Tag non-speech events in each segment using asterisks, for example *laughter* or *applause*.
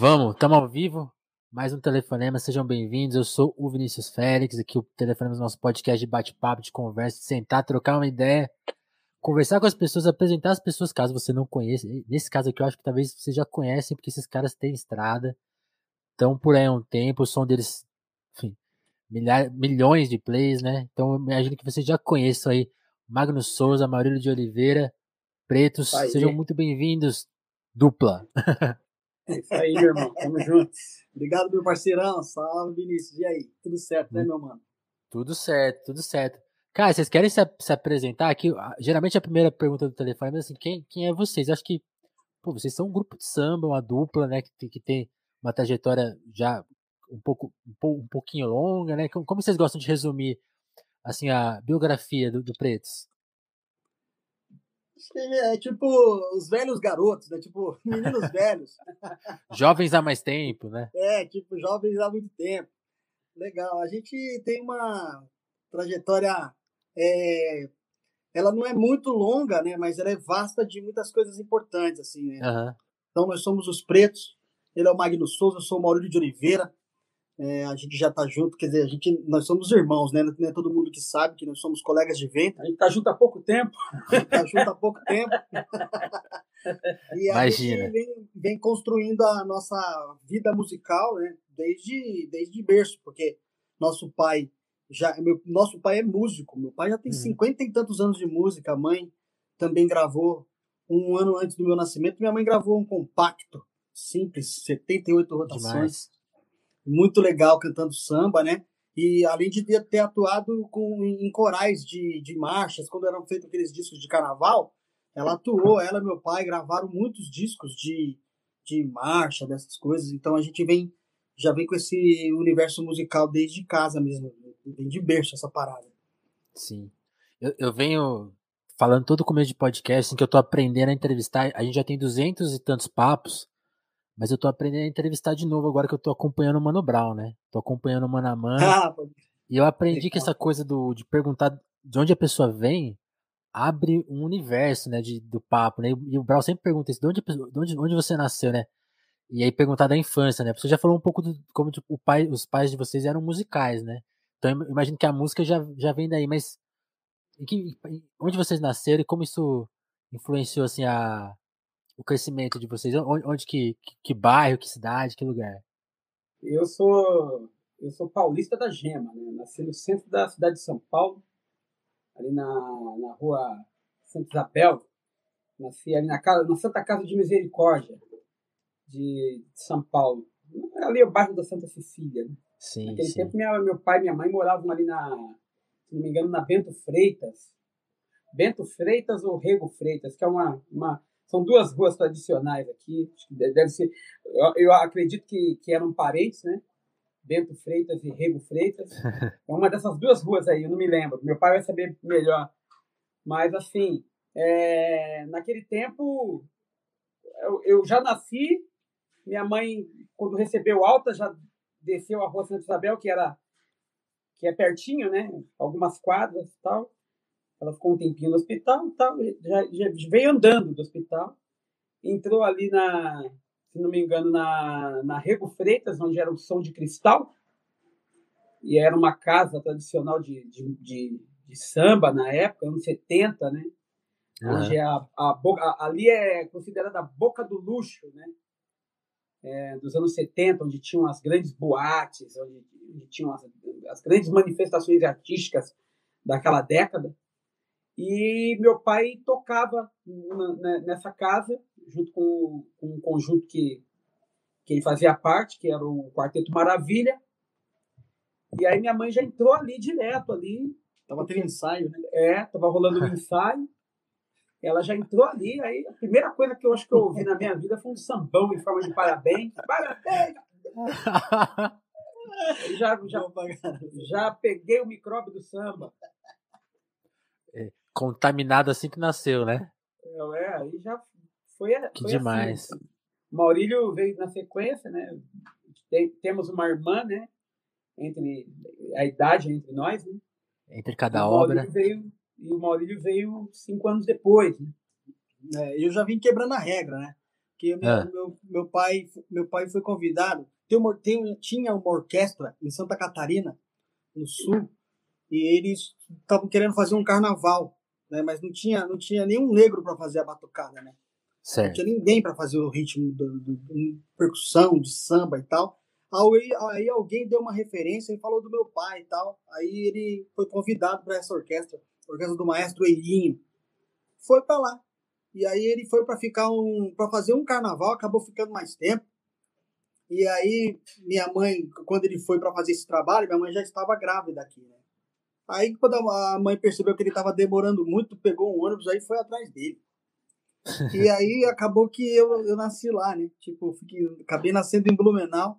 Vamos, estamos ao vivo. Mais um telefonema, sejam bem-vindos. Eu sou o Vinícius Félix, aqui o telefonema do nosso podcast de bate-papo, de conversa, de sentar, trocar uma ideia, conversar com as pessoas, apresentar as pessoas, caso você não conheça. Nesse caso aqui, eu acho que talvez vocês já conhecem, porque esses caras têm estrada, estão por aí há um tempo, o som deles, enfim, milhares, milhões de plays, né? Então eu imagino que vocês já conheçam aí Magno Souza, Maurílio de Oliveira, Pretos, Aí. sejam muito bem-vindos, dupla. *laughs* É isso aí, meu irmão. Tamo junto. *laughs* Obrigado, meu parceirão. Salve, Vinícius. E aí? Tudo certo, né, meu mano? Tudo certo, tudo certo. Cara, vocês querem se, se apresentar aqui? Ah, Geralmente a primeira pergunta do telefone é assim, quem, quem é vocês? Acho que, pô, vocês são um grupo de samba, uma dupla, né, que, tem- que tem uma trajetória já um pouco, um, pou- pouquinho longa, né? Como, como vocês gostam de resumir, assim, a biografia do, do Pretos? Que é tipo os velhos garotos, né? Tipo, *laughs* meninos velhos. Jovens há mais tempo, né? É, tipo, jovens há muito tempo. Legal. A gente tem uma trajetória. é, Ela não é muito longa, né? Mas ela é vasta de muitas coisas importantes, assim, né? Aham. Então, nós somos os pretos. Ele é o Magno Souza, eu sou o Maurílio de Oliveira. É, a gente já tá junto, quer dizer, a gente, nós somos irmãos, né? Não é todo mundo que sabe que nós somos colegas de vento. A gente tá junto há pouco tempo. tá junto há pouco tempo. e a Imagina. gente vem, vem construindo a nossa vida musical, né? Desde, desde berço, porque nosso pai já, meu, nosso pai é músico. Meu pai já tem Uhum. cinquenta e tantos anos de música. A mãe também gravou um ano antes do meu nascimento. Minha mãe gravou um compacto simples, 78 rotações Demais. Muito legal cantando samba, né? E além de ter, atuado com, em corais de, de marchas, quando eram feitos aqueles discos de carnaval, ela atuou, ela e meu pai gravaram muitos discos de, de marcha, dessas coisas. Então a gente vem já vem com esse universo musical desde casa mesmo, vem de berço essa parada. Sim. Eu, eu venho falando todo começo de podcast, assim, que eu tô aprendendo a entrevistar. A gente já tem duzentos e tantos papos, mas eu tô aprendendo a entrevistar de novo agora que eu tô acompanhando o Mano Brown, né? Tô acompanhando o Mano a Mano. *laughs* Ah, E eu aprendi que essa coisa do, de perguntar de onde a pessoa vem abre um universo, né, de, do papo, né? E o Brown sempre pergunta isso, de onde, de onde, onde você nasceu, né? E aí perguntar da infância, né? Você já falou um pouco do como tipo, o pai, os pais de vocês eram musicais, né? Então eu imagino que a música já, já vem daí, mas em que, em- onde vocês nasceram e como isso influenciou assim a o crescimento de vocês? Onde, onde que, que, que bairro, que cidade, que lugar? Eu sou eu sou paulista da Gema, né? Nasci no centro da cidade de São Paulo, ali na, na rua Santa Isabel. Nasci ali na, casa, na Santa Casa de Misericórdia de São Paulo. Ali é o bairro da Santa Cecília. Né? Sim, Naquele sim. tempo, minha, meu pai e minha mãe moravam ali na, se não me engano, na Bento Freitas. Bento Freitas ou Rego Freitas, que é uma, uma são duas ruas tradicionais aqui. Deve ser, eu, eu acredito que, que eram parentes, né? Bento Freitas e Rego Freitas. *laughs* É uma dessas duas ruas aí, eu não me lembro. Meu pai vai saber melhor. Mas, assim, é, naquele tempo, eu, eu já nasci. Minha mãe, quando recebeu alta, já desceu a rua Santa Isabel, que era que é pertinho, né? Algumas quadras e tal. Ela ficou um tempinho no hospital tal. Já, já veio andando do hospital. Entrou ali na, se não me engano, na, na Rego Freitas, onde era o som de cristal. E era uma casa tradicional de, de, de, de samba na época, anos 70, né? Aham. Onde a, a, boca- a- ali é considerada a boca do luxo, né? É, dos anos 70, onde tinham as grandes boates, onde, onde tinham as, as grandes manifestações artísticas daquela década. E meu pai tocava nessa casa, junto com, com um conjunto que, que ele fazia parte, que era o Quarteto Maravilha. E aí minha mãe já entrou ali direto, ali, Tava tendo ensaio, né? é, tava rolando um *laughs* ensaio. Ela já entrou ali, aí a primeira coisa que eu acho que eu ouvi na minha vida foi um sambão em forma de parabéns. *laughs* Parabéns! Já, já, já peguei o micróbio do samba. Contaminado assim que nasceu, né? Eu, é, aí já foi, Que foi demais. assim. Maurílio veio na sequência, né? Tem- temos uma irmã, né? Entre a idade entre nós, né? Entre cada o obra. Veio e o Maurílio veio cinco anos depois, né? É, eu já vim quebrando a regra, né? Que meu, meu, meu, pai, meu pai foi convidado. Tem uma, tem, tinha uma orquestra em Santa Catarina, no sul, e eles estavam querendo fazer um carnaval, né? Mas não tinha, não tinha nenhum negro para fazer a batucada, né? Certo. Não tinha ninguém para fazer o ritmo do, do, do, percussão, de samba e tal. Aí, aí alguém deu uma referência e falou do meu pai e tal. Aí ele foi convidado para essa orquestra, a orquestra do maestro Eirinho. Foi para lá. E aí ele foi para ficar um, para fazer um carnaval, acabou ficando mais tempo. E aí minha mãe, quando ele foi para fazer esse trabalho, minha mãe já estava grávida aqui, né? Aí quando a mãe percebeu que ele estava demorando muito, pegou um ônibus aí foi atrás dele. *laughs* E aí acabou que eu, eu nasci lá, né? Tipo, fiquei, acabei nascendo em Blumenau.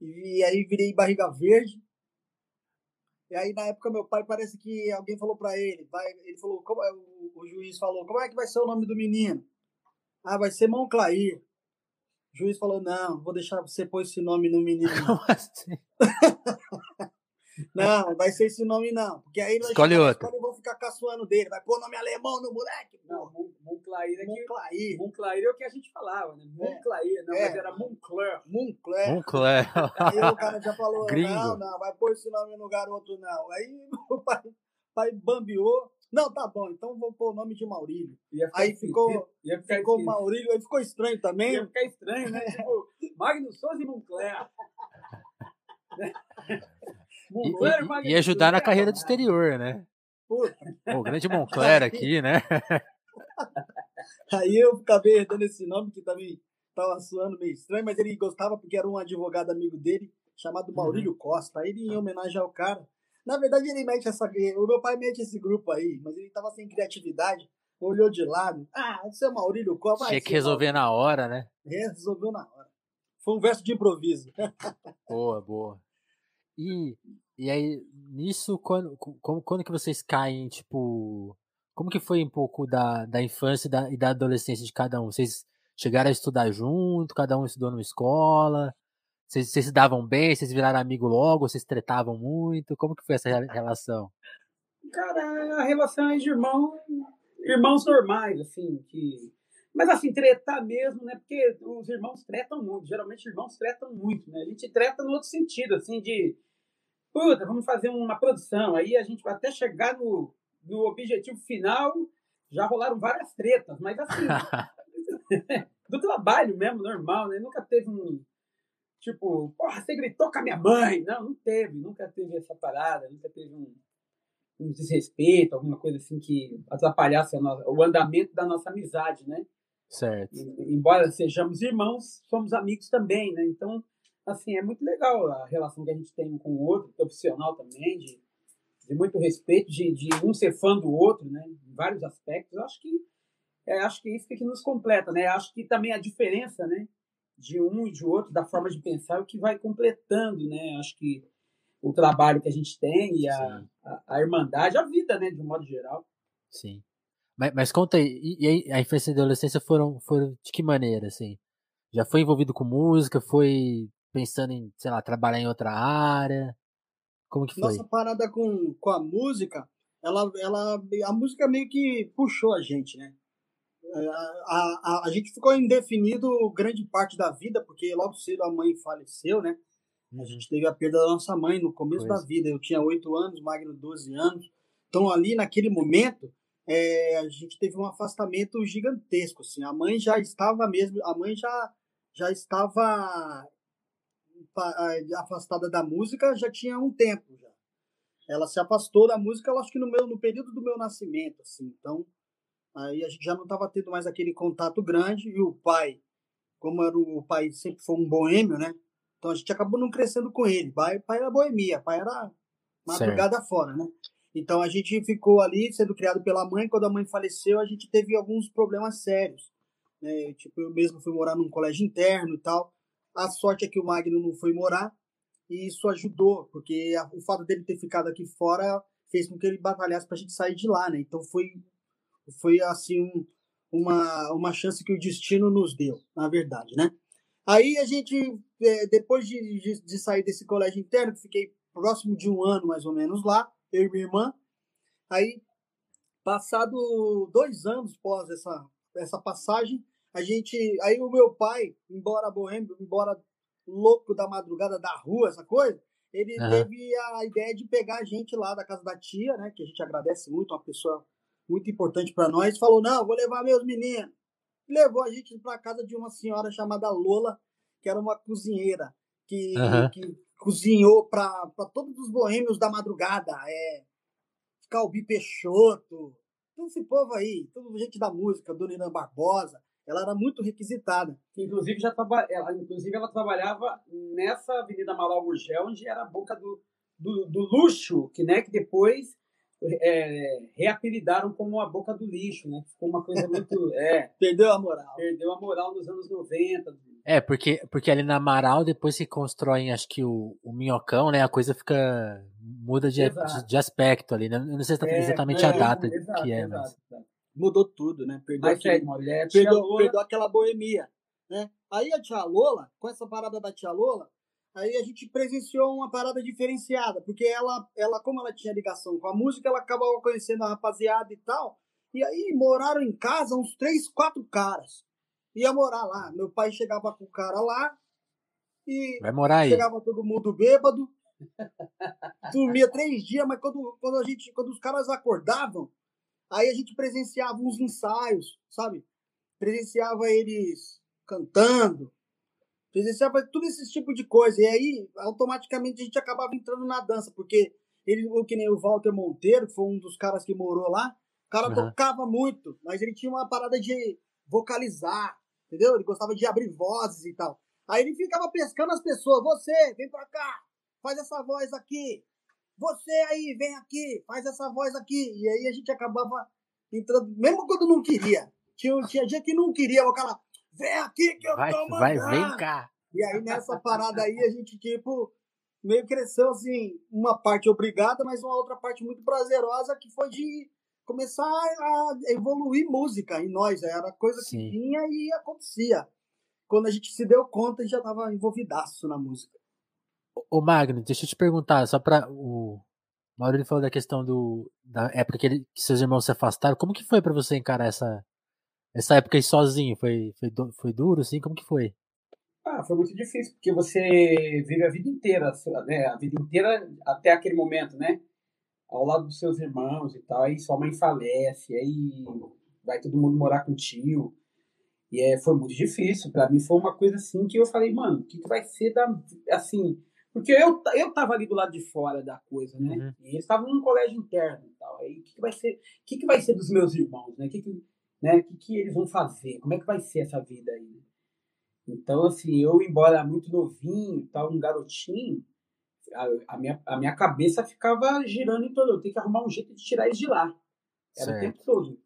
E aí virei barriga verde. E aí na época meu pai parece que alguém falou para ele, vai, ele falou, como é, o, o, juiz falou, como é que vai ser o nome do menino? Ah, vai ser Monclair. O juiz falou, não, vou deixar você pôr esse nome no menino. *laughs* Como assim? *laughs* Não, vai ser esse nome não. Porque aí nós Escolhe outro. Eu vou ficar caçoando dele. Vai pôr nome alemão no moleque, Não, Monclair é Monclair. Monclair é o que a gente falava, né? Monclair, não, é. mas era Monclair. Monclair. Monclair. Aí o cara já falou, Gringo. não, não, vai pôr esse nome no garoto não. Aí o pai, pai bambiou. Não, tá bom, então vou pôr o nome de Maurílio. Aí ficou, ficou Maurílio, aí ficou estranho também. Ia ficar estranho, né? tipo, Magno Souza e *laughs* E, e, e ajudar na carreira do exterior, né? Puta. O grande *laughs* Moncler aqui, né? *laughs* Aí eu acabei dando esse nome que também estava suando meio estranho, mas ele gostava porque era um advogado amigo dele chamado uhum. Maurílio uhum. Costa. Aí ele, em homenagem ao cara. Na verdade, ele mete essa. O meu pai mete esse grupo aí, mas ele estava sem criatividade, olhou de lado. Ah, esse é Maurílio Costa. Tinha que resolver na hora, né? É, resolveu na hora. Foi um verso de improviso. boa, boa. E, e aí, nisso, quando, como, quando que vocês caem, tipo. Como que foi um pouco da, da infância e da, e da adolescência de cada um? Vocês chegaram a estudar junto, cada um estudou numa escola? Vocês, vocês se davam bem? Vocês viraram amigo logo? Vocês tretavam muito? Como que foi essa relação? Cara, a relação é de irmão, irmãos normais, assim, que mas assim, tretar mesmo, né? Porque os irmãos tretam muito. Geralmente irmãos tretam muito, né? A gente treta no outro sentido, assim, de puta, vamos fazer uma produção. Aí a gente vai até chegar no, no objetivo final, já rolaram várias tretas, mas assim, *laughs* do trabalho mesmo, normal, né? Nunca teve um. Tipo, porra, você gritou com a minha mãe. Não, não teve, nunca teve essa parada, nunca teve um, um desrespeito, alguma coisa assim que atrapalhasse nossa, o andamento da nossa amizade, né? Certo. Embora sejamos irmãos, somos amigos também, né? Então, assim, é muito legal a relação que a gente tem um com o outro, profissional também, de, de muito respeito, de, de um ser fã do outro, né? Em vários aspectos. Eu acho que é, acho que isso que nos completa, né? Acho que também a diferença, né? De um e de outro, da forma de pensar, é o que vai completando, né? Acho que o trabalho que a gente tem e a, a, a, irmandade, a vida, né? De um modo geral. Sim. Mas, mas conta aí, e, e a infância e a adolescência foram, foram de que maneira, assim? Já foi envolvido com música? Foi pensando em, sei lá, trabalhar em outra área? Como que foi? Nossa parada com, com a música, ela, ela, a música meio que puxou a gente, né? A, a, a gente ficou indefinido grande parte da vida, porque logo cedo a mãe faleceu, né? A uhum. gente teve a perda da nossa mãe no começo pois. da vida. Eu tinha 8 anos, Magno 12 anos. Então, ali naquele momento, é, a gente teve um afastamento gigantesco. Assim. A mãe já estava mesmo, a mãe já, já estava afastada da música já tinha um tempo já. Ela se afastou da música, eu acho que no meu no período do meu nascimento, assim. Então, aí a gente já não estava tendo mais aquele contato grande e o pai, como era o, o pai sempre foi um boêmio, né? Então a gente acabou não crescendo com ele. Pai, pai era boemia, pai era madrugada certo. fora, né? Então a gente ficou ali sendo criado pela mãe. Quando a mãe faleceu, a gente teve alguns problemas sérios. Né? Tipo, eu mesmo fui morar num colégio interno e tal. A sorte é que o Magno não foi morar e isso ajudou, porque o fato dele ter ficado aqui fora fez com que ele batalhasse para a gente sair de lá, né? Então foi, foi assim um, uma, uma chance que o destino nos deu, na verdade, né? Aí a gente, é, depois de, de, de sair desse colégio interno, fiquei próximo de um ano mais ou menos lá, eu e minha irmã. Aí, passado dois anos pós essa, essa passagem, a gente. Aí o meu pai, embora boêmio, embora louco da madrugada da rua, essa coisa, ele uhum. teve a ideia de pegar a gente lá da casa da tia, né? Que a gente agradece muito, uma pessoa muito importante para nós. Falou: não, vou levar meus meninos. Levou a gente para casa de uma senhora chamada Lola, que era uma cozinheira, que, uhum. que cozinhou para todos os boêmios da madrugada. É, Calbi Peixoto, todo esse povo aí, toda gente da música, Dona Irã Barbosa ela era muito requisitada. Inclusive, já traba... ela, inclusive ela trabalhava nessa Avenida Amaral Gurgel, onde era a boca do, do, do luxo, que, né, que depois é, reapelidaram como a boca do lixo, né? Ficou uma coisa muito. É, *laughs* perdeu a moral. Perdeu a moral nos anos 90. É, porque, porque ali na Amaral, depois se constroem, acho que o, o minhocão, né? A coisa fica. muda de, de, de, aspecto ali, né? Eu não sei é, exatamente é, a data exato, que é, exato, mas. Exato mudou tudo, né? Perdeu, Mas, aquele, mulher, perdeu, perdeu aquela boemia, né? Aí a tia Lola, com essa parada da tia Lola, aí a gente presenciou uma parada diferenciada, porque ela, ela como ela tinha ligação com a música, ela acabava conhecendo a rapaziada e tal, e aí moraram em casa uns três, quatro caras. Ia morar lá. Meu pai chegava com o cara lá e Vai morar aí. chegava todo mundo bêbado. *laughs* Dormia três dias, mas quando, quando, a gente, quando os caras acordavam, Aí a gente presenciava uns ensaios, sabe? Presenciava eles cantando, presenciava tudo esse tipo de coisa. E aí, automaticamente, a gente acabava entrando na dança, porque ele, que nem o Walter Monteiro, que foi um dos caras que morou lá, o cara uhum. tocava muito, mas ele tinha uma parada de vocalizar, entendeu? Ele gostava de abrir vozes e tal. Aí ele ficava pescando as pessoas, você, vem pra cá, faz essa voz aqui, você aí, vem aqui, faz essa voz aqui. E aí a gente acabava entrando, mesmo quando não queria. Tinha, tinha gente que não queria, o cara, vem aqui que eu vai, tô mandando. Vai, vem cá. E aí nessa parada aí a gente, tipo, meio cresceu assim, uma parte obrigada, mas uma outra parte muito prazerosa que foi de começar a evoluir música em nós. Era coisa Sim. que vinha e acontecia. Quando a gente se deu conta, já estava envolvidaço na música. Ô Magno, deixa eu te perguntar, só pra. O Maurício falou da questão do. Da época que, ele, que seus irmãos se afastaram. Como que foi para você encarar essa, essa época aí sozinho? Foi, foi, foi duro, assim? Como que foi? Ah, foi muito difícil, porque você vive a vida inteira, né? A vida inteira até aquele momento, né? Ao lado dos seus irmãos e tal, aí sua mãe falece, aí vai todo mundo morar com o tio. E é, foi muito difícil. para mim foi uma coisa assim que eu falei, mano, o que, que vai ser da. Assim, porque eu, eu tava ali do lado de fora da coisa, né? Uhum. E eles estavam num colégio interno e tal. Aí o que, que, vai ser? O que, que vai ser dos meus irmãos, né? O que, que, né? que, que eles vão fazer? Como é que vai ser essa vida aí? Né? Então, assim, eu, embora muito novinho tal, um garotinho, a, a, minha, a minha cabeça ficava girando em todo. Eu tenho que arrumar um jeito de tirar eles de lá. Era certo. o tempo todo.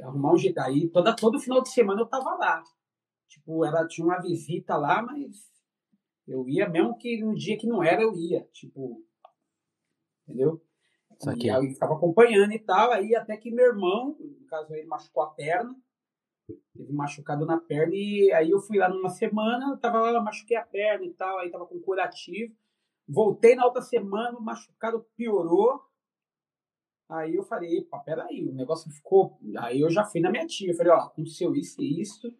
Arrumar um jeito. Aí toda, todo final de semana eu tava lá. Tipo, era, tinha uma visita lá, mas eu ia, mesmo que no dia que não era, eu ia. Tipo, entendeu? E aí eu ficava acompanhando e tal. Aí até que meu irmão, no caso ele machucou a perna, teve machucado na perna. E aí eu fui lá numa semana, tava lá, machuquei a perna e tal. Aí tava com curativo. Voltei na outra semana, o machucado piorou. Aí eu falei, epa, peraí, o negócio ficou. Aí eu já fui na minha tia. Eu falei, ó, aconteceu isso e isso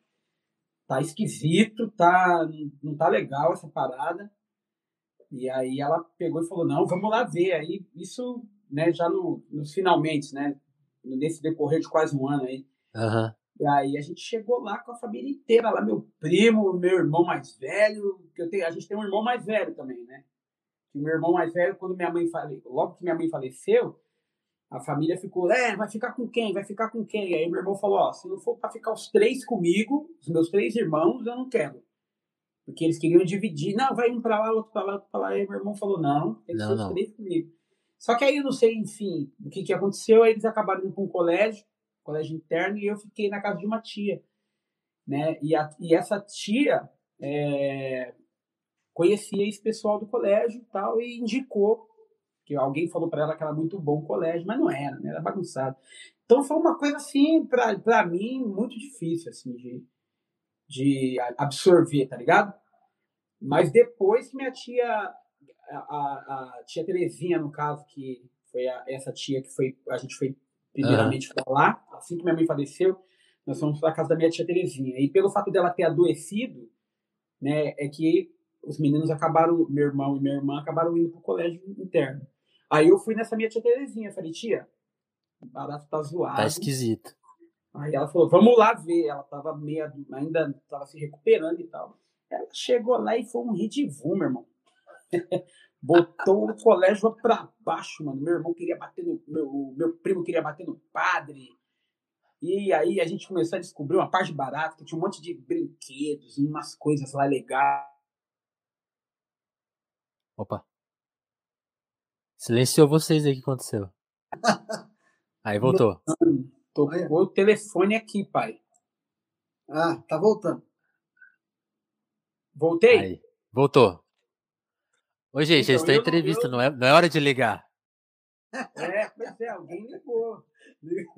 tá esquisito, tá, não tá legal essa parada. E aí ela pegou e falou, não, vamos lá ver. Aí isso, né, já no, nos finalmente, né, nesse decorrer de quase um ano aí. Uhum. E aí a gente chegou lá com a família inteira, lá meu primo, meu irmão mais velho, que eu tenho, a gente tem um irmão mais velho também, né? E meu irmão mais velho, quando minha mãe faleceu, logo que minha mãe faleceu, a família ficou, é, vai ficar com quem? Vai ficar com quem? Aí meu irmão falou, ó, se não for para ficar os três comigo, os meus três irmãos, eu não quero. Porque eles queriam dividir, não, vai um para lá, outro para lá, outro para lá. Aí meu irmão falou, não, tem que ser os três comigo. Só que aí eu não sei, enfim, o que, que aconteceu, aí eles acabaram indo para um colégio, colégio interno, e eu fiquei na casa de uma tia. Né? E, a, e essa tia é, conhecia esse pessoal do colégio e tal, e indicou que alguém falou para ela que era muito bom o colégio, mas não era, né? era bagunçado. Então foi uma coisa assim, para mim, muito difícil assim de, de absorver, tá ligado? Mas depois que minha tia, a, a, a tia Terezinha, no caso, que foi a, essa tia que foi, a gente foi primeiramente uhum. para lá, assim que minha mãe faleceu, nós fomos para casa da minha tia Terezinha. E pelo fato dela ter adoecido, né, é que os meninos acabaram, meu irmão e minha irmã acabaram indo pro colégio interno. Aí eu fui nessa minha tia Terezinha, falei, tia, o barato tá zoado. Tá esquisito. Aí ela falou, vamos lá ver. Ela tava meia, ainda tava se recuperando e tal. Ela chegou lá e foi um ridivum, meu irmão. *laughs* Botou o colégio pra baixo, mano. Meu irmão queria bater no. Meu, meu primo queria bater no padre. E aí a gente começou a descobrir uma parte barata, que tinha um monte de brinquedos, umas coisas lá legais. Opa. Silenciou vocês aí, o que aconteceu? *laughs* Aí voltou. Tocou o telefone aqui, pai. Ah, tá voltando. Voltei? Aí. Voltou. Ô, gente, Então, estão em eu não- entrevista, eu- não é, não é hora de ligar. É, pois é, alguém ligou.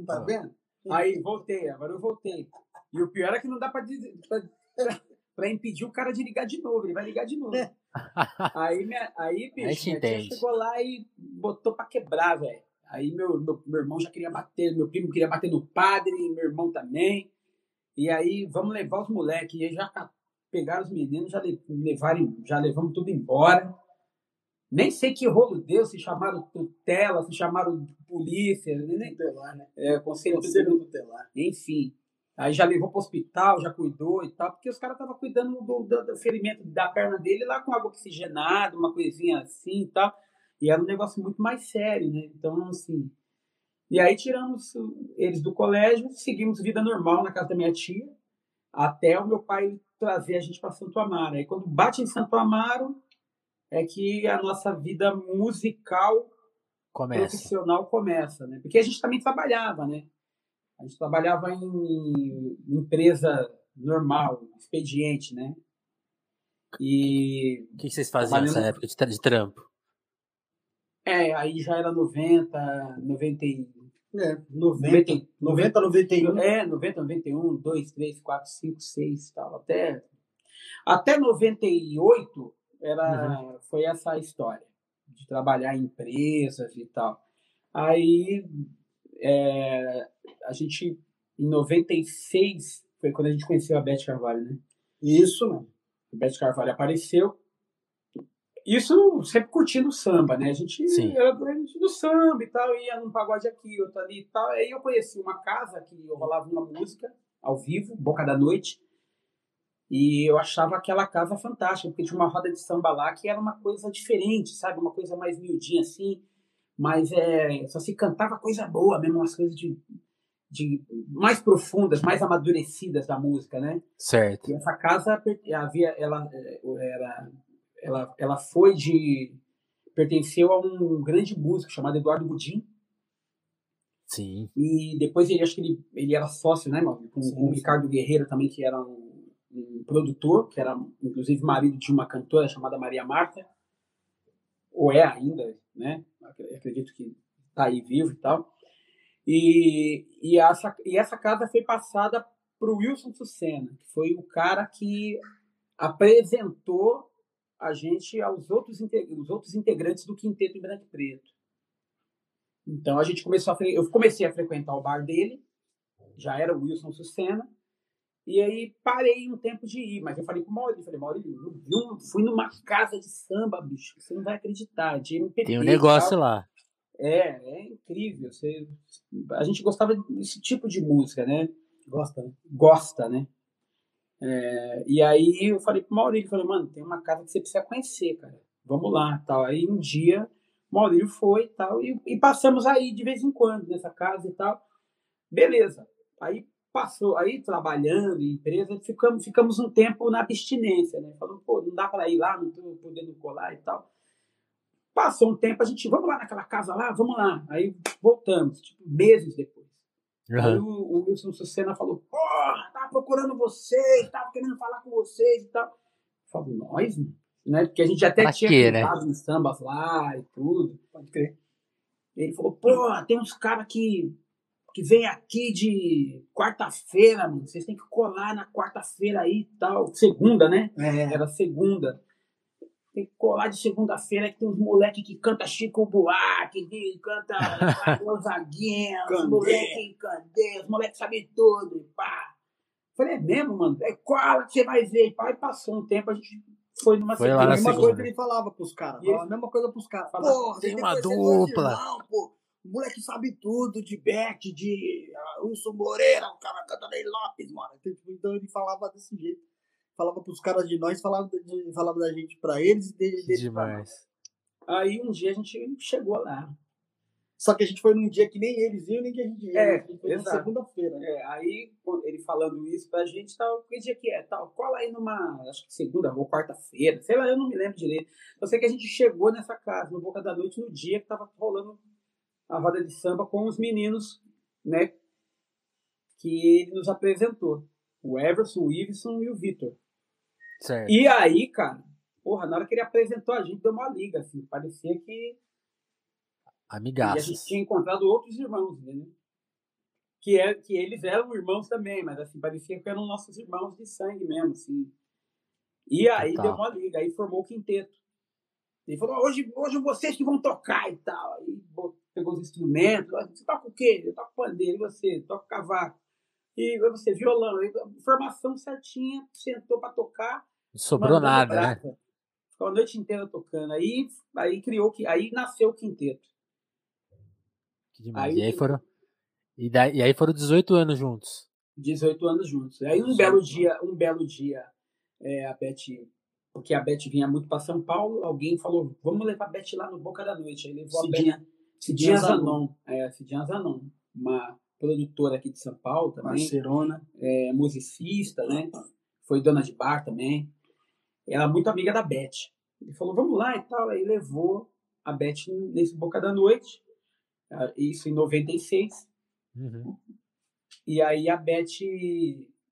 Tá vendo? Aí voltei, agora eu voltei. E o pior é que não dá pra, dizer- pra, pra- pra impedir o cara de ligar de novo, ele vai ligar de novo. *laughs* Aí, minha, aí bicho, A gente minha tia chegou lá e botou pra quebrar, velho. Aí meu, meu, meu irmão já queria bater, meu primo queria bater no padre, meu irmão também. E aí, vamos levar os moleques. E aí já pegaram os meninos, já le- levaram, já levamos tudo embora. Nem sei que rolo deu, se chamaram tutela, se chamaram polícia, nem, Tutelar, né? é, conselho Conselho tutelar. enfim. Aí já levou para o hospital, já cuidou e tal, porque os caras estavam cuidando do, do- do ferimento da perna dele lá com água oxigenada, uma coisinha assim e tal. E era um negócio muito mais sério, né? Então, assim. E aí tiramos eles do colégio, seguimos vida normal na casa da minha tia, até o meu pai trazer a gente para Santo Amaro. Aí quando bate em Santo Amaro, é que a nossa vida musical Começa. profissional começa, né? Porque a gente também trabalhava, né? A gente trabalhava em empresa normal, expediente, né? E O que vocês faziam nessa época de, de trampo? é, aí já era 90, 90, e- É, 90, 90, 90, 91. é, 90, 91, 2, 3, 4, 5, 6, tal, até até 98 era foi essa a história de trabalhar em empresas e tal. Aí é, a gente em 96 foi quando a gente conheceu a Beth Carvalho, né? Isso, mano. Beth Carvalho apareceu. Isso sempre curtindo samba, né? A gente Sim. era gente do samba e tal, ia num pagode aqui, outro ali e tal. Aí eu conheci uma casa que eu rolava uma música ao vivo, Boca da Noite. E eu achava aquela casa fantástica, porque tinha uma roda de samba lá que era uma coisa diferente, sabe? Uma coisa mais miudinha assim. Mas é, só se cantava coisa boa mesmo, umas coisas de, de mais profundas, mais amadurecidas da música, né? Certo. E essa casa havia, ela, eh, era, ela, ela foi de pertenceu a um grande músico chamado Eduardo Gudim Sim. e depois ele acho que ele, ele era sócio, né, mano, com, com o. Ricardo Guerreiro também que era um, um produtor, que era inclusive marido de uma cantora chamada Maria Marta, ou é ainda, né? Ac- Acredito que está aí vivo e tal. E, e, essa, e essa casa foi passada para o Wilson Sucena, que foi o cara que apresentou a gente aos outros, os outros integrantes do Quinteto em Branco e Preto. Então a gente começou a eu comecei a frequentar o bar dele, já era o Wilson Sucena, e aí parei um tempo de ir, mas eu falei pro Maurício, falei, Maurício, eu vi um- fui numa casa de samba, bicho, você não vai acreditar, de MPB. Tem um negócio tal. lá. É, é incrível. Você, a gente gostava desse tipo de música, né? Gosta, né? Gosta, né? É, e aí eu falei pro Maurílio, falei, mano, tem uma casa que você precisa conhecer, cara. Vamos lá, tal. Aí um dia o Maurílio foi e tal, e, e passamos aí de vez em quando nessa casa e tal. Beleza. Aí passou, aí trabalhando em empresa, ficamos, ficamos um tempo na abstinência, né? Falando, pô, não dá para ir lá, não tô podendo colar e tal. Passou um tempo, a gente, vamos lá naquela casa lá, vamos lá. Aí voltamos, tipo, meses depois. Aí Aham. o, o Wilson Sucena falou, porra, tava procurando vocês, tava querendo falar com vocês e tal. Eu falo, nós, mano?" né? Porque a gente até Pra tinha quê, né? em sambas lá e tudo, pode crer. Ele falou, porra, tem uns caras que, que vem aqui de quarta-feira, mano. Vocês têm que colar na quarta-feira aí e tal. Segunda, né? É. Era segunda. Tem que colar de segunda-feira que tem uns moleques que canta Chico Buarque, que canta *laughs* Gonzaguinha, os Candê. moleques Candê, os moleques sabem tudo. e Pá. Falei, é mesmo, mano? É qual que você vai ver? Aí passou um tempo, a gente foi numa Foi na a mesma segunda. coisa que ele falava pros caras. E ele- A mesma coisa pros caras. Falava, Porra, tem uma dupla. irmãos, pô. O moleque sabe tudo de Bet, de uh, Wilson Moreira, o cara canta Ney Lopes, mano. Então, Então ele falava desse jeito. Falava pros caras de nós, falava, de- falava da gente pra eles e dele. Demais. Aí um dia a gente chegou lá. Só que a gente foi num dia que nem eles iam, nem que a gente ia. É, foi na segunda-feira. né? É, aí, ele falando isso pra gente, tal, que dia que é? Tal, cola aí numa, acho que segunda ou quarta-feira, sei lá, eu não me lembro direito. Eu sei que a gente chegou nessa casa, no Boca da Noite, no dia que tava rolando a roda de samba com os meninos, né, que ele nos apresentou. O Everson, o Iveson e o Vitor. E aí, cara, porra, na hora que ele apresentou a gente, deu uma liga, assim, parecia que e a gente tinha encontrado outros irmãos, entendeu? Que, é, que eles eram irmãos também, mas assim, parecia que eram nossos irmãos de sangue mesmo, assim. E aí deu uma liga, aí formou o quinteto. Ele falou, hoje, hoje vocês que vão tocar e tal. Aí pegou os instrumentos, "Ah, você toca o quê? Eu toco pandeiro, e você? Toca cavaco. E você, violão. Formação certinha, sentou pra tocar. Sobrou nada, né? Ficou a noite inteira tocando. Aí, aí criou, que- aí nasceu o quinteto. Que demais. Aí- e aí foram. E, daí, e aí foram 18 anos juntos. 18 anos juntos. Aí um belo dia, um belo dia, é, a Beth, porque a Beth vinha muito para São Paulo, alguém falou, vamos levar a Beth lá no Boca da Noite. Aí levou Cidinha. a Beth. Cidinha Zanon. É, Cidinha Zanon. Uma produtora aqui de São Paulo também, Parcerona. é, musicista, né? Foi dona de bar também. Ela é muito amiga da Beth. Ele falou, vamos lá e tal. Aí levou a Beth nesse Boca da Noite. ah, Isso em 96. Uhum. E aí a Beth,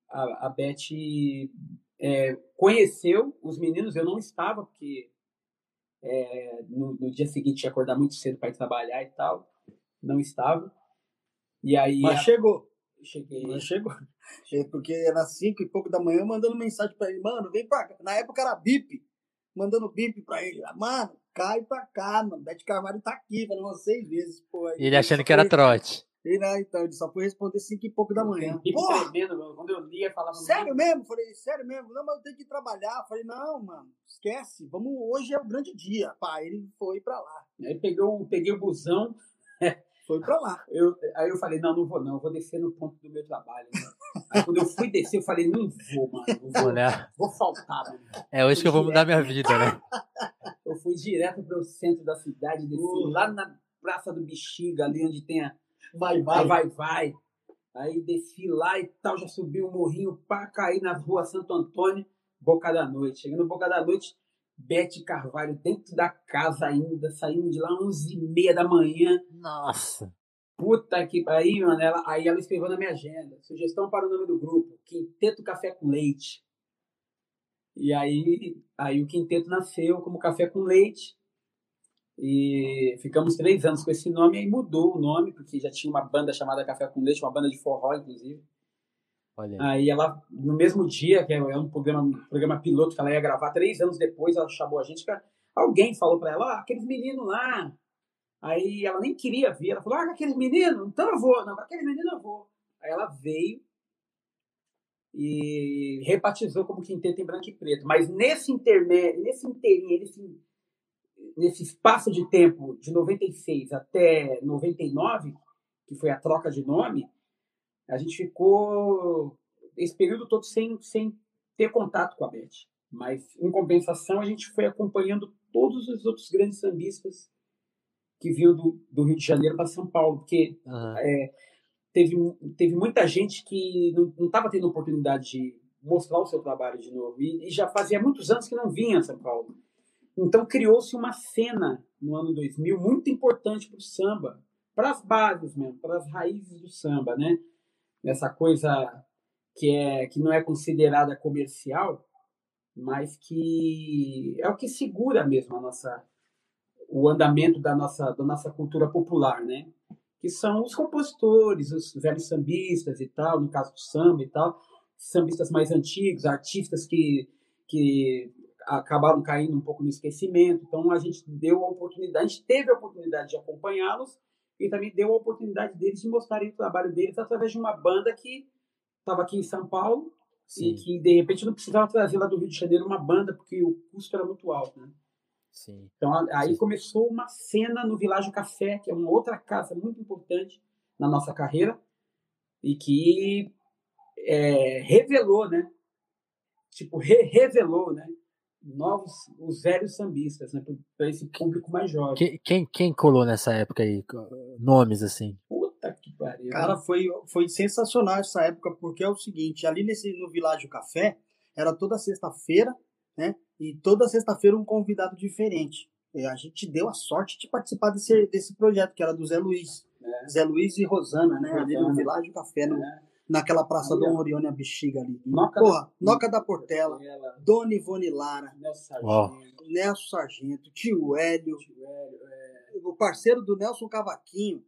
a, a Beth é, conheceu os meninos, eu não estava, porque é, no, no dia seguinte ia acordar muito cedo para ir trabalhar e tal. Não estava. E aí Mas a- chegou. cheguei. Mas chegou. *laughs* É, Porque era cinco e pouco da manhã, mandando mensagem pra ele, mano, vem pra cá. Na época era bip. Mandando bip pra ele. Mano, cai pra cá, mano. Bete Carvalho tá aqui, falou umas seis vezes. Pô, Aí E ele achando que era trote. Ele, ah, então, ele só foi responder cinco e pouco da manhã. E Porra, tremendo, mano. quando eu lia, falava. sério mesmo? Falei, sério mesmo? Não, mas eu tenho que trabalhar. Falei, não, mano, esquece. Vamos, hoje é o grande dia. Pá, ele foi pra lá. Aí pegou, peguei o busão, Foi pra lá. *laughs* eu, aí eu falei, não, não vou não, eu vou descer no ponto do meu trabalho. né? Aí quando eu fui descer, eu falei, não vou, mano, não vou, Olha, vou faltar, mano. é hoje que eu vou mudar minha vida, né? Eu fui direto para o centro da cidade, desci Porra. lá na Praça do Bexiga, ali onde tem a Vai, vai. vai, vai. Aí desci lá e tal, já subi o morrinho para cair na rua Santo Antônio, Boca da Noite. Chegando no Boca da Noite, Bete Carvalho dentro da casa ainda, saímos de lá 11h30 da manhã. Nossa. Puta que aí, mano, ela, aí ela escreveu na minha agenda. Sugestão para o nome do grupo: Quinteto Café com Leite. E aí, aí o quinteto nasceu como Café com Leite. E ficamos três anos com esse nome, aí mudou o nome, porque já tinha uma banda chamada Café com Leite, uma banda de forró, inclusive. Olha. Aí ela, no mesmo dia, que é um programa, um programa piloto que ela ia gravar, três anos depois, ela chamou a gente, que alguém falou pra ela, ah, aqueles meninos lá. Aí ela nem queria ver, ela falou, ah, aqueles meninos, então eu vou, não, aqueles meninos eu vou. Aí ela veio e rebatizou como Quinteto em Branco e Preto. Mas nesse intermédio, nesse inteirinho, nesse, nesse espaço de tempo de 96 até 99, que foi a troca de nome, a gente ficou esse período todo sem, sem ter contato com a Beth. Mas, em compensação, a gente foi acompanhando todos os outros grandes sambistas que vinham do, do Rio de Janeiro para São Paulo, porque Aham. teve, teve muita gente que não estava tendo oportunidade de mostrar o seu trabalho de novo. E, e já fazia muitos anos que não vinha a São Paulo. Então criou-se uma cena no ano 2000 muito importante para o samba, para as bases mesmo, para as raízes do samba, né? Essa coisa que, é, que não é considerada comercial, mas que é o que segura mesmo a nossa, o andamento da nossa, da nossa cultura popular, né? que são os compositores, os velhos sambistas e tal, no caso do samba e tal, sambistas mais antigos, artistas que, que acabaram caindo um pouco no esquecimento. Então a gente deu a oportunidade, a gente teve a oportunidade de acompanhá-los e também deu a oportunidade deles de mostrarem o trabalho deles através de uma banda que estava aqui em São Paulo e que de repente não precisava trazer lá do Rio de Janeiro uma banda porque o custo era muito alto, né? Sim. Então aí Sim. começou uma cena no Világio Café, que é uma outra casa muito importante na nossa carreira e que é, revelou, né? Tipo, re revelou, né? Novos, os velhos sambistas, né? Para esse público mais jovem. Quem, quem, quem colou nessa época aí? Nomes assim. Puta que pariu. Cara, foi, foi sensacional essa época, porque é o seguinte, ali nesse, no Világio Café, era toda sexta-feira, né? E toda sexta-feira um convidado diferente. E a gente deu a sorte de participar desse, desse projeto, que era do Zé Luiz. É. Zé Luiz e Rosana, né? Ali no Rosana. Világio Café, no- É. naquela praça Dom. Orione a Bexiga ali. Noca Porra, da- Noca da Portela, Ela, Dona Ivone Lara, Nelson. Sargento, Nelson Sargento, Tio Hélio, Tio Hélio, é, o parceiro do Nelson Cavaquinho,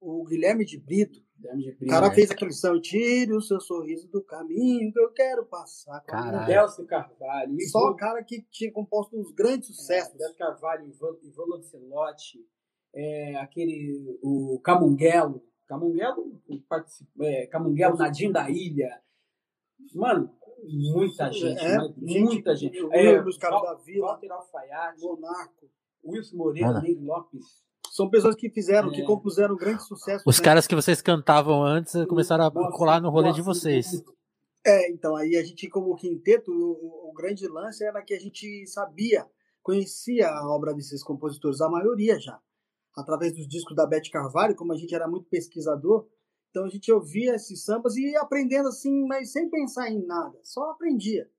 o Guilherme de Brito. Guilherme de O cara É. fez aquele som, tire o seu sorriso do caminho que eu quero passar. Caralho. Delcio Carvalho, Só o cara que tinha composto uns grandes sucessos. Delcio Carvalho, Ivan, Ivan Lancelotti, é, aquele, o Camunguelo, Camunguelo, participa- é, Camunguelo Nadinho da Ilha. Mano, muita gente, É, mas gente, muita gente. o- É, os caras da Vila, Walter Alfaiate, Monarco. Wilson Moreira. Ney Lopes. São pessoas que fizeram, que É. compuseram grandes sucessos. Os né? caras que vocês cantavam antes começaram a Nossa, colar no rolê de nossa, vocês. É, então aí a gente, como quinteto, o, o grande lance era que a gente sabia, conhecia a obra desses compositores, a maioria já, através dos discos da Beth Carvalho, como a gente era muito pesquisador, então a gente ouvia esses sambas e ia aprendendo assim, mas sem pensar em nada, só aprendia.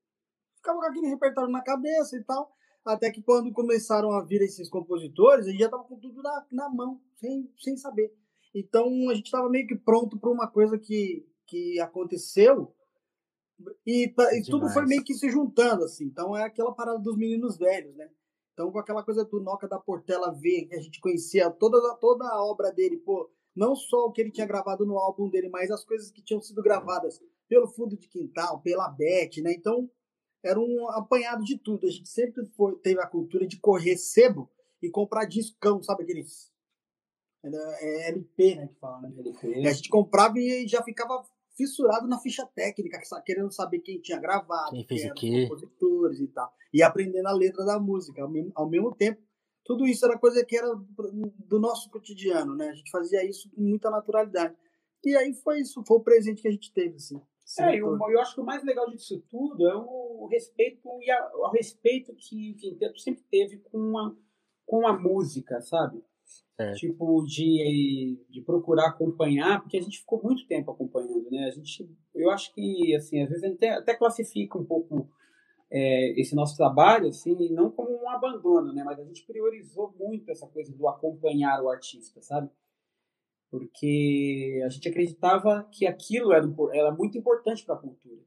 Ficava com aquele repertório na cabeça e tal, até que quando começaram a vir esses compositores, a gente já estava com tudo na, na mão, sem, sem saber. Então a gente estava meio que pronto para uma coisa que, que aconteceu e, e tudo foi meio que se juntando, assim. Então é aquela parada dos meninos velhos, né? Então, com aquela coisa do Noca da Portela ver, que a gente conhecia toda, toda a obra dele, pô, não só o que ele tinha gravado no álbum dele, mas as coisas que tinham sido gravadas pelo fundo de quintal, pela Beth, né? Então, era um apanhado de tudo. A gente sempre foi, teve a cultura de correr sebo e comprar discão, sabe aqueles. É LP, né? Que fala, né? Ele E a gente comprava e já ficava fissurado na ficha técnica, querendo saber quem tinha gravado, Quem fez o eram os quê. compositores e tal. E aprendendo a letra da música. Ao mesmo, ao mesmo tempo, tudo isso era coisa que era do nosso cotidiano, né? A gente fazia isso com muita naturalidade. E aí foi isso, foi o presente que a gente teve, assim. É, eu, eu acho que o mais legal disso tudo é o respeito e a, o respeito que o Quinteto sempre teve com a, com a música, sabe? É. Tipo, de, de procurar acompanhar, porque a gente ficou muito tempo acompanhando, né? A gente, eu acho que, assim, às vezes até, até classifica um pouco é, esse nosso trabalho, assim, não como um abandono, né? Mas a gente priorizou muito essa coisa do acompanhar o artista, sabe? porque a gente acreditava que aquilo era, era muito importante para a cultura.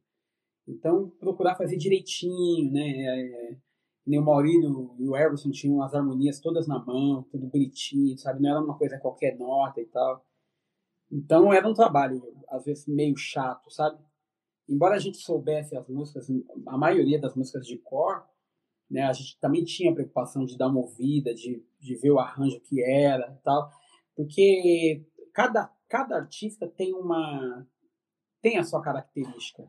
Então, procurar fazer direitinho, né? Nem o Maurílio e o Everson tinham as harmonias todas na mão, tudo bonitinho, sabe? Não era uma coisa qualquer nota e tal. Então, era um trabalho, às vezes, meio chato, sabe? Embora a gente soubesse as músicas, a maioria das músicas de cor, né? A gente também tinha a preocupação de dar uma ouvida, de, de ver o arranjo que era e tal. Porque cada, cada artista tem uma tem a sua característica.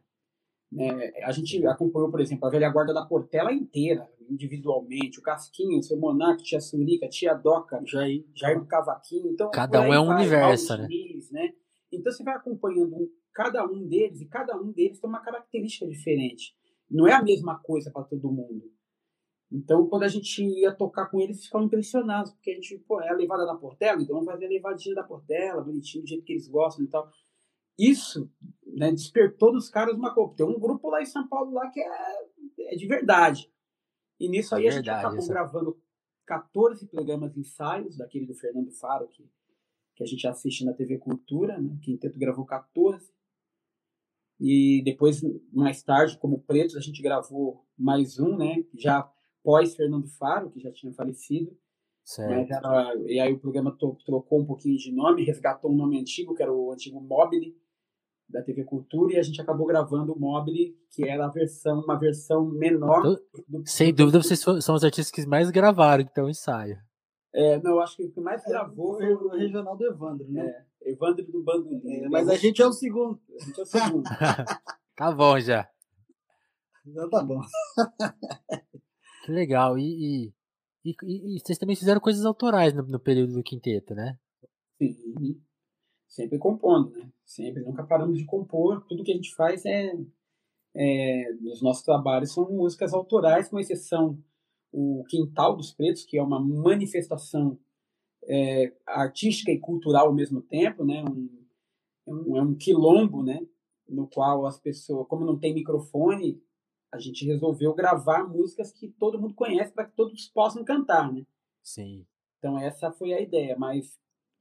Né? A gente acompanhou, por exemplo, a velha guarda da Portela inteira, individualmente. O Casquinho, o seu Monarque, tia Surica, tia Doca, Jair, Jair Cavaquinho. Então, Cada um é um vai, universo, né? Diniz, né? Então você vai acompanhando cada um deles e cada um deles tem uma característica diferente. Não é a mesma coisa para todo mundo. Então, quando a gente ia tocar com eles, ficavam impressionados, porque a gente, pô, é a levada da Portela, então vamos fazer a levadinha da Portela, bonitinho, do jeito que eles gostam e tal. Isso né, despertou nos caras uma coisa. Tem um grupo lá em São Paulo lá que é, é de verdade. E nisso aí É a gente acabou essa- gravando 14 programas ensaios, daquele do Fernando Faro, que, que a gente assiste na TV Cultura, né? Quinteto gravou 14. E depois, mais tarde, como Pretos, a gente gravou mais um, né? Já pós Fernando Faro, que já tinha falecido. Certo. era, e aí o programa trocou um pouquinho de nome, resgatou um nome antigo, que era o antigo Mobile, da TV Cultura, e a gente acabou gravando o Mobile, que era a versão, uma versão menor. Então, do- Sem do- dúvida, vocês são os artistas que mais gravaram, então, ensaio. É, não, eu acho que o que mais gravou foi foi o regional do Evandro, né? É, Evandro do Bandolim. É, mas a gente é o segundo. A gente é o segundo. *laughs* Tá bom já. Já tá bom. *laughs* que legal. E, e, e, e, vocês também fizeram coisas autorais no, no período do quinteto, né? Sim. Sempre compondo, né? Sempre. Nunca paramos de compor. Tudo que a gente faz é, é nos nossos trabalhos são músicas autorais, com exceção o Quintal dos Pretos, que é uma manifestação é, artística e cultural ao mesmo tempo, né? Um, é um, é um quilombo, né? No qual as pessoas, como não tem microfone, a gente resolveu gravar músicas que todo mundo conhece para que todos possam cantar, né? Sim. Então essa foi a ideia, mas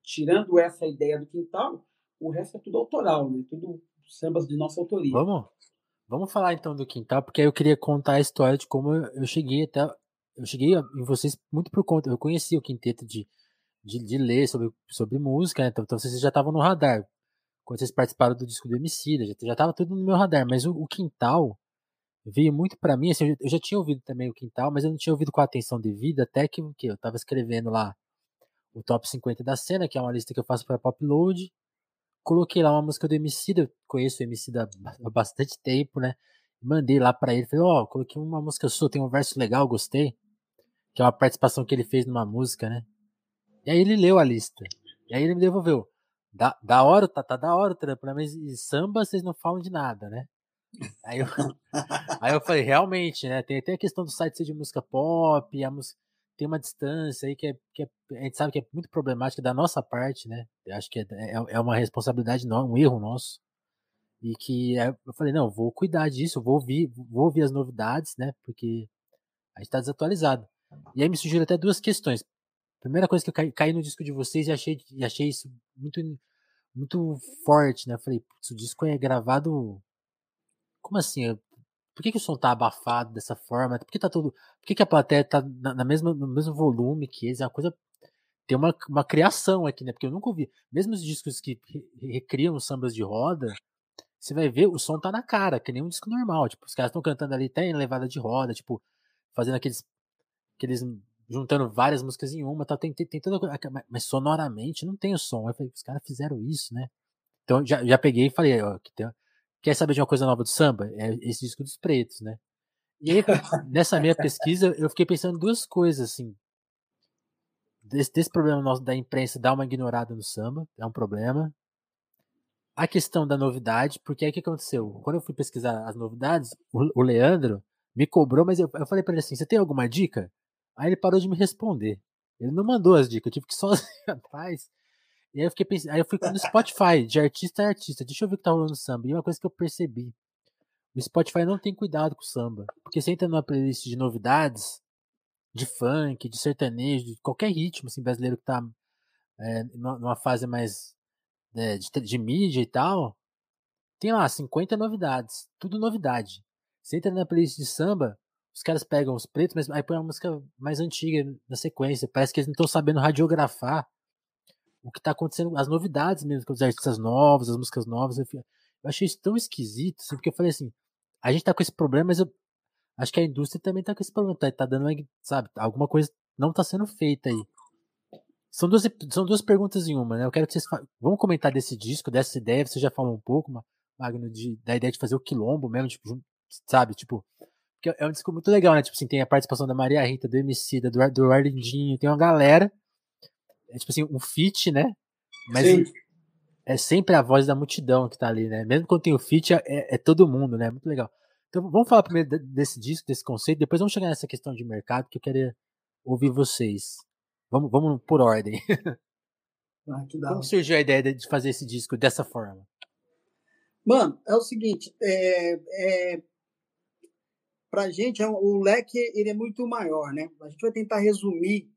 tirando essa ideia do quintal, o resto é tudo autoral, né? Tudo sambas de nossa autoria. Vamos, vamos falar então do quintal, porque aí eu queria contar a história de como eu cheguei até, eu cheguei em vocês muito por conta, eu conheci o quinteto de, de, de ler sobre, sobre música, né? então, então vocês já estavam no radar. Quando vocês participaram do disco do Emicida, já, já tava tudo no meu radar, mas o, o quintal veio muito para mim, assim, eu já tinha ouvido também o Quintal, mas eu não tinha ouvido com a atenção devida, até que, que eu tava escrevendo lá o top 50 da cena, que é uma lista que eu faço para Popload, coloquei lá uma música do Emicida, conheço o Emicida há bastante tempo, né, mandei lá para ele, falei, ó, oh, coloquei uma música sua, tem um verso legal, gostei, que é uma participação que ele fez numa música, né, e aí ele leu a lista, e aí ele me devolveu, da, da hora, tá, tá da hora o né, mas samba vocês não falam de nada, né, Aí eu, *laughs* aí eu falei, realmente, né? Tem até a questão do site ser de música pop, a música tem uma distância aí que, é, que é, a gente sabe que é muito problemática da nossa parte, né? Eu acho que é, é, é uma responsabilidade, não, um erro nosso. E que é, eu falei, não, vou cuidar disso, vou ouvir, vou ouvir as novidades, né? Porque a gente tá desatualizado. E aí me surgiram até duas questões. Primeira coisa que eu caí, caí no disco de vocês e achei, e achei isso muito, muito forte, né? Eu falei, putz, o disco é gravado como assim? Por que, que o som tá abafado dessa forma? Por que tá todo. Por que, que a plateia tá na, na mesma, no mesmo volume que eles? É uma coisa. Tem uma, uma criação aqui, né? Porque eu nunca ouvi. Mesmo os discos que recriam sambas de roda, você vai ver, o som tá na cara, que nem um disco normal. Tipo, os caras estão cantando ali até em levada de roda, tipo, fazendo aqueles. aqueles juntando várias músicas em uma, tá, tem, tem, tem toda mas sonoramente não tem o som. Eu falei, os caras fizeram isso, né? Então já, já peguei e falei, ó, que tem, Quer saber de uma coisa nova do samba? É esse disco dos pretos, né? E aí, *laughs* nessa minha pesquisa, eu fiquei pensando duas coisas, assim. Desse, desse problema nosso da imprensa dar uma ignorada no samba, é um problema. A questão da novidade, porque aí o que aconteceu? Quando eu fui pesquisar as novidades, o, o Leandro me cobrou, mas eu, eu falei para ele assim: você tem alguma dica? Aí ele parou de me responder. Ele não mandou as dicas, eu tive que *laughs* sozinho atrás e aí eu fiquei pensando, aí eu fui no Spotify, de artista a artista, deixa eu ver o que tá rolando samba. E uma coisa que eu percebi, o Spotify não tem cuidado com o samba. Porque você entra numa playlist de novidades, de funk, de sertanejo, de qualquer ritmo assim, brasileiro que tá é, numa fase mais é, de, de mídia e tal, tem lá 50 novidades, tudo novidade. Você entra na playlist de samba, os caras pegam os pretos, mas aí põe uma música mais antiga na sequência. Parece que eles não estão sabendo radiografar o que tá acontecendo, as novidades mesmo, os artistas novos, as músicas novas. Eu, eu achei isso tão esquisito, assim, porque eu falei assim, a gente tá com esse problema, mas eu acho que a indústria também tá com esse problema, tá, tá dando, sabe, alguma coisa não tá sendo feita aí. São duas, são duas perguntas em uma, né? Eu quero que vocês vamos comentar desse disco, dessa ideia, você já falou um pouco, Magno, de, da ideia de fazer o quilombo mesmo, tipo, sabe, tipo, é um disco muito legal, né? Tipo assim, tem a participação da Maria Rita, do MC, do, do Arlindinho, tem uma galera é tipo assim, um feat, né? Mas Sim. é sempre a voz da multidão que tá ali, né? Mesmo quando tem o feat, é, é todo mundo, né? Muito legal. Então vamos falar primeiro desse disco, desse conceito, depois vamos chegar nessa questão de mercado que eu queria ouvir vocês. Vamos, vamos por ordem. *laughs* Ah, Como surgiu a ideia de fazer esse disco dessa forma? Mano, é o seguinte, é, é, pra gente é, o leque ele é muito maior, né? A gente vai tentar resumir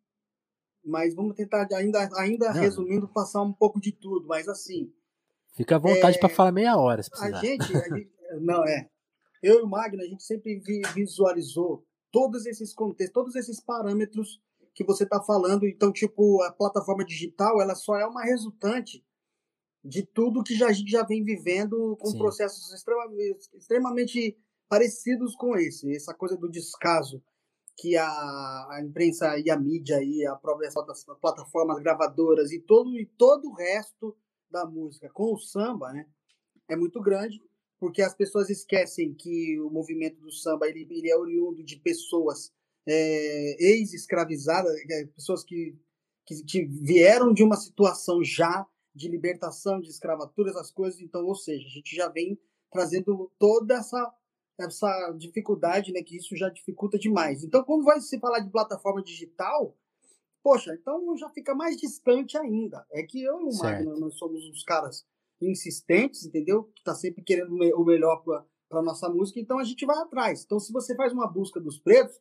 mas vamos tentar ainda, ainda resumindo, passar um pouco de tudo, mas assim. Fica à vontade é, para falar meia hora, se precisar. A gente, a *laughs* gente, não é. Eu e o Magno, a gente sempre visualizou todos esses contextos, todos esses parâmetros que você está falando. Então, tipo, a plataforma digital, ela só é uma resultante de tudo que já, a gente já vem vivendo com Sim. processos extremamente, extremamente parecidos com esse. Essa coisa do descaso que a, a imprensa e a mídia e a própria plataformas gravadoras e todo e todo o resto da música com o samba, né, é muito grande. porque as pessoas esquecem que o movimento do samba ele, ele é oriundo de pessoas é, ex-escravizadas, é, pessoas que, que, que vieram de uma situação já de libertação, de escravatura, essas coisas. Então, ou seja, a gente já vem trazendo toda essa essa dificuldade, né, que isso já dificulta demais. Então, quando vai se falar de plataforma digital, poxa, então já fica mais distante ainda. É que eu e o Magno, nós somos uns caras insistentes, entendeu? Que tá sempre querendo o melhor para nossa música, então a gente vai atrás. Então, se você faz uma busca dos pretos,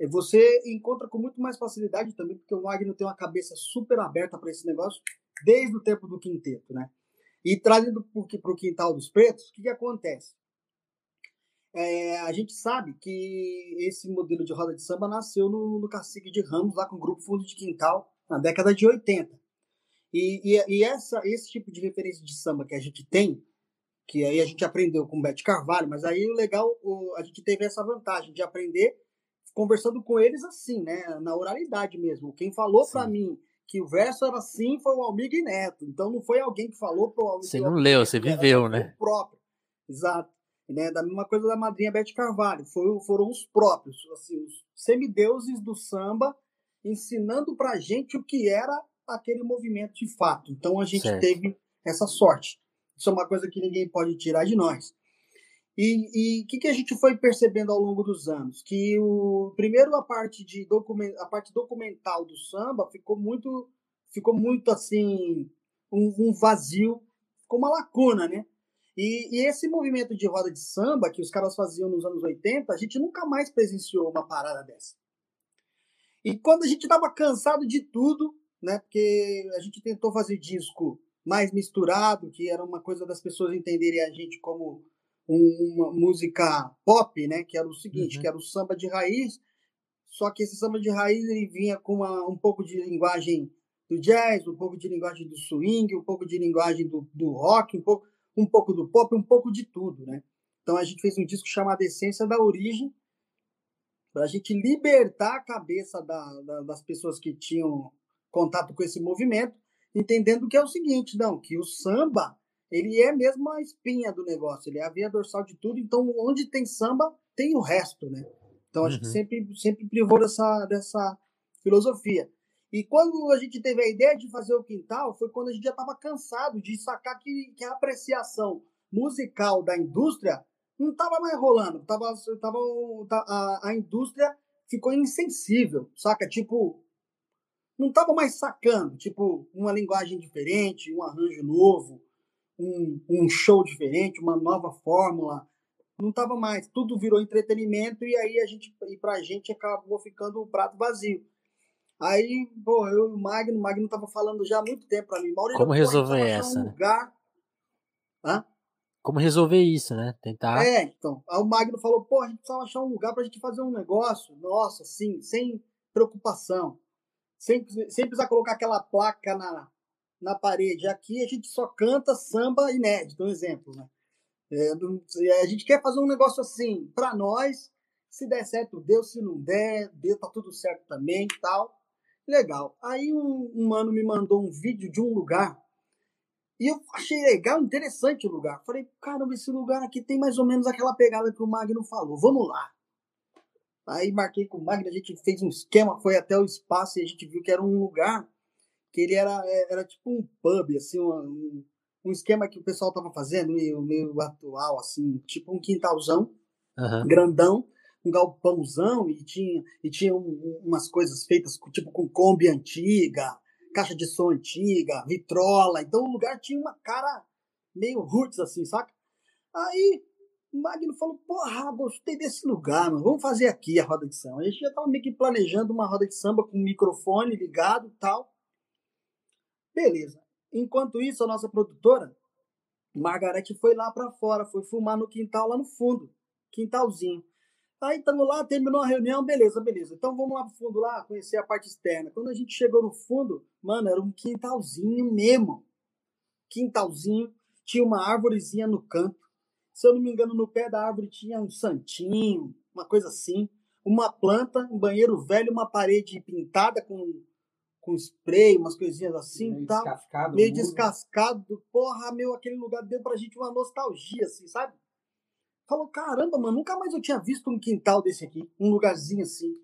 é, você encontra com muito mais facilidade também, porque o Magno tem uma cabeça super aberta para esse negócio desde o tempo do quinteto, né? E trazendo para o quintal dos pretos, o que, que acontece? É, a gente sabe que esse modelo de roda de samba nasceu no, no Cacique de Ramos, lá com o grupo Fundo de Quintal, na década de 80. E, e, e, essa, esse tipo de referência de samba que a gente tem, que aí a gente aprendeu com o Bete Carvalho, mas aí o legal, o, a gente teve essa vantagem de aprender conversando com eles assim, né, na oralidade mesmo. Quem falou para mim que o verso era assim foi o Almir Neto. Então não foi alguém que falou pro Almir. Você não leu, você viveu, né? O próprio. Exato. Né? Da mesma coisa da madrinha Bete Carvalho. Foi, foram os próprios, assim, os semideuses do samba ensinando pra gente o que era aquele movimento de fato. Então a gente certo. teve essa sorte. Isso é uma coisa que ninguém pode tirar de nós. E o que, que a gente foi percebendo ao longo dos anos? Que o primeiro a parte de document, a parte documental do samba ficou muito ficou muito assim um, um vazio, ficou uma lacuna, né? E, e, esse movimento de roda de samba que os caras faziam nos anos 80, a gente nunca mais presenciou uma parada dessa. E quando a gente estava cansado de tudo, né? Porque a gente tentou fazer disco mais misturado, que era uma coisa das pessoas entenderem a gente como uma música pop, né? Que era o seguinte, uhum. que era o samba de raiz, só que esse samba de raiz ele vinha com uma, um pouco de linguagem do jazz, um pouco de linguagem do swing, um pouco de linguagem do, do rock, um pouco, um pouco do pop, um pouco de tudo, né? Então a gente fez um disco chamado Essência da Origem, para a gente libertar a cabeça da, da, das pessoas que tinham contato com esse movimento, entendendo que é o seguinte, não, que o samba ele é mesmo a espinha do negócio, ele é a via dorsal de tudo, então onde tem samba, tem o resto, né? Então a uhum. gente sempre, sempre privou dessa, dessa filosofia. E quando a gente teve a ideia de fazer o quintal, foi quando a gente já estava cansado de sacar que, que a apreciação musical da indústria não estava mais rolando. Tava, tava, a, a indústria ficou insensível, saca? Tipo, não estava mais sacando, tipo, uma linguagem diferente, um arranjo novo, um, um show diferente, uma nova fórmula. Não estava mais. Tudo virou entretenimento e aí a gente, e pra gente acabou ficando o prato vazio. Aí, pô, eu e o Magno, o Magno tava falando já há muito tempo para mim. Maurício, Como resolver essa? Um né? lugar... Hã? Como resolver isso, né? Tentar. É, então. Aí o Magno falou, pô, a gente precisava achar um lugar pra gente fazer um negócio, nossa, assim, sem preocupação. Sem, sem precisar colocar aquela placa na, na parede. Aqui a gente só canta samba inédito, um exemplo. Né? É, a gente quer fazer um negócio assim, para nós, se der certo, deu, se não der, deu, tá tudo certo também e tal. Legal. Aí um, um mano me mandou um vídeo de um lugar e eu achei legal, interessante o lugar. Falei, caramba, esse lugar aqui tem mais ou menos aquela pegada que o Magno falou. Vamos lá. Aí marquei com o Magno, a gente fez um esquema, foi até o espaço e a gente viu que era um lugar que ele era, é, era tipo um pub, assim, um, um esquema que o pessoal tava fazendo, meio, meio atual, assim, tipo um quintalzão, uhum. grandão, um galpãozão, e tinha, e tinha um, umas coisas feitas tipo com Kombi antiga, caixa de som antiga, vitrola, então o lugar tinha uma cara meio roots, assim, saca? Aí o Magno falou, porra, gostei desse lugar, mano. vamos fazer aqui a roda de samba. A gente já tava meio que planejando uma roda de samba com microfone ligado e tal. Beleza. Enquanto isso, a nossa produtora, Margarete, foi lá para fora, foi fumar no quintal lá no fundo, quintalzinho. Aí estamos lá, terminou a reunião, beleza, beleza. Então vamos lá pro fundo lá, conhecer a parte externa. Quando a gente chegou no fundo, mano, era um quintalzinho mesmo. Quintalzinho, tinha uma árvorezinha no canto. Se eu não me engano, no pé da árvore tinha um santinho, uma coisa assim. Uma planta, um banheiro velho, uma parede pintada com com spray, umas coisinhas assim meio tal. Descascado, meio descascado. Porra, meu, aquele lugar deu pra gente uma nostalgia, assim, sabe? Falou, caramba, mano, nunca mais eu tinha visto um quintal desse aqui, um lugarzinho assim.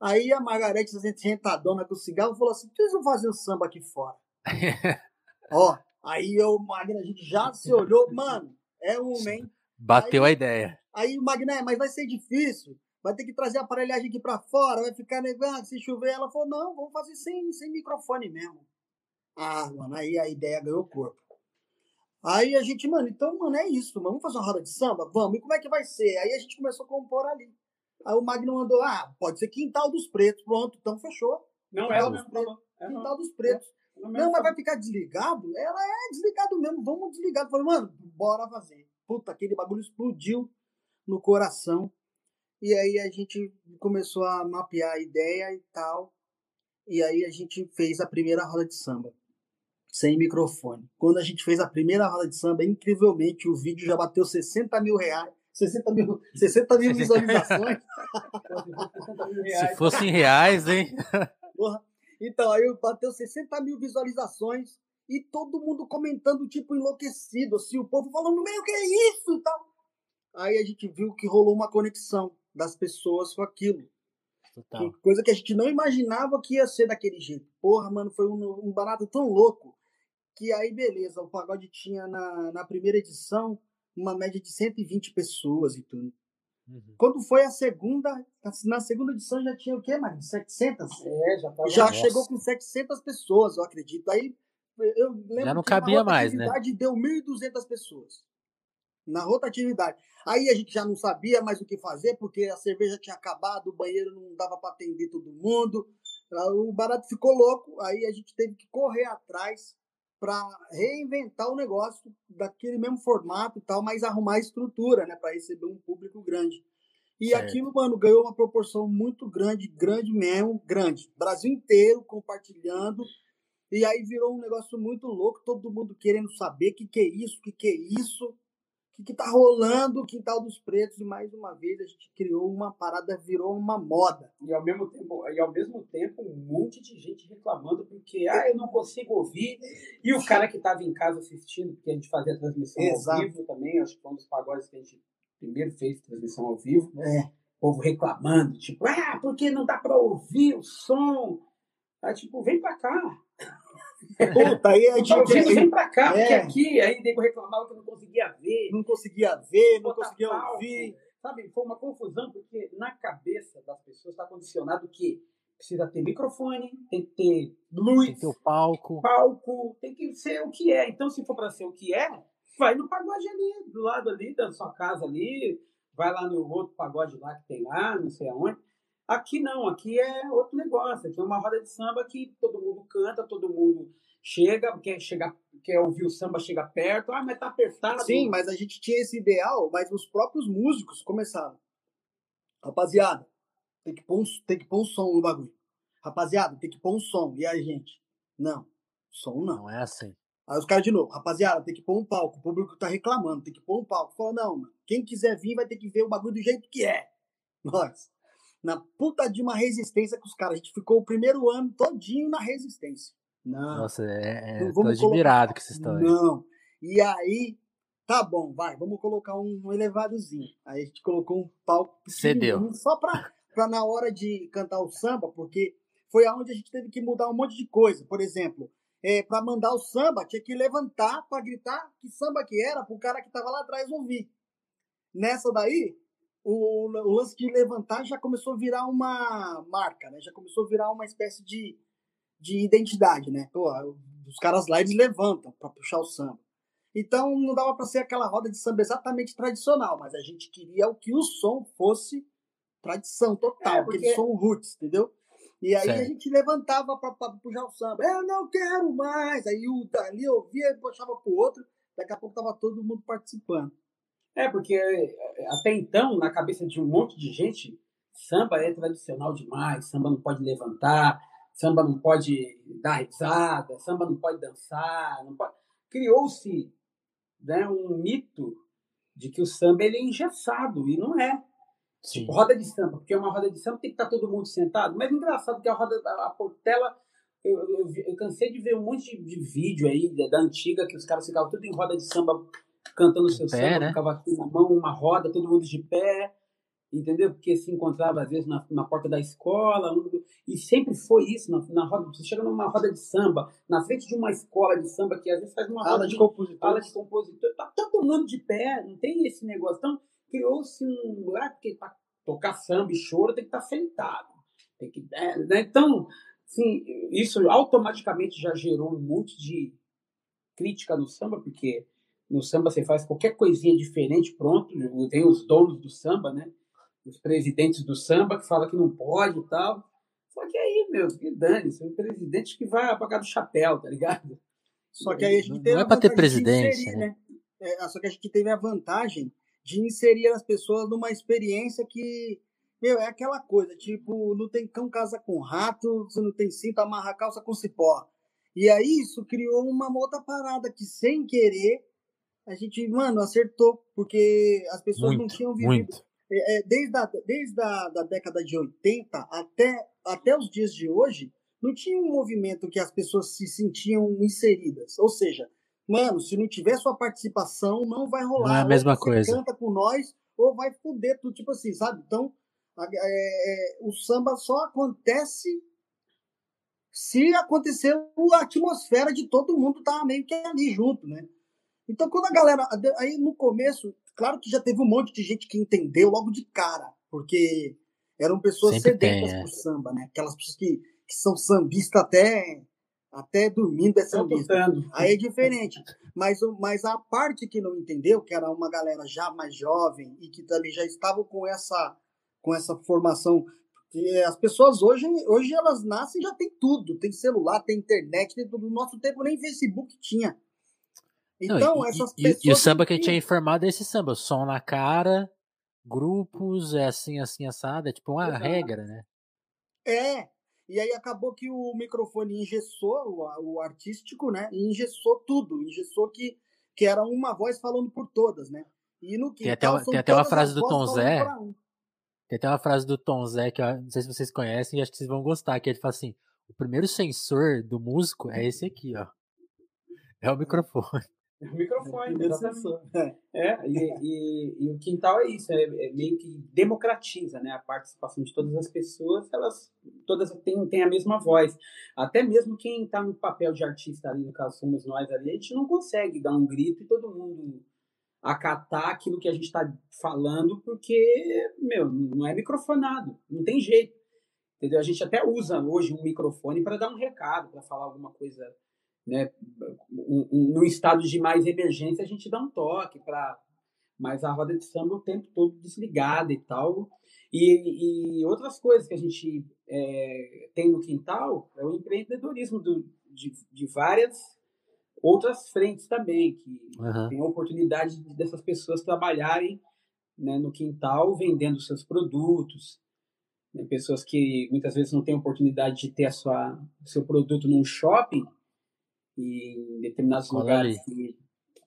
Aí a Margarete, sentadona com o cigarro, falou assim, vocês vão fazer o samba aqui fora. *laughs* Ó, aí eu, Magna, a gente já se olhou, mano, é uma, hein? Bateu Aí- a ideia. Aí o Magné, mas vai ser difícil. Vai ter que trazer a aparelhagem aqui pra fora, vai ficar negando, se chover. Ela falou, não, vamos fazer sem, sem microfone mesmo. Ah, mano, aí a ideia ganhou corpo. Aí a gente, mano, então, mano, é isso, mano. Vamos fazer uma roda de samba? Vamos. E como é que vai ser? Aí a gente começou a compor ali. Aí o Magno mandou, ah, pode ser Quintal dos Pretos. Pronto, então fechou. Não, Quintal ela dos Pretos. Ela Quintal dos Pretos. ela Não, mesmo mas vai ficar desligado? Ela é desligado mesmo, vamos desligar. Eu Falei, mano, bora fazer. Puta, aquele bagulho explodiu no coração. E aí a gente começou a mapear a ideia e tal. E aí a gente fez a primeira roda de samba. Sem microfone. Quando a gente fez a primeira roda de samba, incrivelmente o vídeo já bateu 60 mil reais. 60 mil, 60 mil visualizações. 60 *laughs* mil Se fosse em reais, hein? *laughs* Porra. Então, aí bateu 60 mil visualizações e todo mundo comentando, tipo, enlouquecido, assim, o povo falando, meu, que é isso e tal. Aí a gente viu que rolou uma conexão das pessoas com aquilo. Total. Coisa que a gente não imaginava que ia ser daquele jeito. Porra, mano, foi um, um barato tão louco que aí, beleza, o pagode tinha na, na primeira edição uma média de 120 pessoas e tudo. Uhum. Quando foi a segunda, na segunda edição já tinha o quê, mano? 700? É, já tava. já chegou com 700 pessoas, eu acredito. Aí eu lembro Já não que na cabia mais, né? rotatividade deu 1.200 pessoas. Na rotatividade. Aí a gente já não sabia mais o que fazer, porque a cerveja tinha acabado, o banheiro não dava para atender todo mundo. Ah, O barato ficou louco, aí a gente teve que correr atrás para reinventar o negócio daquele mesmo formato e tal, mas arrumar a estrutura, né, para receber um público grande. E Certo. aquilo, mano, ganhou uma proporção muito grande, grande mesmo, grande. Brasil inteiro compartilhando. E aí virou um negócio muito louco, todo mundo querendo saber o que, que é isso, o que, que é isso, que, que tá rolando, o Quintal dos Pretos. E mais uma vez a gente criou uma parada, virou uma moda. E ao mesmo tempo, e ao mesmo tempo, um monte de gente reclamando porque ah, eu não consigo ouvir. E o cara que estava em casa assistindo, porque a gente fazia transmissão Exato. ao vivo também, acho que foi um dos pagodes que a gente primeiro fez transmissão ao vivo. É. O povo reclamando, tipo, ah, porque não dá para ouvir o som? Aí, tipo, vem pra cá. Puta, aí a gente vem pra cá, É. porque aqui, aí nego reclamava que não conseguia ver. não conseguia ver, não botar conseguia palco. ouvir. Sabe, foi uma confusão, porque na cabeça das pessoas está condicionado que precisa ter microfone, tem que ter luz, Tem que ter o palco. palco, tem que ser o que é. Então, se for para ser o que é, vai no pagode ali, do lado ali, da sua casa ali, vai lá no outro pagode lá que tem lá, não sei aonde. Aqui não, aqui é outro negócio, aqui é uma roda de samba que todo mundo canta, todo mundo chega, quer, chegar, quer ouvir o samba, chega perto, ah, mas tá apertado. Sim, mas a gente tinha esse ideal, mas os próprios músicos começaram. Rapaziada, tem que pôr um, tem que pôr um som no bagulho. Rapaziada, tem que pôr um som. E a gente? Não, som não. Não é assim. Aí os caras de novo, rapaziada, tem que pôr um palco. O público tá reclamando, tem que pôr um palco. Falou, não, mano, quem quiser vir vai ter que ver o bagulho do jeito que é. Nós, na puta de uma resistência com os caras. A gente ficou o primeiro ano todinho na resistência. Não, Nossa, é, é, Não tô admirado com essa história. não. E aí, tá bom, vai, vamos colocar um elevadozinho. Aí a gente colocou um palco Cedeu. só pra, pra na hora de cantar o samba, porque foi aonde a gente teve que mudar um monte de coisa. Por exemplo, é, para mandar o samba, tinha que levantar para gritar que samba que era pro cara que tava lá atrás ouvir. Nessa daí, o, o lance de levantar já começou a virar uma marca, né? Já começou a virar uma espécie de, de identidade, né? Pô, os caras lá eles levantam para puxar o samba. Então não dava para ser aquela roda de samba exatamente tradicional, mas a gente queria o que o som fosse tradição total, É, aquele porque- som roots, entendeu? E aí a Certo. gente levantava para puxar o samba. Eu não quero mais. Aí o dali ouvia e puxava pro outro. Daqui a pouco tava todo mundo participando. É, porque é, até então, na cabeça de um monte de gente, samba é tradicional demais, samba não pode levantar, samba não pode dar risada, samba não pode dançar. Pode... Criou-se né, um mito de que o samba ele é engessado, e não é. Sim. Tipo, roda de samba, porque uma roda de samba tem que estar todo mundo sentado. Mas é engraçado que a roda da Portela, eu, eu, eu cansei de ver um monte de, de vídeo aí da, da antiga que os caras ficavam tudo em roda de samba cantando seu pé, samba, né? com cavaquinho na mão, uma roda, todo mundo de pé, entendeu? Porque se encontrava às vezes na, na porta da escola, e sempre foi isso, na, na roda, você chega numa roda de samba, na frente de uma escola de samba, que às vezes faz uma roda Aula de de compositor. aula de compositor, tá todo mundo de pé, não tem esse negócio. Então, criou-se um lugar, porque para tocar samba e choro tem que estar sentado. Tem que, é, né? Então, assim, isso automaticamente já gerou um monte de crítica no samba, porque no samba você faz qualquer coisinha diferente, pronto, tem os donos do samba, né? Os presidentes do samba que falam que não pode e tal. Só que aí, meu, que dane-se, o presidente que vai apagar do chapéu, tá ligado? Só que aí a gente Não teve é a pra ter presidência, inserir, né? É, só que a gente teve a vantagem de inserir as pessoas numa experiência que, meu, é aquela coisa, tipo, não tem cão casa com rato, você não tem cinto, amarra a calça com cipó. E aí isso criou uma outra parada que, sem querer, a gente, mano, acertou, porque as pessoas não Muito, tinham vivido muito. é, é, desde, a, desde a da década de 80 até, até os dias de hoje, não tinha um movimento que as pessoas se sentiam inseridas. Ou seja, mano, se não tiver sua participação, não vai rolar. Não é a mesma você coisa. canta com nós, ou vai foder tudo, tipo assim, sabe? Então, é, é, o samba só acontece se acontecer a atmosfera de todo mundo tá meio que ali junto, né? Então, quando a galera. Aí no começo, claro que já teve um monte de gente que entendeu logo de cara, porque eram pessoas Sempre sedentas tem, é. por samba, né? Aquelas pessoas que, que são sambistas até, até dormindo é sambista. Aí é diferente. Mas, mas a parte que não entendeu, que era uma galera já mais jovem e que também já estavam com essa, com essa formação. As pessoas hoje, hoje elas nascem e já tem tudo. Tem celular, tem internet, tem tudo. No nosso tempo nem Facebook tinha. Não, Então, e- essas e, pessoas. e o samba que a não gente é informado é esse samba, som na cara, grupos, é assim, assim, assado, é tipo uma Exato. regra, né? É. E aí acabou que o microfone engessou, o, o artístico, né? E engessou tudo. Engessou que, que era uma voz falando por todas, né? E no Tem até tem até uma frase as do Tom Zé. Tem até uma frase do Tom Zé que eu não sei se vocês conhecem e acho que vocês vão gostar, que ele fala assim: o primeiro sensor do músico é esse aqui, ó. É o microfone. *laughs* O microfone, exatamente. sensor. É. É, e, e- e o quintal é isso, é, é meio que democratiza né, a participação de todas as pessoas, elas todas têm, têm a mesma voz. Até mesmo quem está no papel de artista ali, no caso somos nós ali, a gente não consegue dar um grito e todo mundo acatar aquilo que a gente está falando, porque, meu, não é microfonado, não tem jeito. Entendeu? A gente até usa hoje um microfone para dar um recado, para falar alguma coisa né, no estado de mais emergência a gente dá um toque para mas a roda de samba o tempo todo desligada e tal e, e outras coisas que a gente é, tem no quintal é o empreendedorismo do- de, de várias outras frentes também que Aham. tem a oportunidade de- dessas pessoas trabalharem né, no quintal vendendo seus produtos né, pessoas que muitas vezes não têm oportunidade de ter a sua seu produto num shopping e em determinados lugares que,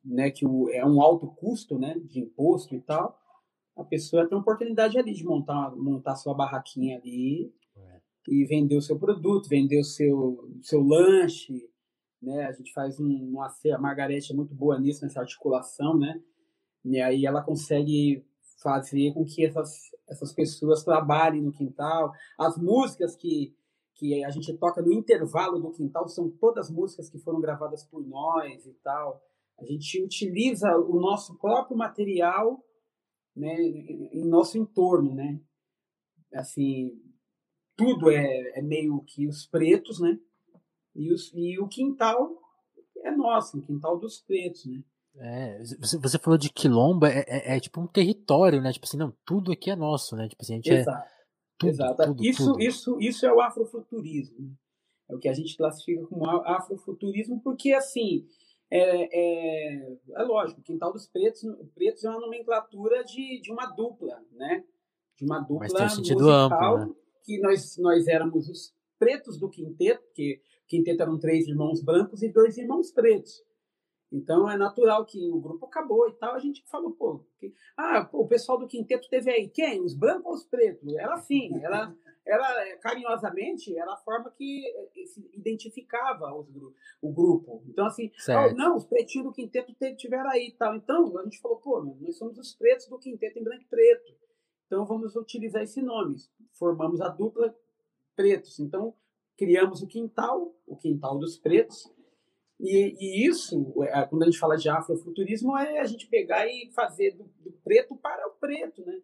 né, que o, é um alto custo né, de imposto e tal, a pessoa tem a oportunidade ali de montar montar sua barraquinha ali É. e vender o seu produto, vender o seu, seu lanche, né? A gente faz um, uma a Margarete é muito boa nisso, nessa articulação, né? E aí ela consegue fazer com que essas, essas pessoas trabalhem no quintal. As músicas que, que a gente toca no intervalo do quintal são todas músicas que foram gravadas por nós e tal. A gente utiliza o nosso próprio material né, em nosso entorno, né? Assim, tudo é, é meio que os pretos, né? E, os, e o quintal é nosso, o quintal dos pretos, né? É, você, você falou de quilombo, é, é- é tipo um território, né? Tipo assim, não, tudo aqui é nosso, né? Tipo assim, a gente é Exato. Tudo, Exato. tudo, isso, tudo. Isso, isso é o afrofuturismo. né? É o que a gente classifica como afrofuturismo, porque, assim, é, é, é lógico, o Quintal dos Pretos, pretos é uma nomenclatura de, de uma dupla, né? De uma dupla Mas tem um sentido musical, amplo, né? que nós, nós éramos os pretos do quinteto, porque o quinteto eram três irmãos brancos e dois irmãos pretos. Então é natural que o grupo acabou e tal. A gente falou, pô, que- ah, o pessoal do quinteto teve aí quem? Os brancos ou os pretos? Era assim, era, era carinhosamente era a forma que se identificava os, o grupo. Então, assim, oh, não, os pretinhos do quinteto tiveram aí e tal. Então, a gente falou, pô, nós somos os pretos do quinteto em branco e preto. Então, vamos utilizar esse nome. Formamos a dupla pretos. Então, criamos o quintal, o quintal dos pretos. E, e isso, é, quando a gente fala de afrofuturismo, é a gente pegar e fazer do, do preto para o preto, né?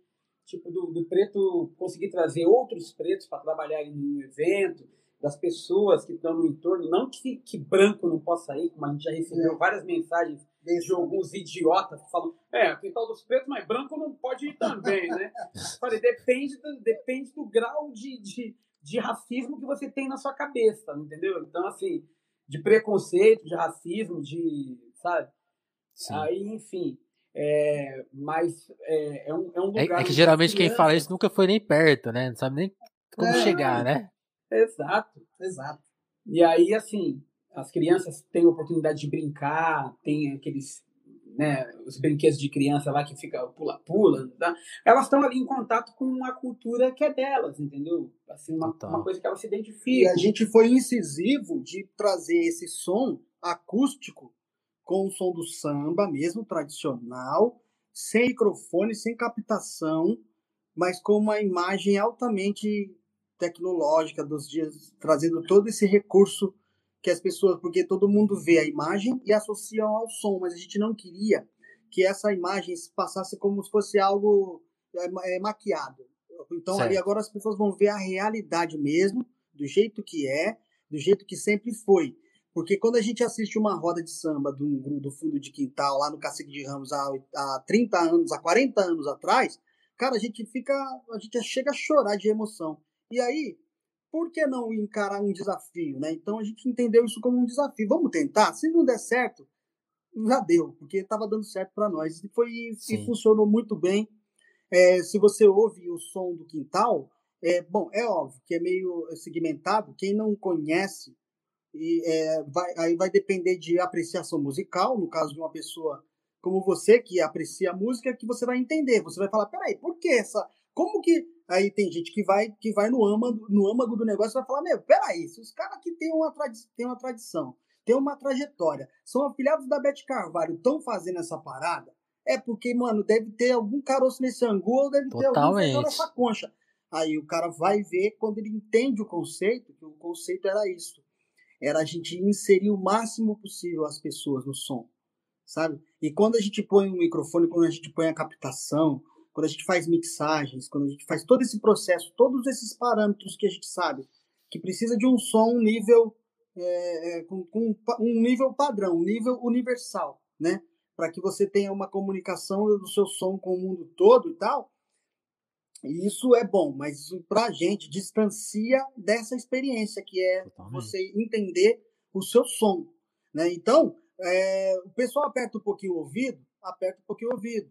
tipo do, do preto conseguir trazer outros pretos para trabalharem no evento, das pessoas que estão no entorno, não que, que branco não possa ir, como a gente já recebeu é. várias mensagens de alguns idiotas que falam, é, tem tal dos pretos, mas branco não pode ir também, né? *laughs* Falei, depende do, depende do grau de, de, de racismo que você tem na sua cabeça, entendeu? Então, assim, de preconceito, de racismo, de, sabe? Sim. Aí, enfim, é, mas é, é, um, é um lugar. É, é que geralmente quem fala isso nunca foi nem perto, né? Não sabe nem como é, chegar, né? *laughs* Exato, exato. E aí, assim, as crianças têm oportunidade de brincar, tem aqueles. Né, os brinquedos de criança lá que fica pula-pula, tá? elas estão ali em contato com uma cultura que é delas, entendeu? Assim, uma, uma coisa que elas se identificam. E a gente foi incisivo de trazer esse som acústico com o som do samba mesmo, tradicional, sem microfone, sem captação, mas com uma imagem altamente tecnológica dos dias, trazendo todo esse recurso que as pessoas, porque todo mundo vê a imagem e associam ao som, mas a gente não queria que essa imagem passasse como se fosse algo é, é, maquiado. Então certo. ali agora as pessoas vão ver a realidade mesmo, do jeito que é, do jeito que sempre foi. Porque quando a gente assiste uma roda de samba do, do fundo de quintal, lá no Cacique de Ramos, há, há 30 anos, há 40 anos atrás, cara, a gente fica. A gente chega a chorar de emoção. E aí, por que não encarar um desafio, né? Então a gente entendeu isso como um desafio. Vamos tentar? Se não der certo, já deu, porque estava dando certo para nós. E, foi, e funcionou muito bem. É, se você ouve o som do quintal, é, bom, é óbvio que é meio segmentado. Quem não conhece e é, vai, aí vai depender de apreciação musical, no caso de uma pessoa como você que aprecia a música, que você vai entender. Você vai falar, peraí, por que essa. Como que. Aí tem gente que vai que vai no âmago, no âmago do negócio e vai falar, meu, peraí, se os caras que têm uma, têm uma tradição, têm uma trajetória, são afiliados da Bete Carvalho, estão fazendo essa parada, é porque, mano, deve ter algum caroço nesse angu ou deve Totalmente. ter algum nessa concha. Aí o cara vai ver quando ele entende o conceito, que o conceito era isso era a gente inserir o máximo possível as pessoas no som, sabe? E quando a gente põe o microfone, quando a gente põe a captação, quando a gente faz mixagens, quando a gente faz todo esse processo, todos esses parâmetros que a gente sabe que precisa de um som nível é, é com, com, um nível padrão, um nível universal, né? Para que você tenha uma comunicação do seu som com o mundo todo e tal, e isso é bom, mas para a gente distancia dessa experiência, que é você entender o seu som. Né? Então, é, o pessoal aperta um pouquinho o ouvido, aperta um pouquinho o ouvido.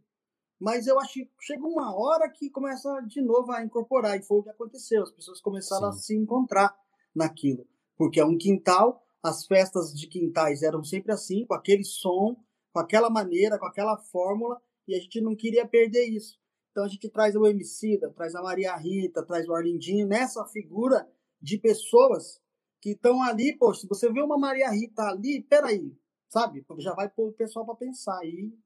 Mas eu acho que chega uma hora que começa de novo a incorporar, e foi o que aconteceu. As pessoas começaram Sim. a se encontrar naquilo. Porque é um quintal, as festas de quintais eram sempre assim, com aquele som, com aquela maneira, com aquela fórmula, e a gente não queria perder isso. Então a gente traz o Emicida, traz a Maria Rita, traz o Arlindinho, nessa figura de pessoas que estão ali, poxa, se você vê uma Maria Rita ali, peraí, sabe? Já vai pôr o pessoal para pensar. E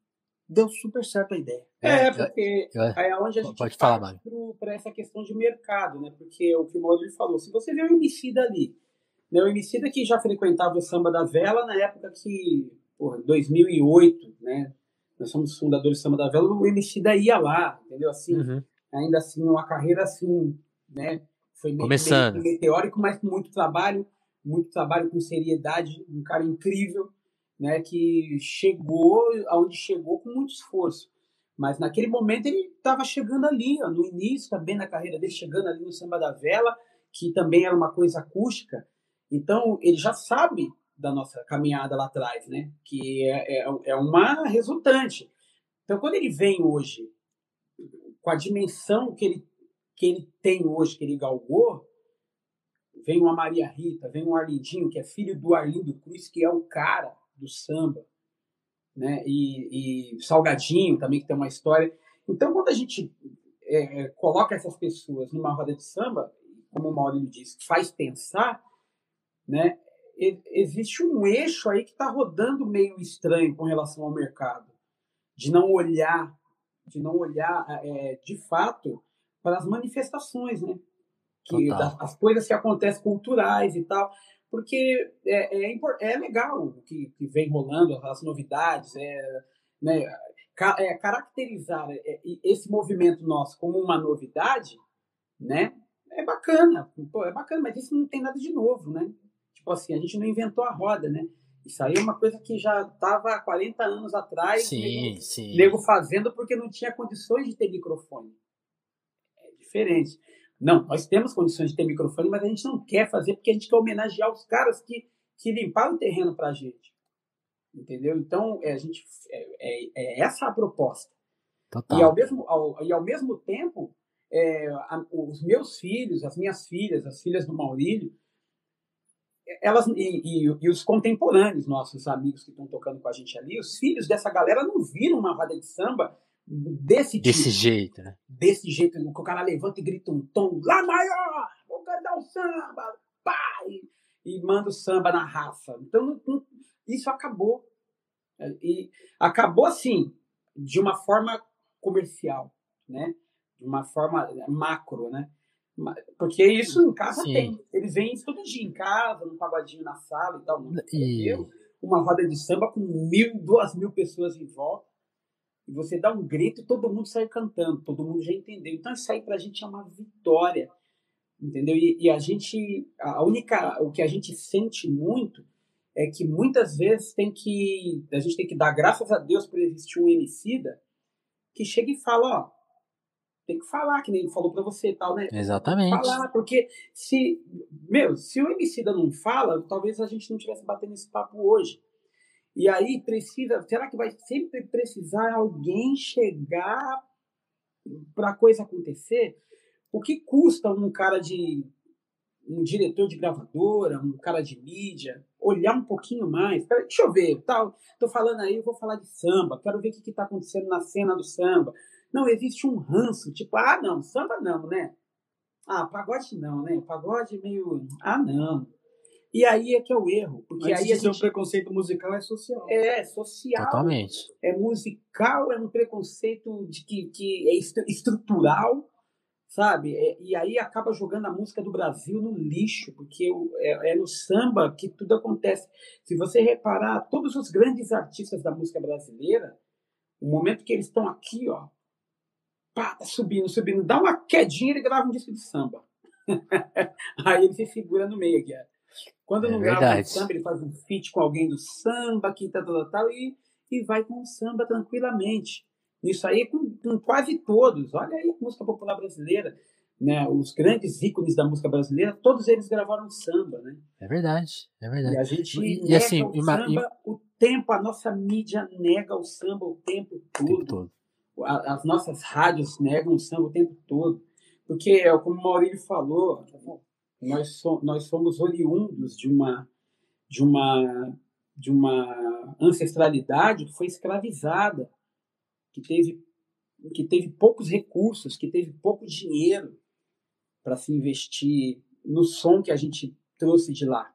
deu super certo a ideia. É, é porque é, é onde a gente pode falar, para essa questão de mercado, né? Porque o que o Maurício falou, se você vê o Emicida ali, né? o Emicida que já frequentava o samba da vela na época que, porra, 2008, né? nós somos fundadores do Samba da Vela, o MC da ia lá, entendeu? Assim, uhum. ainda assim, uma carreira assim, né? Foi meio, Começando. meio meteórico, mas com muito trabalho, muito trabalho com seriedade, um cara incrível, né? Que chegou aonde chegou com muito esforço. Mas naquele momento ele estava chegando ali, ó, no início também da carreira dele, chegando ali no Samba da Vela, que também era uma coisa acústica. Então ele já sabe da nossa caminhada lá atrás, né? Que é, é, é uma resultante. Então, quando ele vem hoje, com a dimensão que ele, que ele tem hoje, que ele galgou, vem uma Maria Rita, vem um Arlindinho, que é filho do Arlindo Cruz, que é o cara do samba, né? E, e Salgadinho também, que tem uma história. Então, quando a gente é, é coloca essas pessoas numa roda de samba, como o Maurílio disse, faz pensar, né? Existe um eixo aí que está rodando meio estranho com relação ao mercado, de não olhar, de não olhar é, de fato para as manifestações, né? Que, das, as coisas que acontecem culturais e tal porque é, é, é legal que, que vem rolando, as novidades, é, né, é, caracterizar é, esse movimento nosso como uma novidade, né? É bacana, pô, é bacana, mas isso não tem nada de novo, né? Tipo assim, a gente não inventou a roda, né? Isso aí é uma coisa que já estava há 40 anos atrás, sim, nego, sim. nego fazendo porque não tinha condições de ter microfone. É diferente. Não, nós temos condições de ter microfone, mas a gente não quer fazer porque a gente quer homenagear os caras que, que limparam o terreno para a gente. Entendeu? Então, é, a gente, é, é, é essa a proposta. Total. E, ao mesmo, ao, e ao mesmo tempo, é, a, os meus filhos, as minhas filhas, as filhas do Maurílio, elas e, e, e, os contemporâneos, nossos amigos que estão tocando com a gente ali, os filhos dessa galera não viram uma roda de samba desse tipo. Desse jeito, né? Desse jeito, que o cara levanta e grita um tom lá maior, vou cantar o samba, pá, e, e manda o samba na raça. Então, isso acabou. E acabou assim, de uma forma comercial, né? De uma forma macro, né? Porque isso em casa Sim. tem. Eles vêm todo dia em casa, num pagodinho na sala e tal. E... Uma roda de samba com mil, duas mil pessoas em volta e você dá um grito e todo mundo sai cantando, todo mundo já entendeu. Então isso aí pra gente é uma vitória, entendeu? E, e, a gente, a única, o que a gente sente muito é que muitas vezes tem que, a gente tem que dar graças a Deus por existir um emicida que chega e fala, ó, tem que falar, que nem ele falou para você e tal, né? Exatamente. Falar, porque se, meu, se o emicida não fala, talvez a gente não tivesse batendo esse papo hoje. E aí precisa, será que vai sempre precisar alguém chegar para a coisa acontecer? O que custa um cara de um diretor de gravadora, um cara de mídia, olhar um pouquinho mais. Pera, deixa eu ver, tal. Tô falando aí, eu vou falar de samba. Quero ver o que está acontecendo na cena do samba. Não existe um ranço, tipo, ah, não, samba não, né? Ah, pagode não, né? Pagode meio, ah, não. E aí é que é o erro. Porque Antes aí de gente... preconceito musical é social. É, social. Totalmente. É musical, é um preconceito de que, que é estrutural, sabe? É, e aí acaba jogando a música do Brasil no lixo, porque é, é, no samba que tudo acontece. Se você reparar, todos os grandes artistas da música brasileira, o momento que eles estão aqui, ó, pá, tá subindo, subindo, dá uma quedinha, ele grava um disco de samba. *laughs* aí ele se segura no meio aqui, ó. Quando é não verdade. grava um samba, ele faz um feat com alguém do samba, que tal, tal, tal, e, e vai com o samba tranquilamente. Isso aí com, com quase todos. Olha aí a música popular brasileira. Né, os grandes ícones da música brasileira, todos eles gravaram samba, né? É verdade, é verdade. E a gente e, nega assim, o samba o tempo, a nossa mídia nega o samba o tempo todo. O tempo todo. As nossas rádios negam o samba o tempo todo. Porque, como o Maurílio falou, nós, so, nós somos oriundos de uma, de uma, de uma ancestralidade que foi escravizada, que teve, que teve poucos recursos, que teve pouco dinheiro para se investir no som que a gente trouxe de lá.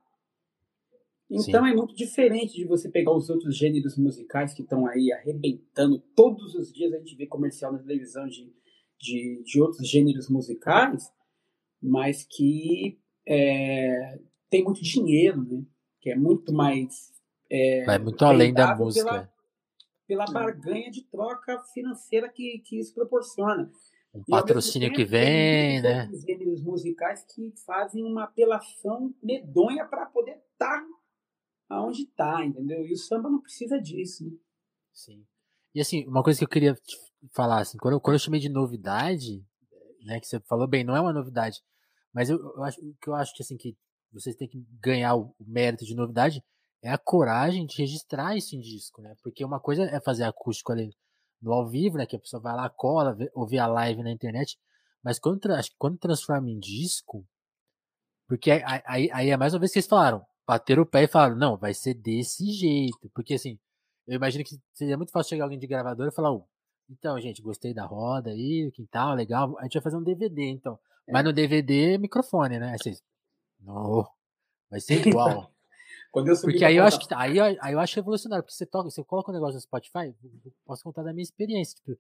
Então Sim. é muito diferente de você pegar os outros gêneros musicais que estão aí arrebentando. Todos os dias a gente vê comercial na televisão de, de, de outros gêneros musicais mas que é, tem muito dinheiro, né? que é muito mais. É, Vai muito além da música. Pela, pela barganha de troca financeira que, que isso proporciona. Um patrocínio tempo, que vem, né? gêneros musicais que fazem uma apelação medonha para poder estar tá aonde está, entendeu? E o samba não precisa disso, né? Sim. E assim, uma coisa que eu queria falar, assim, quando eu, quando eu chamei de novidade, né, que você falou bem, não é uma novidade, mas eu, eu acho que eu acho que assim que vocês têm que ganhar o mérito de novidade é a coragem de registrar isso em disco, né? Porque uma coisa é fazer acústico ali no ao vivo, né? Que a pessoa vai lá, cola, vê, ouvir a live na internet. Mas quando, quando transforma em disco, porque aí, aí, é mais uma vez que eles falaram, bateram o pé e falaram, não, vai ser desse jeito. Porque assim, eu imagino que seria muito fácil chegar alguém de gravador e falar, oh, então, gente, gostei da roda aí, quintal, legal, a gente vai fazer um DVD, então. Mas no DVD, microfone, né? Assim, não, vai ser *laughs* igual. Porque aí eu acho que aí, eu- aí eu acho revolucionário, porque você toca, você coloca um negócio no Spotify, posso contar da minha experiência. Tipo,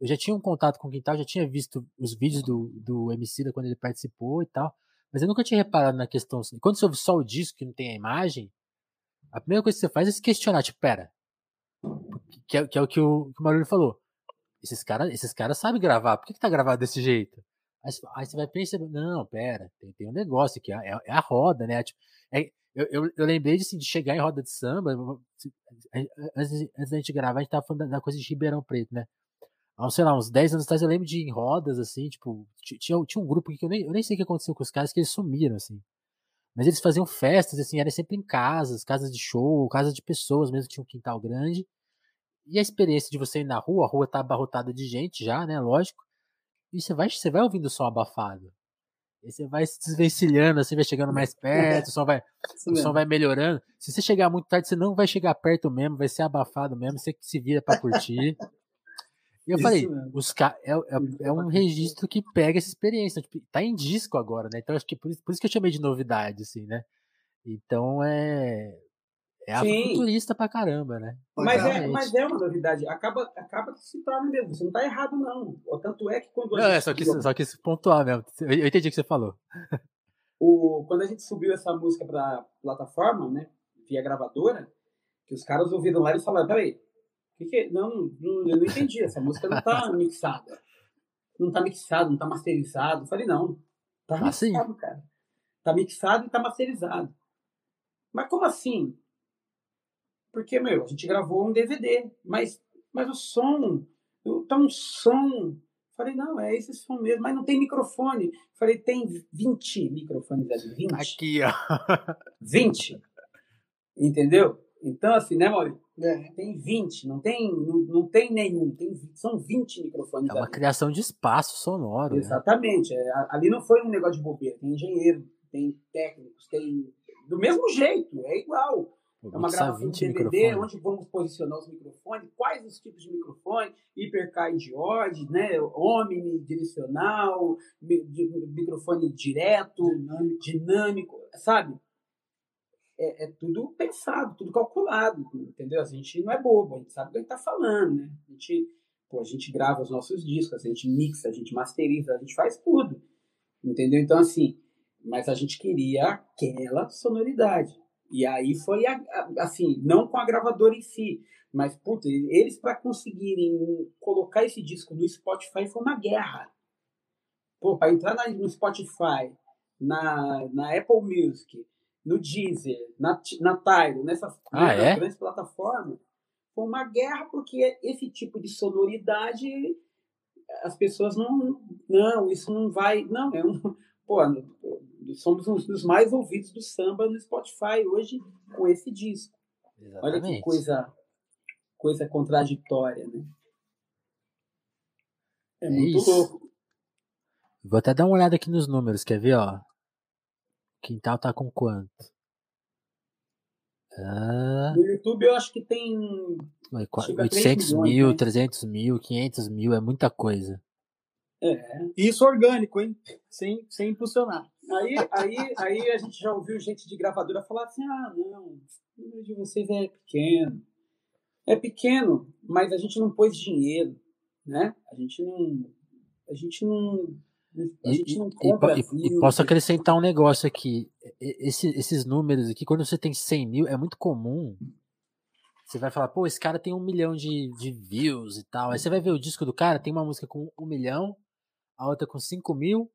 eu já tinha um contato com o Quintal, já tinha visto os vídeos do, do MC da quando ele participou e tal, mas eu nunca tinha reparado na questão. assim, Quando você ouve só o disco que não tem a imagem, a primeira coisa que você faz é se questionar, tipo, pera. Que é, que é o que o, que o Marulho falou. Esses caras esses cara sabem gravar, por que, que tá gravado desse jeito? Aí, aí você vai perceber, não, pera, tem, tem um negócio aqui, é, é a roda, né? Tipo, é- eu, eu, eu lembrei de, assim, de chegar em roda de samba. Antes, antes da gente gravar, a gente tava falando da, da coisa de Ribeirão Preto, né? Há, sei lá, uns 10 anos atrás eu lembro de em rodas, assim, tipo, ti- tinha, tinha um grupo que eu nem, eu nem sei o que aconteceu com os caras, que eles sumiram, assim. Mas eles faziam festas, assim, era sempre em casas, casas de show, casas de pessoas mesmo, que tinha um quintal grande. E a experiência de você ir na rua, a rua tá abarrotada de gente já, né? Lógico. E você vai, você vai ouvindo o som abafado. E você vai se desvencilhando, assim, vai chegando mais perto, o som vai, *laughs* Isso o som vai melhorando. Se você chegar muito tarde, você não vai chegar perto mesmo, vai ser abafado mesmo, você que se vira pra curtir. E eu Isso falei, mesmo. os ca... é, é, é um registro que pega essa experiência. Tipo, tá em disco agora, né? Então acho que por por isso que eu chamei de novidade, assim, né? Então é. É Sim. afrofuturista pra caramba, né? Mas é, mas é uma novidade. Acaba, acaba que se torna mesmo. Você não está errado, não. Tanto é que quando a Não, gente é só que, subiu- só que isso pontuar mesmo. Eu entendi o que você falou. o, quando a gente subiu essa música para plataforma, né, via gravadora, que os caras ouviram lá e falaram, peraí, que que é? não, não, eu não entendi, essa música não tá *laughs* mixada. Não tá mixado, não tá masterizado. Eu falei, não, tá Tá sim. mixado, cara. Tá mixado e tá masterizado. Mas como assim? Porque, meu, a gente gravou um DVD, mas, mas o som, tá um som. Falei, não, é esse som mesmo, mas não tem microfone. Falei, tem 20 microfones ali, 20. Aqui, ó. *laughs* 20. Entendeu? Então, assim, né, Maurício? É. Tem 20, não tem, não, não tem nenhum, tem, são 20 microfones É uma ali. criação de espaço sonoro. Né? Exatamente. É, a- ali não foi um negócio de bobeira. Tem engenheiro, tem técnicos, tem. Do mesmo jeito, é igual. É uma gravação 20 de DVD, microfones. onde vamos posicionar os microfones, quais os tipos de microfone, hipercardioide, né, omnidirecional, mi- di- microfone direto, dinâmico, sabe? É, é tudo pensado, tudo calculado, entendeu? A gente não é bobo, a gente sabe o que a gente está falando, né? A gente, pô, a gente grava os nossos discos, a gente mixa, a gente masteriza, a gente faz tudo, entendeu? Então, assim, mas a gente queria aquela sonoridade. E aí foi, a- a- assim, não com a gravadora em si, mas, puta, eles para conseguirem colocar esse disco no Spotify foi uma guerra. Pô, para entrar na- no Spotify, na, na Apple Music, no Deezer, na, na Tidal, nessas Ah, nessas é? grandes plataformas, foi uma guerra porque esse tipo de sonoridade as pessoas não, não, isso não vai, não, é um, pô, somos um dos mais ouvidos do samba no Spotify hoje com esse disco. Olha que Exatamente. coisa, coisa contraditória, né? É, É muito isso. louco. Vou até dar uma olhada aqui nos números, quer ver, ó? Quintal tá com quanto? Ah, No YouTube eu acho que tem ué, qua- Chega a três 800 milhões, mil, né? 300 mil, 500 mil, é muita coisa. É, Isso orgânico, hein? Sem, sem impulsionar. Aí, aí, aí a gente já ouviu gente de gravadora falar assim: ah, não, o número de vocês é pequeno. É pequeno, mas a gente não pôs dinheiro, né? A gente não. A gente não. A E, gente não e- e compra e- e views, posso acrescentar um negócio aqui. E- esse- esses números aqui, quando você tem 100 mil, é muito comum. Você vai falar, pô, esse cara tem um milhão de, de views e tal. Aí você vai ver o disco do cara, tem uma música com um milhão, a outra com 5 mil,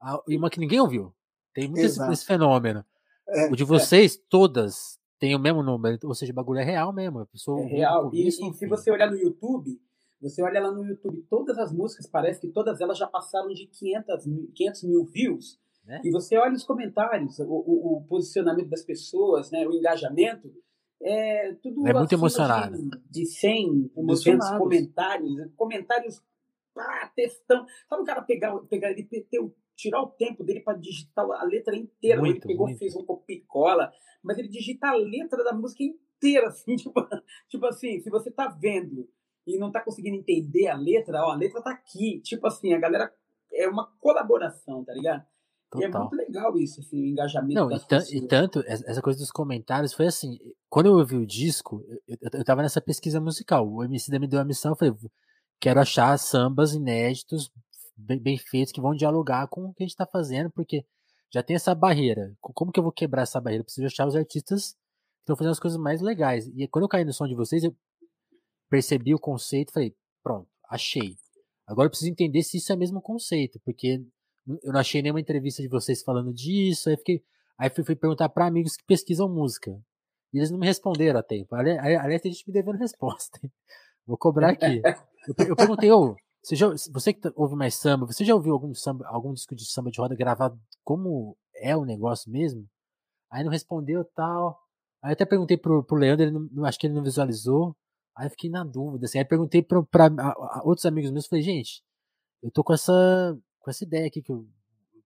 a- e uma que ninguém ouviu. Tem muito esse, esse fenômeno. É, o de vocês, todas, têm o mesmo número. Ou seja, o bagulho é real mesmo. A pessoa É real. E, ao e se você olhar no YouTube, você olha lá no YouTube, todas as músicas, parece que todas elas já passaram de 500 mil, 500 mil views. Né? E você olha os comentários, o, o- o posicionamento das pessoas, né, o engajamento, é tudo É muito emocionado. De, de 100, 200 Emocionados. comentários, comentários, pá, textão. Sabe o cara pegar, pegar ele, ter tirar o tempo dele para digitar a letra inteira, Muito, ele pegou, muito. fez um copia e cola, mas ele digita a letra da música inteira, assim, *laughs* tipo, tipo assim, se você tá vendo e não tá conseguindo entender a letra, ó, a letra tá aqui, tipo assim, a galera é uma colaboração, tá ligado? Total. E é muito legal isso, assim, o engajamento Não, e, e tanto, es- essa coisa dos comentários foi assim, quando eu ouvi o disco, eu, eu, eu tava nessa pesquisa musical, o MC me deu a missão, eu falei, quero achar sambas inéditos, bem, bem feitos, que vão dialogar com o que a gente tá fazendo, porque já tem essa barreira. Co- Como que eu vou quebrar essa barreira? Eu preciso achar os artistas que estão fazendo as coisas mais legais. E quando eu caí no som de vocês, eu percebi o conceito, falei, pronto, achei. Agora eu preciso entender se isso é mesmo conceito, porque eu não achei nenhuma entrevista de vocês falando disso, aí fiquei Aí fui, fui perguntar para amigos que pesquisam música. E eles não me responderam a tempo. Ali- ali- Aliás, tem gente me devendo resposta. Vou cobrar aqui. *laughs* Eu, per- eu perguntei, ô, você, já, você que tá- ouve mais samba, você já ouviu algum samba, algum disco de samba de roda gravado como é o negócio mesmo? Aí não respondeu tal. Aí até perguntei pro, pro Leandro, ele não, acho que ele não visualizou. Aí eu fiquei na dúvida. Assim. Aí perguntei pra, pra a- a- outros amigos meus, falei, gente, eu tô com essa, com essa ideia aqui que eu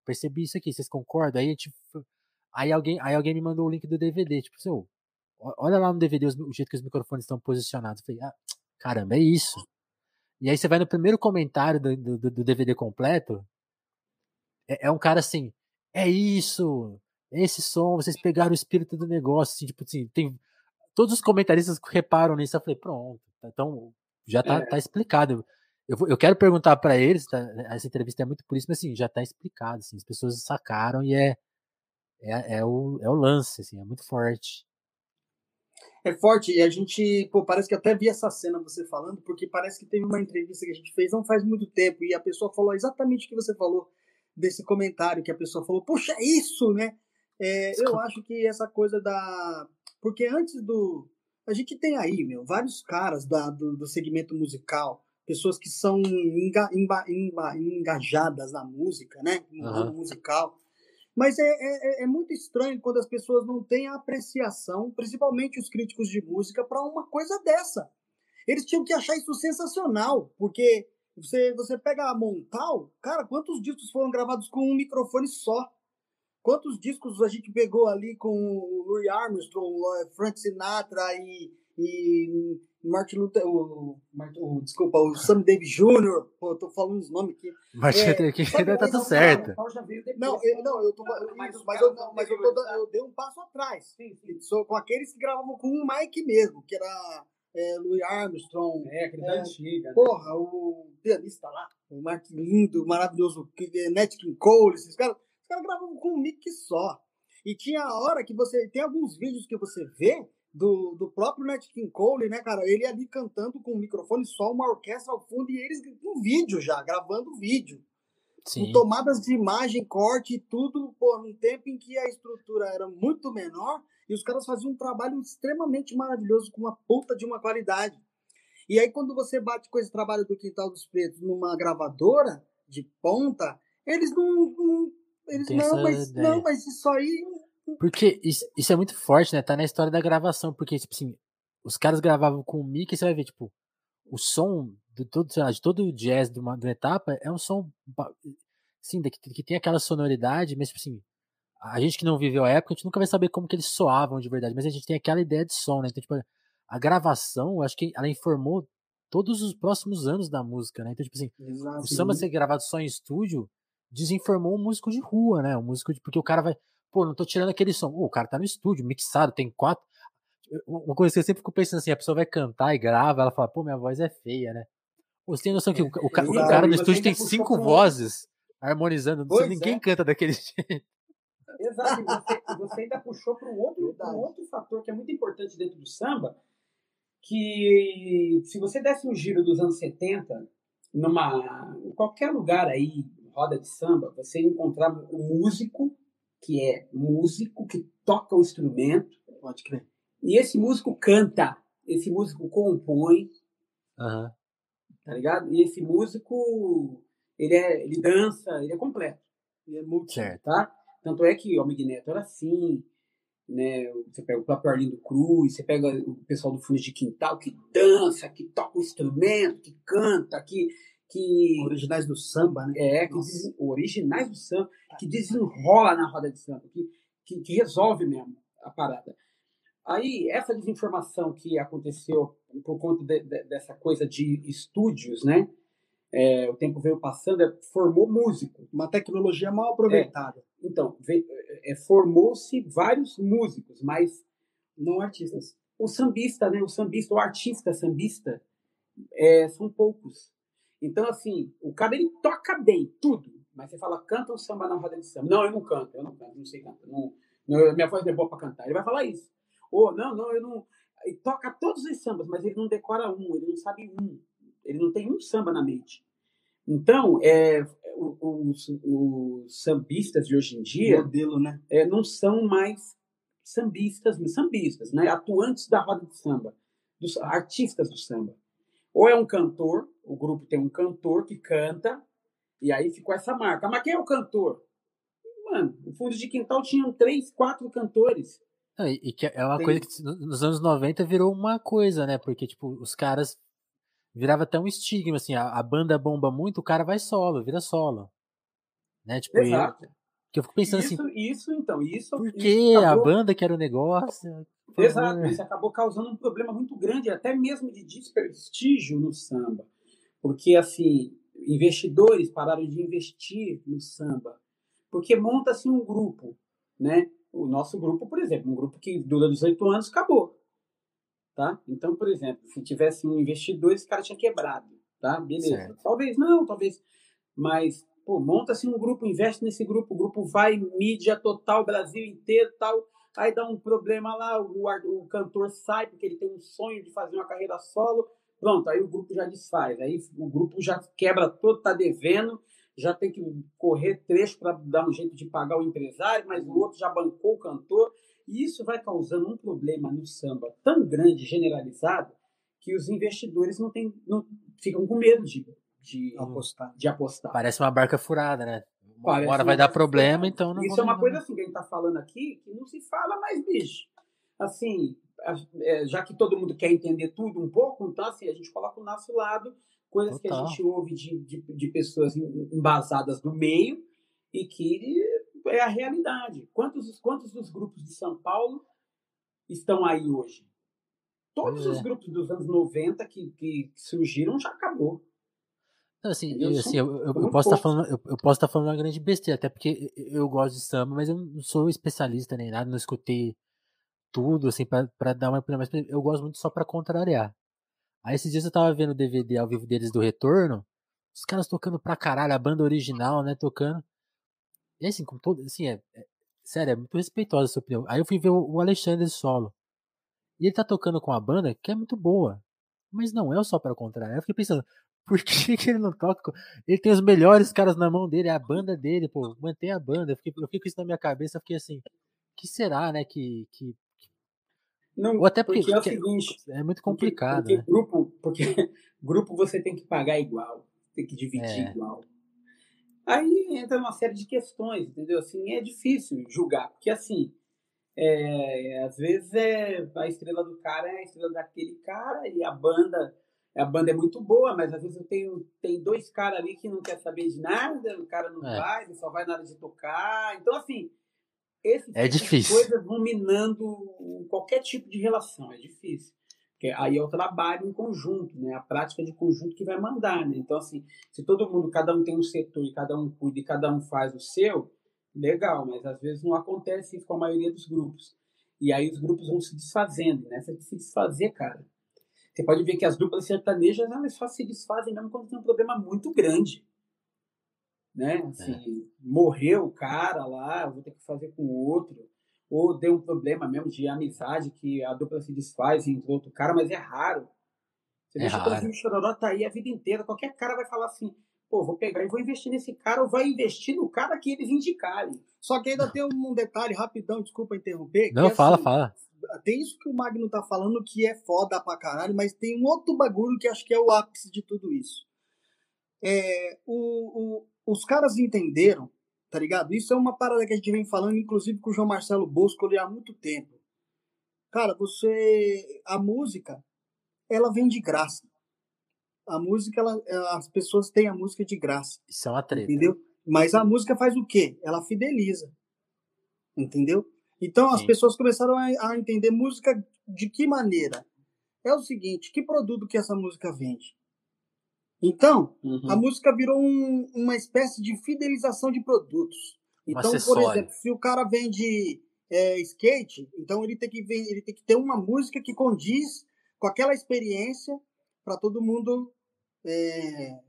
percebi isso aqui, vocês concordam? Aí, tipo, aí alguém, aí alguém me mandou o link do DVD, tipo, seu, olha lá no DVD os- o jeito que os microfones estão posicionados. Eu falei, ah, caramba, é isso. E aí você vai no primeiro comentário do, do, do DVD completo, é, é um cara assim, é isso, esse som, vocês pegaram o espírito do negócio, assim, tipo assim, tem todos os comentaristas reparam nisso, eu falei, pronto, então já tá, É. tá explicado. Eu, eu quero perguntar para eles, tá, essa entrevista é muito por isso, mas assim, já tá explicado, assim, as pessoas sacaram e é, é, é, o, é o lance, assim, é muito forte. É forte, e a gente, pô, parece que até vi essa cena você falando, porque parece que teve uma entrevista que a gente fez não faz muito tempo, e a pessoa falou exatamente o que você falou desse comentário, que a pessoa falou, poxa, é isso, né? É, eu acho que essa coisa da. Porque antes do. A gente tem aí, meu, vários caras da, do, do segmento musical, pessoas que são enga, emba- emba- engajadas na música, né? No ramo musical. Mas é, é, é muito estranho quando as pessoas não têm a apreciação, principalmente os críticos de música, para uma coisa dessa. Eles tinham que achar isso sensacional, porque você, você pega a Montal, cara, quantos discos foram gravados com um microfone só? Quantos discos a gente pegou ali com o Louis Armstrong, Frank Sinatra e, e Martin Luther, o, Martin- o- desculpa, o Sam Davis Jr., pô, eu tô falando os nomes aqui. Mas É, que sabe, tá tudo certo. Não, eu, não, eu tô Não, mas isso, mas eu, mas eu, tô, eu dei um passo atrás. Sim, sim. Sou com aqueles que gravavam com um mic mesmo, que era é, Louis Armstrong, É, aquele É, da antiga. né? porra, o pianista lá, o Martin Lindo, maravilhoso, que- é, Nat King Cole, esses caras, os caras gravavam com um mic só. E tinha a hora que você, tem alguns vídeos que você vê do, do próprio Nat King Cole, né, cara, ele ali cantando com o microfone só, uma orquestra ao fundo, e eles com vídeo já, gravando vídeo Sim. com tomadas de imagem, corte e tudo, pô, num tempo em que a estrutura era muito menor e os caras faziam um trabalho extremamente maravilhoso com uma puta de uma qualidade. E aí quando você bate com esse trabalho do Quintal dos Pretos numa gravadora de ponta, eles não, não- eles Tem não, mas ideia. não, mas isso aí Porque isso, isso é muito forte, né? Tá na história da gravação, porque, tipo assim, os caras gravavam com o mic e você vai ver, tipo, o som de todo, sei lá, de todo o jazz de uma, de uma etapa é um som, sim, que, que tem aquela sonoridade, mas, tipo assim, a gente que não viveu a época, a gente nunca vai saber como que eles soavam de verdade, mas a gente tem aquela ideia de som, né? Então, tipo, a gravação, eu acho que ela informou todos os próximos anos da música, né? Então, tipo assim, o samba ser gravado só em estúdio desinformou o músico de rua, né? O músico de, porque o cara vai, pô, não tô tirando aquele som. Ô, o cara tá no estúdio, mixado, tem quatro. Uma coisa que eu sempre fico pensando assim, a pessoa vai cantar e grava, ela fala, pô, minha voz é feia, né? Você tem noção que o, o o Exato, cara no você estúdio tem cinco vozes harmonizando, Pois ninguém é. canta daquele *laughs* jeito. Exato, e você, você ainda puxou para um outro, um outro fator que é muito importante dentro do samba, que se você desse um giro dos anos 70, numa, em qualquer lugar aí, roda de samba, você ia encontrar um músico, que é músico, que toca o instrumento, pode crer. e esse músico canta, esse músico compõe, Aham. tá ligado? E esse músico, ele, é, ele dança, ele é completo. E é multi. Certo. tá? Tanto é que o Almig Neto era assim, né? Você pega o próprio Arlindo Cruz, você pega o pessoal do Fundo de Quintal que dança, que toca o instrumento, que canta, que que Originais do samba, né? é, que desen- originais do samba, que desenrola na roda de samba, que, que, que resolve mesmo a parada. Aí, essa desinformação que aconteceu por conta de- de- dessa coisa de estúdios, né? é, o tempo veio passando, é, formou músico. Uma tecnologia mal aproveitada. Então, veio- é, formou-se vários músicos, mas Não artistas. o sambista, né, o sambista, o artista sambista, é, são poucos. Então, assim, o cara ele toca bem, tudo. Mas você fala, canta um samba na roda de samba. Não, eu não canto, eu não canto, não sei cantar. Não, não, minha voz não é boa para cantar. Ele vai falar isso. Ou, não, não, eu não. Ele toca todos os sambas, mas ele não decora um, ele não sabe um. Ele não tem um samba na mente. Então, é, os, os sambistas de hoje em dia Modelo, né? é, não são mais sambistas, sambistas, né? atuantes da roda de samba, dos artistas do samba. Ou é um cantor, o grupo tem um cantor que canta, e aí ficou essa marca. Mas quem é o cantor? Mano, o fundo de quintal tinham três, quatro cantores. Não, e, e que é uma Tem- coisa que no- nos anos 90 virou uma coisa, né? Porque, tipo, os caras. Virava até um estigma, assim, a, a banda bomba muito, o cara vai solo, vira solo. Né? Tipo, Exato. que eu fico pensando assim, Isso, isso, então, isso. por que a banda que era o negócio? Exato, isso acabou causando um problema muito grande, até mesmo de desprestígio no samba. Porque, assim, investidores pararam de investir no samba. Porque monta-se um grupo, né? O nosso grupo, por exemplo, um grupo que dura 18 anos, acabou. Tá? Então, por exemplo, se tivesse um investidor, esse cara tinha quebrado. Tá? Beleza. Certo. Talvez não, talvez. Mas, pô, monta-se um grupo, investe nesse grupo, o grupo vai, mídia total, Brasil inteiro tal. Aí dá um problema lá, o, o cantor sai porque ele tem um sonho de fazer uma carreira solo. Pronto, aí o grupo já desfaz. Aí o grupo já quebra todo, tá devendo, já tem que correr trecho para dar um jeito de pagar o empresário, mas o outro já bancou o cantor. E isso vai causando um problema no samba tão grande, generalizado, que os investidores não, tem, não ficam com medo de, de, Apostar. de apostar. Parece uma barca furada, né? Uma Parece hora vai dar problema, então não Isso é uma coisa assim que a gente está falando aqui que não se fala mais, bicho. Assim, já que todo mundo quer entender tudo um pouco, então assim, a gente coloca o nosso lado, coisas que a Total. gente ouve de, de, de pessoas em- embasadas do meio e que é a realidade. Quantos, quantos dos grupos de São Paulo estão aí hoje? Todos Pois os é. grupos dos anos 90 que, que surgiram já acabou. Assim, eu, assim, eu, eu- eu posso estar poucos. falando, eu, eu posso estar falando uma grande besteira, até porque eu eu gosto de samba, mas eu não sou especialista nem nada, não escutei tudo, assim, pra dar uma opinião, mas eu gosto muito só pra contrariar. Aí esses dias eu tava vendo o DVD ao vivo deles do Retorno, os caras tocando pra caralho, a banda original, né, tocando. E assim, com todo, assim, é, é- sério, é muito respeitosa a sua opinião. Aí eu fui ver o, Alexandre solo. E ele tá tocando com a banda que é muito boa. Mas não é só para contrariar. Eu fiquei pensando, *laughs* por que, que ele não toca? Ele tem os melhores caras na mão dele, é a banda dele, pô, mantém a banda. Eu fiquei, eu fiquei com isso na minha cabeça, eu fiquei assim, que será, né, que, que Não, Ou até porque- é o porque- seguinte, é muito Porque- complicado, Porque, né? grupo, porque *laughs* grupo você tem que pagar igual, tem que dividir É. igual. Aí entra uma série de questões, entendeu? Assim, é difícil julgar, porque assim, é, às vezes é, a estrela do cara é a estrela daquele cara e a banda a banda é muito boa, mas às vezes eu tenho tem dois caras ali que não quer saber de nada, o cara não É. vai, ele só vai na hora de tocar. Então assim, esse É tipo difícil. de coisas vão minando qualquer tipo de relação, é difícil. Porque aí é o trabalho em conjunto, né? A prática de conjunto que vai mandar, né? Então, assim, se todo mundo, cada um tem um setor e cada um cuida e cada um faz o seu, legal, mas às vezes não acontece isso com a maioria dos grupos. E aí os grupos vão se desfazendo, né? Você se desfazer, cara. Você pode ver que as duplas sertanejas, elas só se desfazem mesmo quando tem um problema muito grande. Né? Assim, morreu o cara lá, vou ter que fazer com o outro ou deu um problema mesmo de amizade que a dupla se desfaz entre outro cara, mas é raro. Você É deixa raro. o Brasil Chororó tá aí a vida inteira, qualquer cara vai falar assim, pô, vou pegar e vou investir nesse cara, ou vai investir no cara que eles indicarem. Só que ainda tem um detalhe rapidão, desculpa interromper. Não, é fala, assim, fala. Tem isso que o Magno tá falando que é foda pra caralho, mas tem um outro bagulho que acho que é o ápice de tudo isso. É, o, o- os caras entenderam, tá ligado? Isso é uma parada que a gente vem falando, inclusive com o João Marcelo Bosco ali há muito tempo. Cara, você. A música, ela vem de graça. A música, ela, as pessoas têm a música de graça. Isso é uma treta. Entendeu? Mas a música faz o quê? Ela fideliza. Entendeu? Então as Sim. pessoas começaram a, a entender música de que maneira? É o seguinte, que produto que essa música vende? Então, Uhum. a música virou um- uma espécie de fidelização de produtos. Então, por exemplo, se o cara vende é, skate, então ele tem, que, ele tem que ter uma música que condiz com aquela experiência para todo mundo. é,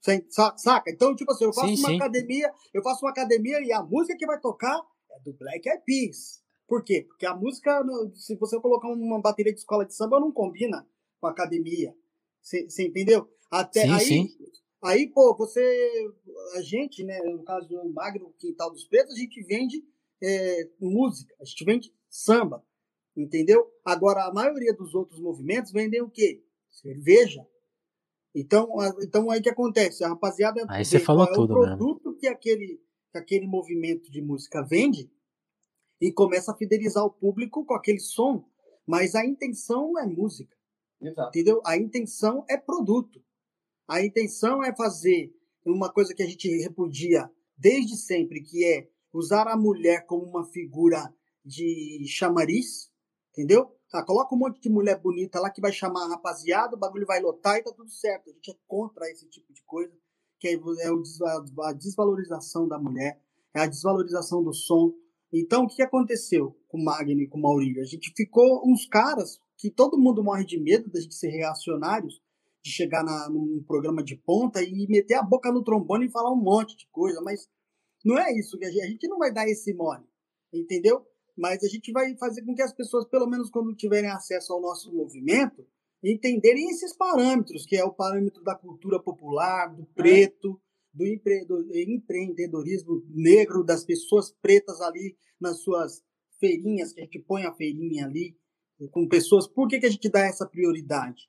sem- sa- saca? Então, tipo assim, eu faço Sim, uma sim. academia, eu faço uma academia e a música que vai tocar é do Black Eyed Peas. Por quê? Porque a música, se você colocar uma bateria de escola de samba, não combina com a academia. Você entendeu? Até Sim, aí, sim. aí, pô, você. A gente, né? No caso do Magno Quintal dos Pretos, a gente vende é, música, a gente vende samba. Entendeu? Agora, a maioria dos outros movimentos vendem o quê? Cerveja. Então, a- então aí que acontece? A rapaziada Aí você falou é tudo o mesmo. produto que aquele, que aquele movimento de música vende e começa a fidelizar o público com aquele som, mas a intenção é música. Exato. Entendeu? A intenção é produto. A intenção é fazer uma coisa que a gente repudia desde sempre, que é usar a mulher como uma figura de chamariz, entendeu? Tá, coloca um monte de mulher bonita lá que vai chamar a rapaziada, o bagulho vai lotar e tá tudo certo. A gente é contra esse tipo de coisa, que é é a desvalorização da mulher, é a desvalorização do som. Então, o que aconteceu com o Magno e com o Maurílio? A gente ficou uns caras que todo mundo morre de medo da gente ser reacionários, de chegar na, num programa de ponta e meter a boca no trombone e falar um monte de coisa, mas não é isso que a gente, a gente não vai dar esse mole, entendeu? Mas a gente vai fazer com que as pessoas, pelo menos quando tiverem acesso ao nosso movimento, entenderem esses parâmetros, que é o parâmetro da cultura popular, do preto, do empre- do empreendedorismo negro, das pessoas pretas ali nas suas feirinhas, que a gente põe a feirinha ali, com pessoas. Por que, que a gente dá essa prioridade?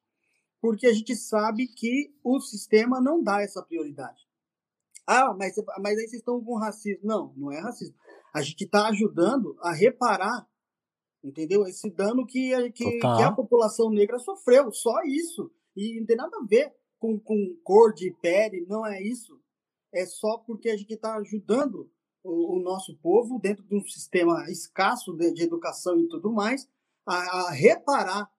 Porque a gente sabe que o sistema não dá essa prioridade. Ah, mas, mas aí vocês estão com racismo. Não, não é racismo. A gente está ajudando a reparar, entendeu? Esse dano que, a- que, Total. que a população negra sofreu. Só isso. E não tem nada a ver com, com cor de pele, não é isso. É só porque a gente está ajudando o, o nosso povo, dentro de um sistema escasso de, de educação e tudo mais, a, a reparar.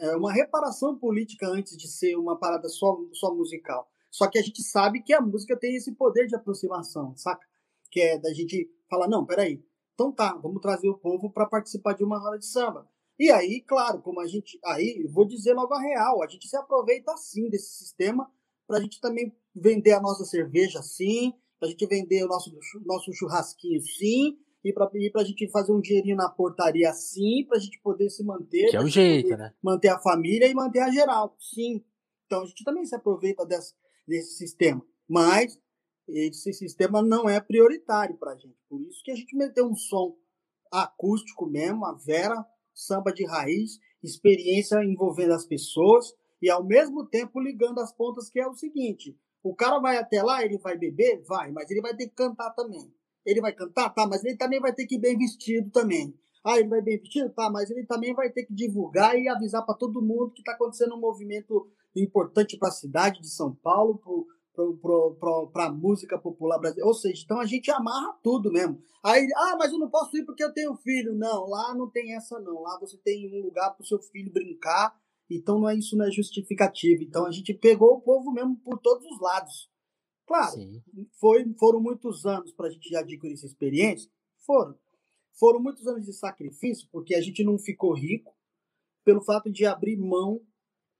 É uma reparação política antes de ser uma parada só, só musical. Só que a gente sabe que a música tem esse poder de aproximação, saca? Que é da gente falar, não, peraí, então tá, vamos trazer o povo para participar de uma roda de samba. E aí, claro, como a gente. Aí, vou dizer logo a real, a gente se aproveita sim desse sistema para a gente também vender a nossa cerveja sim, para a gente vender o nosso, nosso churrasquinho sim, e para a gente fazer um dinheirinho na portaria sim, para a gente poder se manter. Que é o jeito, né? manter a família e manter a geral, sim. Então a gente também se aproveita desse, desse sistema. Mas esse sistema não é prioritário para a gente. Por isso que a gente meteu um som acústico mesmo, a Vera, samba de raiz, experiência envolvendo as pessoas e ao mesmo tempo ligando as pontas, que é o seguinte: o cara vai até lá, ele vai beber? Vai, mas ele vai ter que cantar também. Ele vai cantar? Tá, mas ele também vai ter que ir bem vestido também. Ah, ele vai bem vestido? Tá, mas ele também vai ter que divulgar e avisar para todo mundo que está acontecendo um movimento importante para a cidade de São Paulo, para a música popular brasileira. Ou seja, então a gente amarra tudo mesmo. Aí, ah, mas eu não posso ir porque eu tenho filho. Não, lá não tem essa não. Lá você tem um lugar para o seu filho brincar. Então não é isso não é justificativo. Então a gente pegou o povo mesmo por todos os lados. Claro, Sim. foi, foram muitos anos para a gente adquirir essa experiência? Foram. Foram muitos anos de sacrifício, porque a gente não ficou rico pelo fato de abrir mão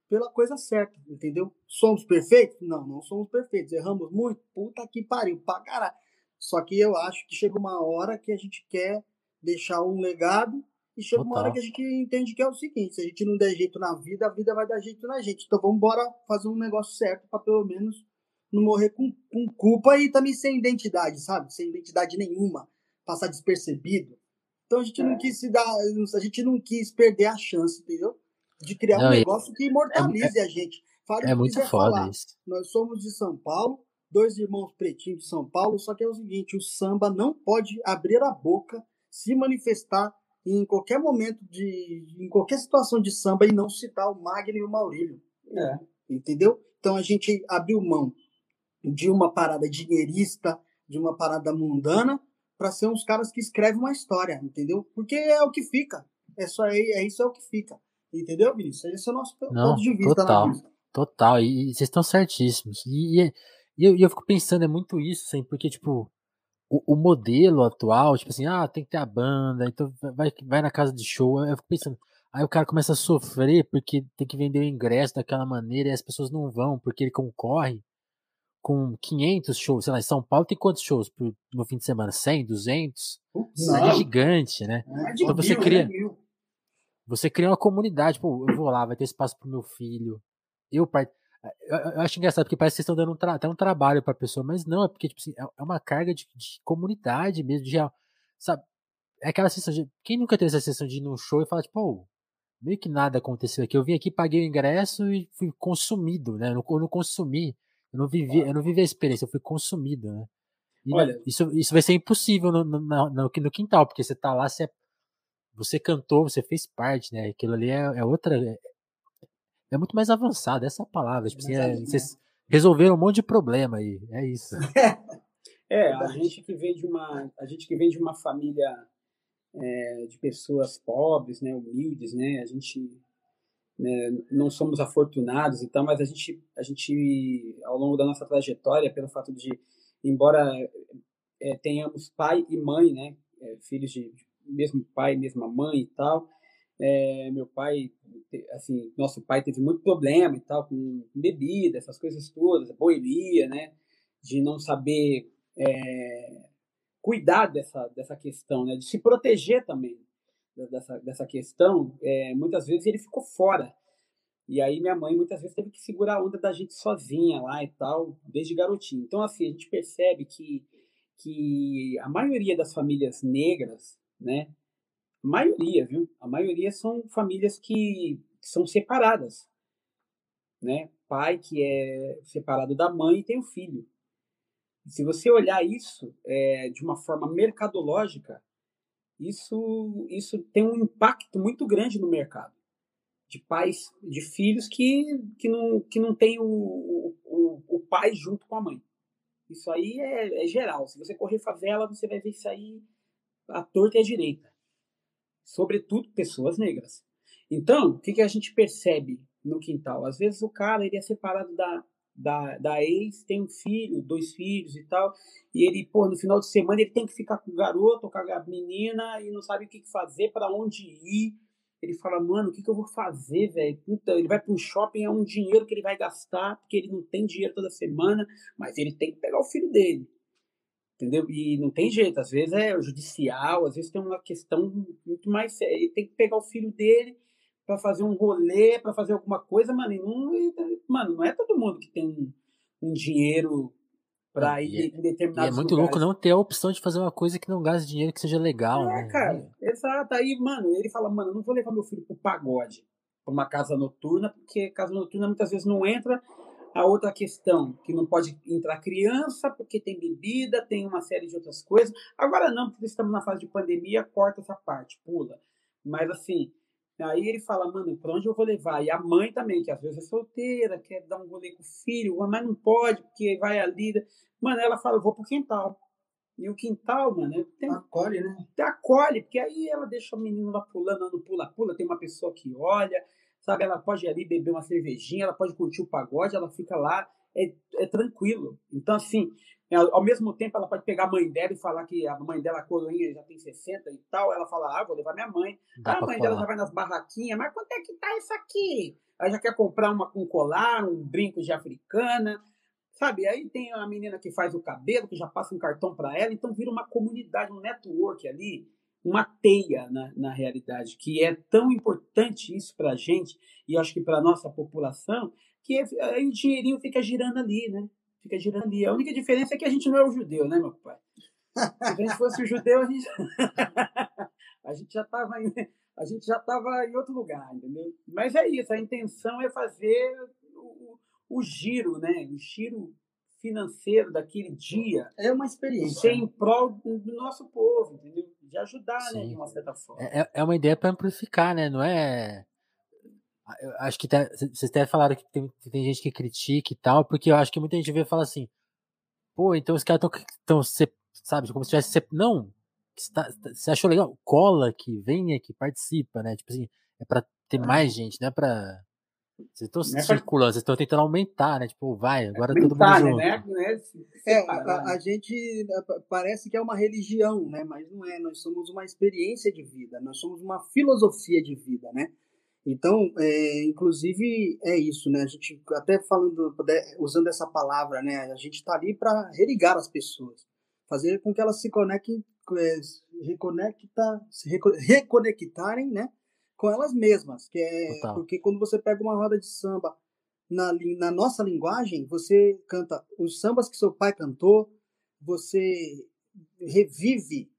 pela coisa certa, entendeu? Somos perfeitos? Não, não somos perfeitos. Erramos muito? Puta que pariu, pra caralho. Só que eu acho que chega uma hora que a gente quer deixar um legado e chega uma Total. hora que a gente entende que é o seguinte, se a gente não der jeito na vida, a vida vai dar jeito na gente. Então vamos embora fazer um negócio certo para pelo menos não morrer com, com culpa e também sem identidade, sabe? Sem identidade nenhuma, passar despercebido. Então a gente não É. quis se dar, a gente não quis perder a chance, entendeu? De criar Não, um negócio que imortalize a gente. Fale É que muito quiser foda falar. isso. Nós somos de São Paulo, dois irmãos pretinhos de São Paulo, só que é o seguinte, o samba não pode abrir a boca, se manifestar em qualquer momento de em qualquer situação de samba e não citar o Magno e o Maurílio É. entendeu? Então a gente abriu mão de uma parada dinheirista, de uma parada mundana, para ser uns caras que escrevem uma história, entendeu? Porque é o que fica. É só é, é isso é o que fica. Entendeu, Vinícius? Esse é o nosso Não, ponto de vista total. Total, e, e vocês estão certíssimos. E, e, e eu, e eu fico pensando, é muito isso, assim, porque, tipo, o, o, modelo atual, tipo assim, ah, tem que ter a banda, então vai, vai na casa de show. Eu fico pensando, aí o cara começa a sofrer porque tem que vender o ingresso daquela maneira e as pessoas não vão porque ele concorre com 500 shows. Sei lá, em São Paulo tem quantos shows no fim de semana? 100, 200? Isso é gigante, né? É então você cria. Você cria uma comunidade, pô, eu vou lá, vai ter espaço pro meu filho. Eu, part... eu, acho engraçado, porque parece que vocês estão dando um tra... até um trabalho pra pessoa, mas não, é porque, tipo assim, é, é uma carga de, de comunidade mesmo, de sabe? É aquela sensação de. Quem nunca teve essa sensação de ir num show e falar, tipo, oh, meio que nada aconteceu aqui. Eu vim aqui, paguei o ingresso e fui consumido, né? Eu não, eu não consumi. Eu não vivi, eu não vivi a experiência, eu fui consumido, né? E Olha, isso, isso vai ser impossível no, no, no, no, quintal, porque você tá lá, você é você cantou, você fez parte, né? Aquilo ali é, é outra. É, é, muito mais avançado, essa é palavra. Tipo, assim, é, vocês resolveram um monte de problema aí. É isso. *laughs* é, a gente que vem de uma. A gente que vem de uma família é, de pessoas pobres, né, humildes, né? A gente né, não somos afortunados e tal, mas a gente, a gente, ao longo da nossa trajetória, pelo fato de, embora é, tenhamos pai e mãe, né, é, filhos de, mesmo pai, mesma mãe e tal. É, meu pai, assim, nosso pai teve muito problema e tal com bebida, essas coisas todas, boemia, né? De não saber é, cuidar dessa, dessa questão, né? De se proteger também dessa, dessa questão. É, muitas vezes ele ficou fora. E aí minha mãe muitas vezes teve que segurar a onda da gente sozinha lá e tal, desde garotinho. Então, assim, a gente percebe que, que a maioria das famílias negras, né? A maioria, viu? A maioria são famílias que, que são separadas, né? Pai que é separado da mãe e tem um filho. se você olhar isso é, de uma forma mercadológica, isso, isso tem um impacto muito grande no mercado. De pais, de filhos que, que, não, que não tem o, o, o pai junto com a mãe. Isso aí é, é geral. Se você correr favela, você vai ver isso aí a torta e a direita. Sobretudo pessoas negras. Então, o que, que a gente percebe no quintal? Às vezes o cara ele é separado da, da, da ex, tem um filho, dois filhos e tal, e ele, pô, no final de semana ele tem que ficar com o garoto com a menina e não sabe o que fazer, para onde ir. Ele fala, mano, o que, que eu vou fazer, velho? Ele vai para um shopping, é um dinheiro que ele vai gastar, porque ele não tem dinheiro toda semana, mas ele tem que pegar o filho dele. Entendeu? E não tem jeito, às vezes é judicial, às vezes tem uma questão muito mais séria. Ele tem que pegar o filho dele para fazer um rolê, para fazer alguma coisa, mano. E não, mano, não é todo mundo que tem um, um dinheiro para ir é, em determinados e é muito lugares. louco não ter a opção de fazer uma coisa que não gaste dinheiro que seja legal, é, né? cara, exato. Aí, mano, ele fala, mano, eu não vou levar meu filho pro pagode, pra uma casa noturna, porque casa noturna muitas vezes não entra a outra questão, que não pode entrar criança, porque tem bebida, tem uma série de outras coisas. Agora não, porque estamos na fase de pandemia, corta essa parte, pula. Mas assim, aí ele fala, mano, pra onde eu vou levar? E a mãe também, que às vezes é solteira, quer dar um rolê com o filho, mas não pode, porque vai ali. Mano, ela fala, eu vou pro quintal. E o quintal, mano, tem, acolhe, né? Tem, acolhe, porque aí ela deixa o menino lá pulando, no pula-pula, tem uma pessoa que olha, sabe? Ela pode ir ali beber uma cervejinha, ela pode curtir o pagode, ela fica lá, é, é tranquilo. Então, assim, é, ao mesmo tempo, ela pode pegar a mãe dela e falar que a mãe dela, a coroinha, já tem 60 e tal. Ela fala, ah, vou levar minha mãe. Ah, a mãe dela já vai nas barraquinhas, mas quanto é que tá isso aqui? Aí já quer comprar uma, um colar, um brinco de africana, sabe? Aí tem a menina que faz o cabelo, que já passa um cartão para ela. Então vira uma comunidade, um network ali uma teia na, na realidade, que é tão importante isso para a gente, e acho que para a nossa população, que é, aí o dinheirinho fica girando ali, né? Fica girando ali. A única diferença é que a gente não é o judeu, né, meu pai? Se a gente fosse o judeu, a gente, *laughs* a gente já estava em, a gente já estava em outro lugar, entendeu? Mas é isso, a intenção é fazer o, o giro, né? O giro financeiro daquele dia. É uma experiência. Ser em prol do nosso povo, entendeu? De ajudar, Sim. né, de uma certa forma. É, é uma ideia para amplificar, né? Não é. Eu acho que tá, vocês até falaram que tem, tem gente que critica e tal, porque eu acho que muita gente vê e fala assim, pô, então os caras estão, sabe, como se tivesse. Não, tá, você achou legal? Cola aqui, venha aqui, participa, né? Tipo assim, é para ter mais gente, não é pra Vocês estão né? circulando, vocês estão tentando aumentar, né? Tipo, vai, agora é todo mundo né? junto. Né? né? É, a, a, gente eh, parece que é uma religião, né? Mas não é, nós somos uma experiência de vida, nós somos uma filosofia de vida, né? Então, é, inclusive, é isso, né? A gente, até falando, usando essa palavra, né? A gente está ali para religar as pessoas, fazer com que elas se conectem, é, reconecta, se reconectarem, né? Com elas mesmas, que é Total. porque quando você pega uma roda de samba na, na nossa linguagem, você canta os sambas que seu pai cantou, você revive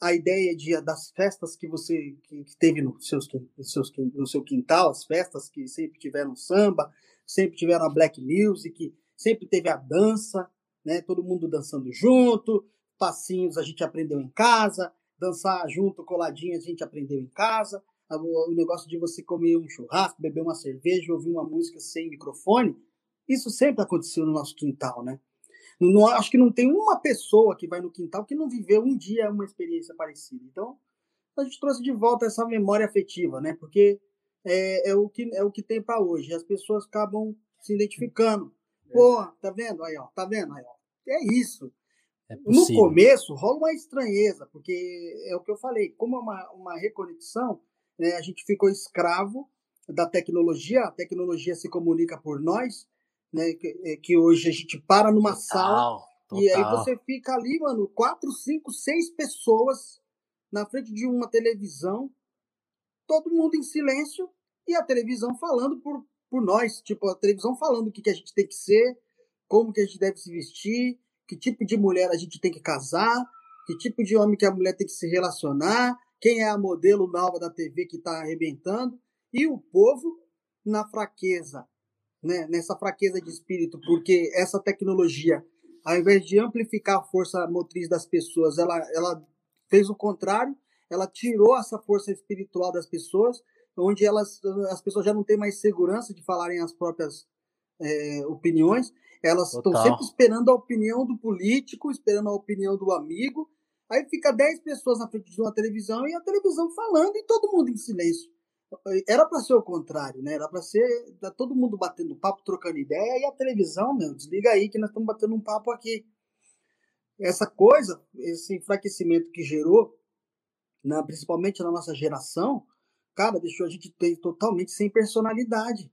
a ideia de, das festas que você que, que teve no, seus, seus, no seu quintal, as festas que sempre tiveram samba, sempre tiveram a black music, sempre teve a dança, né? Todo mundo dançando junto, passinhos a gente aprendeu em casa, dançar junto, coladinho a gente aprendeu em casa. O negócio de você comer um churrasco, beber uma cerveja, ouvir uma música sem microfone, isso sempre aconteceu no nosso quintal, né? Não, acho que não tem uma pessoa que vai no quintal que não viveu um dia uma experiência parecida. Então, a gente trouxe de volta essa memória afetiva, né? Porque é, é o, que, é o que tem para hoje. As pessoas acabam se identificando. Pô, tá vendo? Aí, ó, tá vendo? Aí, ó. É isso. É no começo rola uma estranheza, porque é o que eu falei, como é uma, uma reconexão, né, a gente ficou escravo da tecnologia, a tecnologia se comunica por nós, né? Que, é, que hoje a gente para numa total, sala total. e aí você fica ali, mano, quatro, cinco, seis pessoas na frente de uma televisão, todo mundo em silêncio e a televisão falando por, por nós, tipo, a televisão falando o que, que a gente tem que ser, como que a gente deve se vestir, que tipo de mulher a gente tem que casar, que tipo de homem que a mulher tem que se relacionar, quem é a modelo nova da TV que está arrebentando, e o povo na fraqueza, né, nessa fraqueza de espírito, porque essa tecnologia, ao invés de amplificar a força motriz das pessoas, ela, ela fez o contrário, ela tirou essa força espiritual das pessoas, onde elas, as pessoas já não têm mais segurança de falarem as próprias é, opiniões, elas estão sempre esperando a opinião do político, esperando a opinião do amigo, aí fica 10 pessoas na frente de uma televisão e a televisão falando e todo mundo em silêncio. Era para ser o contrário, né? Era para ser tá todo mundo batendo papo, trocando ideia, e a televisão, meu, desliga aí que nós estamos batendo um papo aqui. Essa coisa, esse enfraquecimento que gerou, na, principalmente na nossa geração, cara, deixou a gente totalmente sem personalidade.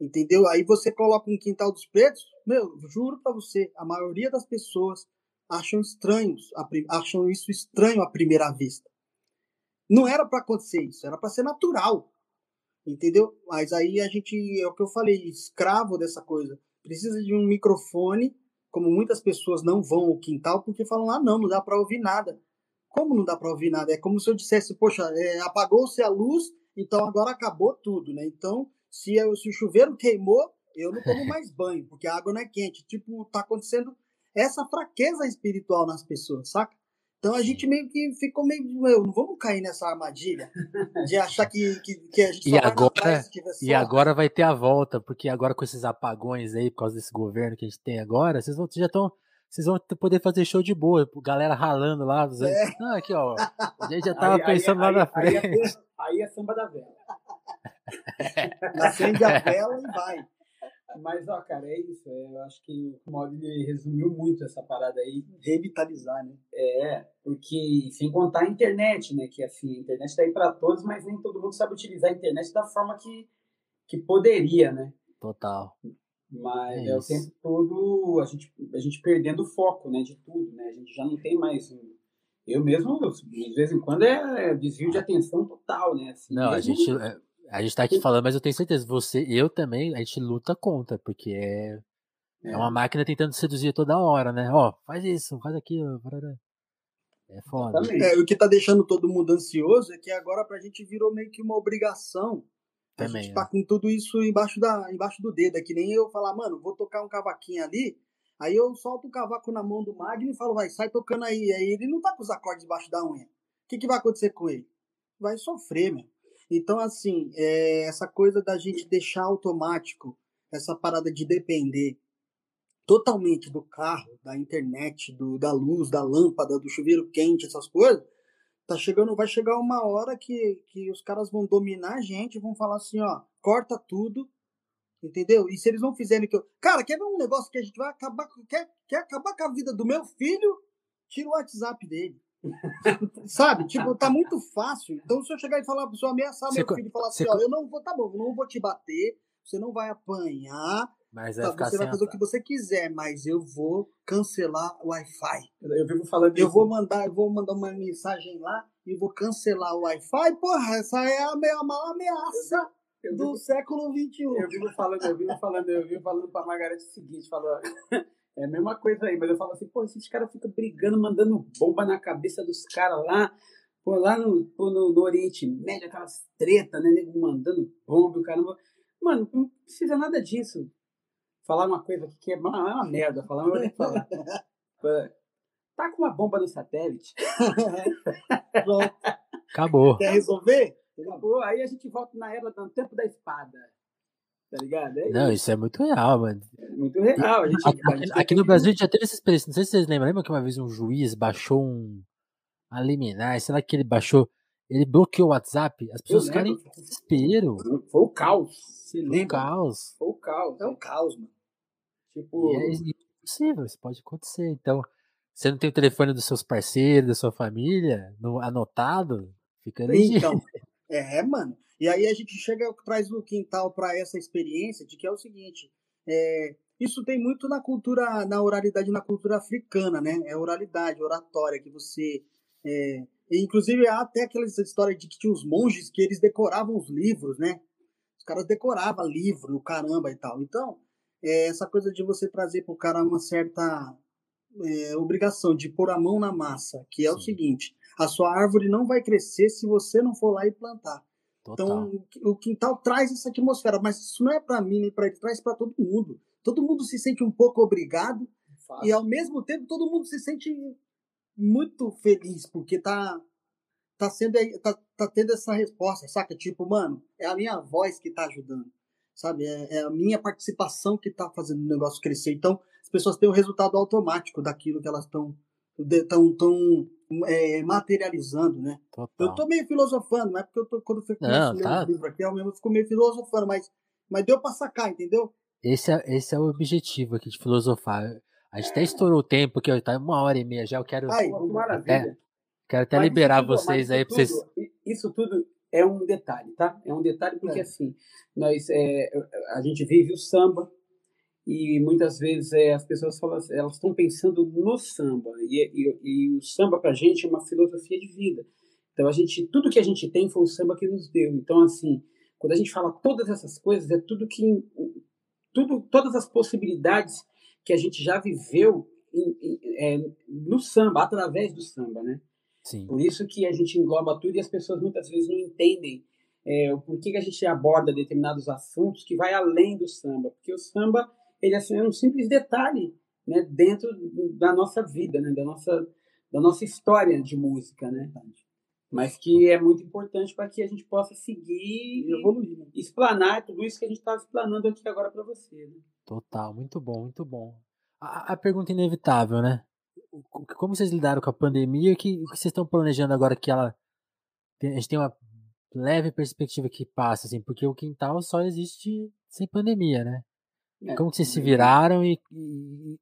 Entendeu? Aí você coloca um quintal dos pretos, meu, juro para você, a maioria das pessoas acham estranhos, acham isso estranho à primeira vista. Não era para acontecer isso, era para ser natural. Entendeu? Mas aí a gente, é o que eu falei, escravo dessa coisa. Precisa de um microfone, como muitas pessoas não vão ao quintal porque falam: "Ah, não, não dá para ouvir nada". Como não dá para ouvir nada? É como se eu dissesse: "Poxa, é, apagou-se a luz, então agora acabou tudo", né? Então, se, eu, se o chuveiro queimou, eu não tomo mais banho, porque a água não é quente. Tipo, tá acontecendo essa fraqueza espiritual nas pessoas, saca? Então a gente meio que ficou meio, meu, não vamos cair nessa armadilha de achar que, que, que a gente e agora, E agora vai ter a volta, porque agora com esses apagões aí, por causa desse governo que a gente tem agora, vocês, vão, já estão vocês vão poder fazer show de boa, galera ralando lá. É. Ah, aqui, ó. A gente já *laughs* tava aí, pensando aí, lá na frente. Aí, é, aí é samba da vela. Acende a *laughs* vela e vai. Mas, ó, cara, é isso. É, eu acho que o Mauri resumiu muito essa parada aí. Revitalizar, né? É, porque sem contar a internet, né? Que assim, a internet tá aí para todos, mas nem todo mundo sabe utilizar a internet da forma que, que poderia, né? Total. Mas é, é o tempo todo a gente, a gente perdendo o foco, né? De tudo, né? A gente já não tem mais um. Eu mesmo, de vez em quando, é desvio de atenção total, né? Assim, não, a gente. A gente tá aqui falando, mas eu tenho certeza, você, eu também, a gente luta contra, porque é, é. é uma máquina tentando seduzir toda hora, né? Ó, faz isso, faz aquilo. É foda. É, o que tá deixando todo mundo ansioso é que agora pra gente virou meio que uma obrigação. A também, gente tá é. com tudo isso embaixo, da, embaixo do dedo. É que nem eu falar, mano, vou tocar um cavaquinho ali, aí eu solto o cavaco na mão do Magno e falo, vai, sai tocando aí. Aí ele não tá com os acordes embaixo da unha. O que, que vai acontecer com ele? Vai sofrer, meu. Então, assim, é, essa coisa da gente deixar automático, essa parada de depender totalmente do carro, da internet, do, da luz, da lâmpada, do chuveiro quente, essas coisas, tá chegando, vai chegar uma hora que, que os caras vão dominar a gente, vão falar assim, ó, corta tudo, Entendeu? E se eles não fizerem que eu. Cara, quer ver um negócio que a gente vai acabar. Quer, quer acabar com a vida do meu filho? Tira o WhatsApp dele. Sabe? Tipo, tá muito fácil. Então, se eu chegar e falar pra pessoa, ameaçar Você meu filho e falar assim, ó, eu não vou, tá bom, eu não vou te bater, você não vai apanhar, Mas vai tá, ficar você sem vai fazer o que você quiser, mas eu vou cancelar o Wi-Fi. Eu, eu vivo falando Eu isso. vou mandar, eu vou mandar uma mensagem lá e vou cancelar o Wi-Fi. Porra, essa é a me- a maior ameaça eu do vivo, século XXI. eu vivo falando, eu vivo falando, eu vivo falando pra Margareth o seguinte, falou, é a mesma coisa aí, mas eu falo assim, pô, esses caras ficam brigando, mandando bomba na cabeça dos caras lá, pô, lá no, pô, no, no Oriente Médio, aquelas tretas, né, nego mandando bomba, o caramba. Mano, não precisa nada disso. Falar uma coisa aqui que é uma, é uma merda, falar, mas eu Tá com uma bomba no satélite. *laughs* Pronto. Acabou. Quer resolver? Acabou, aí a gente volta na era do tempo da espada. Tá ligado? É Não, isso é muito real, mano. muito real. A gente, Aqui, a gente aqui no Brasil a gente já teve essa experiência. Não sei se vocês lembram. Lembra que uma vez um juiz baixou um. A liminar, sei lá que ele baixou. Ele bloqueou o WhatsApp. As pessoas ficaram em desespero. Foi o caos. Se Um lembra? caos. Foi o caos. É um caos, mano. Tipo, é impossível, isso pode acontecer. Então, você não tem o telefone dos seus parceiros, da sua família, no- anotado, fica. Então, é, mano. E aí a gente chega, traz no quintal para essa experiência de que é o seguinte: é, isso tem muito na cultura, na oralidade, na cultura africana, né? É oralidade, oratória, que você. é, inclusive, há até aquela história de que tinha os monges que eles decoravam os livros, né? Os caras decoravam livro, o caramba e tal. Então, é, essa coisa de você trazer pro cara uma certa é, obrigação de pôr a mão na massa, que é o Sim. seguinte: a sua árvore não vai crescer se você não for lá e plantar. Total. Então, o quintal traz essa atmosfera, mas isso não é para mim nem para ele, traz para todo mundo. Todo mundo se sente um pouco obrigado e ao mesmo tempo todo mundo se sente muito feliz porque tá tá sendo aí- tá, tá tendo essa resposta, saca? Tipo, mano, é a minha voz que tá ajudando, sabe? É, é a minha participação que tá fazendo o negócio crescer. Então, as pessoas têm o resultado automático daquilo que elas estão tão, tão é, materializando, né? total. Eu tô meio filosofando, não é porque eu tô, quando eu fico Não, tá. o livro aqui, eu mesmo fico meio filosofando, mas, mas deu pra sacar, entendeu? Esse é, esse é o objetivo aqui de filosofar. A gente até estourou o tempo, que tá uma hora e meia já. Eu quero, Ai, maravilha. quero até Mas liberar tudo- vocês isso aí pra vocês. Isso tudo é um detalhe, tá? É um detalhe porque É. assim, nós, é, a gente vive o samba e muitas vezes é, as pessoas falam, elas estão pensando no samba e, e, e o samba pra gente é uma filosofia de vida. Então a gente, tudo que a gente tem foi o samba que nos deu. Então assim, quando a gente fala todas essas coisas é tudo que tudo, todas as possibilidades que a gente já viveu em- em- é, no samba, através do samba, né? Sim, Por isso que a gente engloba tudo e as pessoas muitas vezes não entendem é, o porquê que a gente aborda determinados assuntos que vai além do samba. Porque o samba ele assim, é um simples detalhe né, dentro da nossa vida, né, da, nossa, da nossa história de música. Né? Mas que é muito importante para que a gente possa seguir E evoluir. né? explanar tudo isso que a gente está explanando aqui agora para você. Né? total. Muito bom, muito bom. A, a pergunta inevitável, né? Como vocês lidaram com a pandemia e o que, o que vocês estão planejando agora que ela. A gente tem uma leve perspectiva que passa, assim, porque o quintal só existe sem pandemia, né? É. Como que vocês se viraram e, e,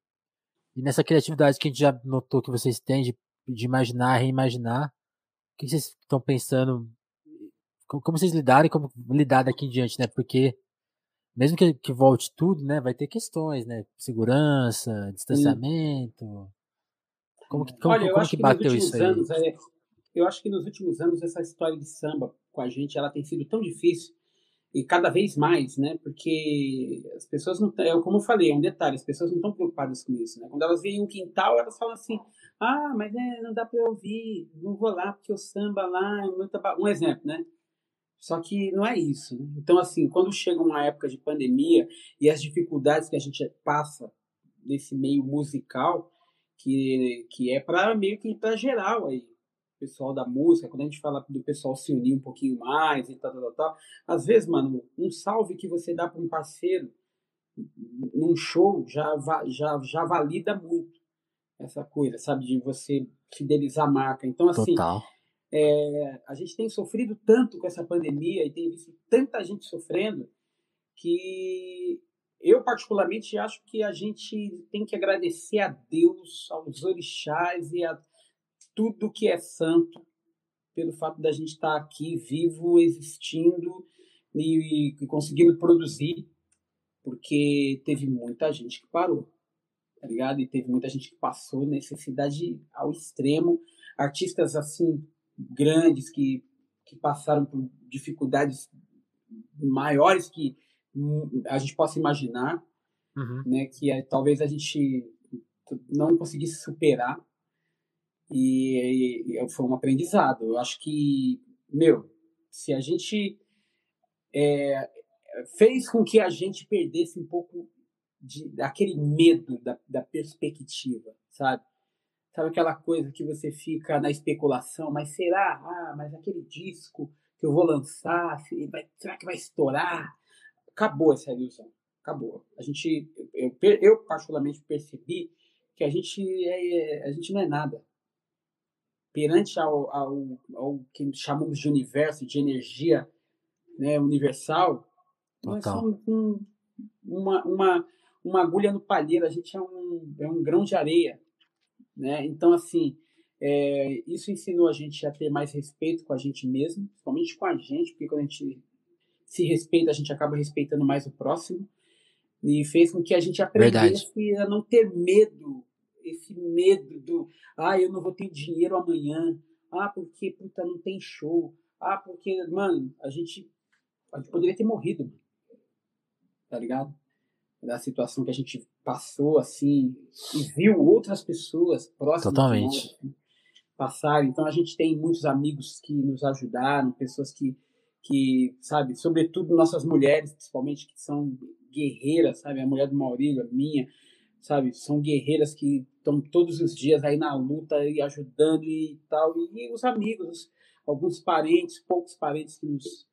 e nessa criatividade que a gente já notou que vocês têm de, de imaginar, reimaginar, o que vocês estão pensando? Como, como vocês lidaram e como lidar daqui em diante, né? Porque mesmo que, que volte tudo, né? Vai ter questões, né? Segurança, distanciamento. Como que, como, Olha, como que que, bateu isso aí? anos, é, eu acho que nos últimos anos essa história de samba com a gente, ela tem sido tão difícil e cada vez mais, né? Porque as pessoas não, é como eu falei, é um detalhe, as pessoas não estão preocupadas com isso, né? Quando elas veem um quintal, elas falam assim: "Ah, mas é, não dá para ouvir, não vou lá porque o samba lá é muita ba-" um exemplo, né? Só que não é isso. Né? Então, assim, quando chega uma época de pandemia e as dificuldades que a gente passa nesse meio musical, que, que é para meio que para geral aí, pessoal da música, quando a gente fala do pessoal se unir um pouquinho mais e tal, tal, tal, às vezes, mano, um salve que você dá para um parceiro num show já, já, já valida muito essa coisa, sabe, de você fidelizar a marca. Então, assim, é, a gente tem sofrido tanto com essa pandemia e tem visto tanta gente sofrendo que eu particularmente acho que a gente tem que agradecer a Deus, aos orixás e a tudo que é santo pelo fato da gente estar aqui vivo, existindo e, e conseguindo produzir, porque teve muita gente que parou, tá ligado? E teve muita gente que passou necessidade ao extremo, artistas assim grandes que que passaram por dificuldades maiores que a gente possa imaginar, uhum. né? Que é, talvez a gente não conseguisse superar e, e, foi um aprendizado. Eu acho que, meu, se a gente é, fez com que a gente perdesse um pouco de, daquele medo da, da perspectiva, sabe? Sabe aquela coisa que você fica na especulação, mas será? Ah, mas aquele disco que eu vou lançar, será que vai estourar? Acabou essa ilusão. Acabou. A gente, eu, eu particularmente percebi que a gente é, a gente não é nada perante ao, ao, ao que chamamos de universo, de energia né, universal. Nós somos um, uma, uma, uma agulha no palheiro. A gente é um, é um grão de areia né? Então, assim, é, isso ensinou a gente a ter mais respeito com a gente mesmo, principalmente com a gente, porque quando a gente se respeita, a gente acaba respeitando mais o próximo. E fez com que a gente aprendesse Verdade. a não ter medo, esse medo do, ah, eu não vou ter dinheiro amanhã, ah, porque, puta, não tem show, ah, porque, mano, a gente, a gente poderia ter morrido, tá ligado? Da situação que a gente passou assim e viu outras pessoas próximas Totalmente. Nós, assim, passarem. Então a gente tem muitos amigos que nos ajudaram, pessoas que que, sabe, sobretudo nossas mulheres, principalmente que são guerreiras, sabe, a mulher do Maurílio, a minha, sabe, são guerreiras que estão todos os dias aí na luta e ajudando e tal, e os amigos, alguns parentes, poucos parentes que nos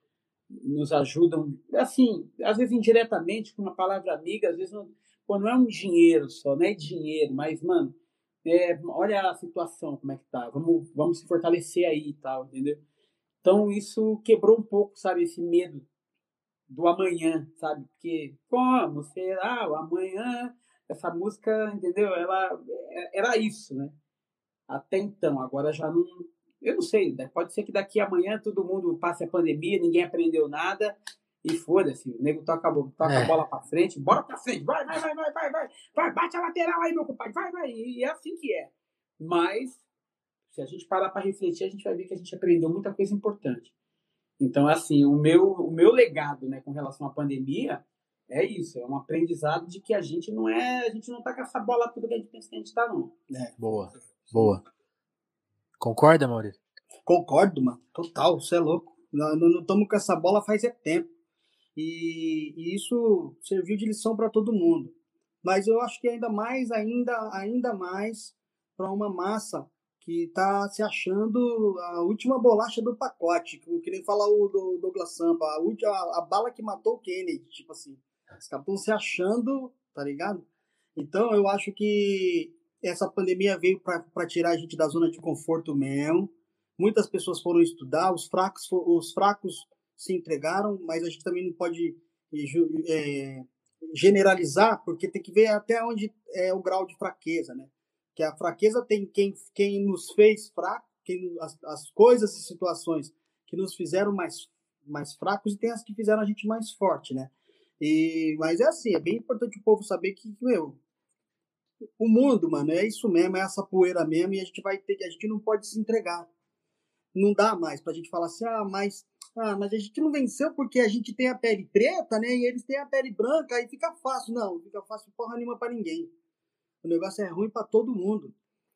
nos ajudam, assim, às vezes indiretamente, com uma palavra amiga, às vezes não, Pô, não é um dinheiro só, não é dinheiro, mas, mano, é, olha a situação, como é que tá. Vamos, vamos se fortalecer aí e tal, entendeu? Então isso quebrou um pouco, sabe, esse medo do amanhã, sabe? Porque, como será o amanhã? Essa música, entendeu? Ela é, era isso, né? Até então, agora já não. Eu não sei, né? pode ser que daqui a amanhã todo mundo passe a pandemia, ninguém aprendeu nada e foda-se, o nego toca, toca é. a bola pra frente, bora pra frente, vai, vai, vai, vai, vai, vai, vai, bate a lateral aí, meu compadre, vai, vai, e é assim que é. Mas, se a gente parar pra refletir, a gente vai ver que a gente aprendeu muita coisa importante. Então, assim, o meu, o meu legado, né, com relação à pandemia, é isso, é um aprendizado de que a gente não é, a gente não tá com essa bola toda que a gente pensa que a gente tá, não. É. Boa, boa. Concorda, Maurício? Concordo, mano, total, você é louco. Nós não estamos com essa bola faz é tempo. E, e isso serviu de lição para todo mundo. Mas eu acho que ainda mais, ainda, ainda mais para uma massa que está se achando a última bolacha do pacote, que nem fala o Douglas Sampa, a, última, a bala que matou o Kennedy, tipo assim. Os caras estão se achando, tá ligado? Então eu acho que essa pandemia veio para tirar a gente da zona de conforto mesmo. Muitas pessoas foram estudar, os fracos, os fracos se entregaram, mas a gente também não pode é, generalizar, porque tem que ver até onde é o grau de fraqueza, né? Que a fraqueza tem quem, quem nos fez fraco, quem, as, as coisas e situações que nos fizeram mais, mais fracos e tem as que fizeram a gente mais forte, né? E, mas é assim, é bem importante o povo saber que, meu, o mundo, mano, é isso mesmo, é essa poeira mesmo, e a gente vai ter que, a gente não pode se entregar. Não dá mais pra gente falar assim, ah, mas ah, mas a gente não venceu porque a gente tem a pele preta, né? E eles têm a pele branca, aí fica fácil. Não, fica fácil porra nenhuma pra ninguém. O negócio é ruim para todo mundo,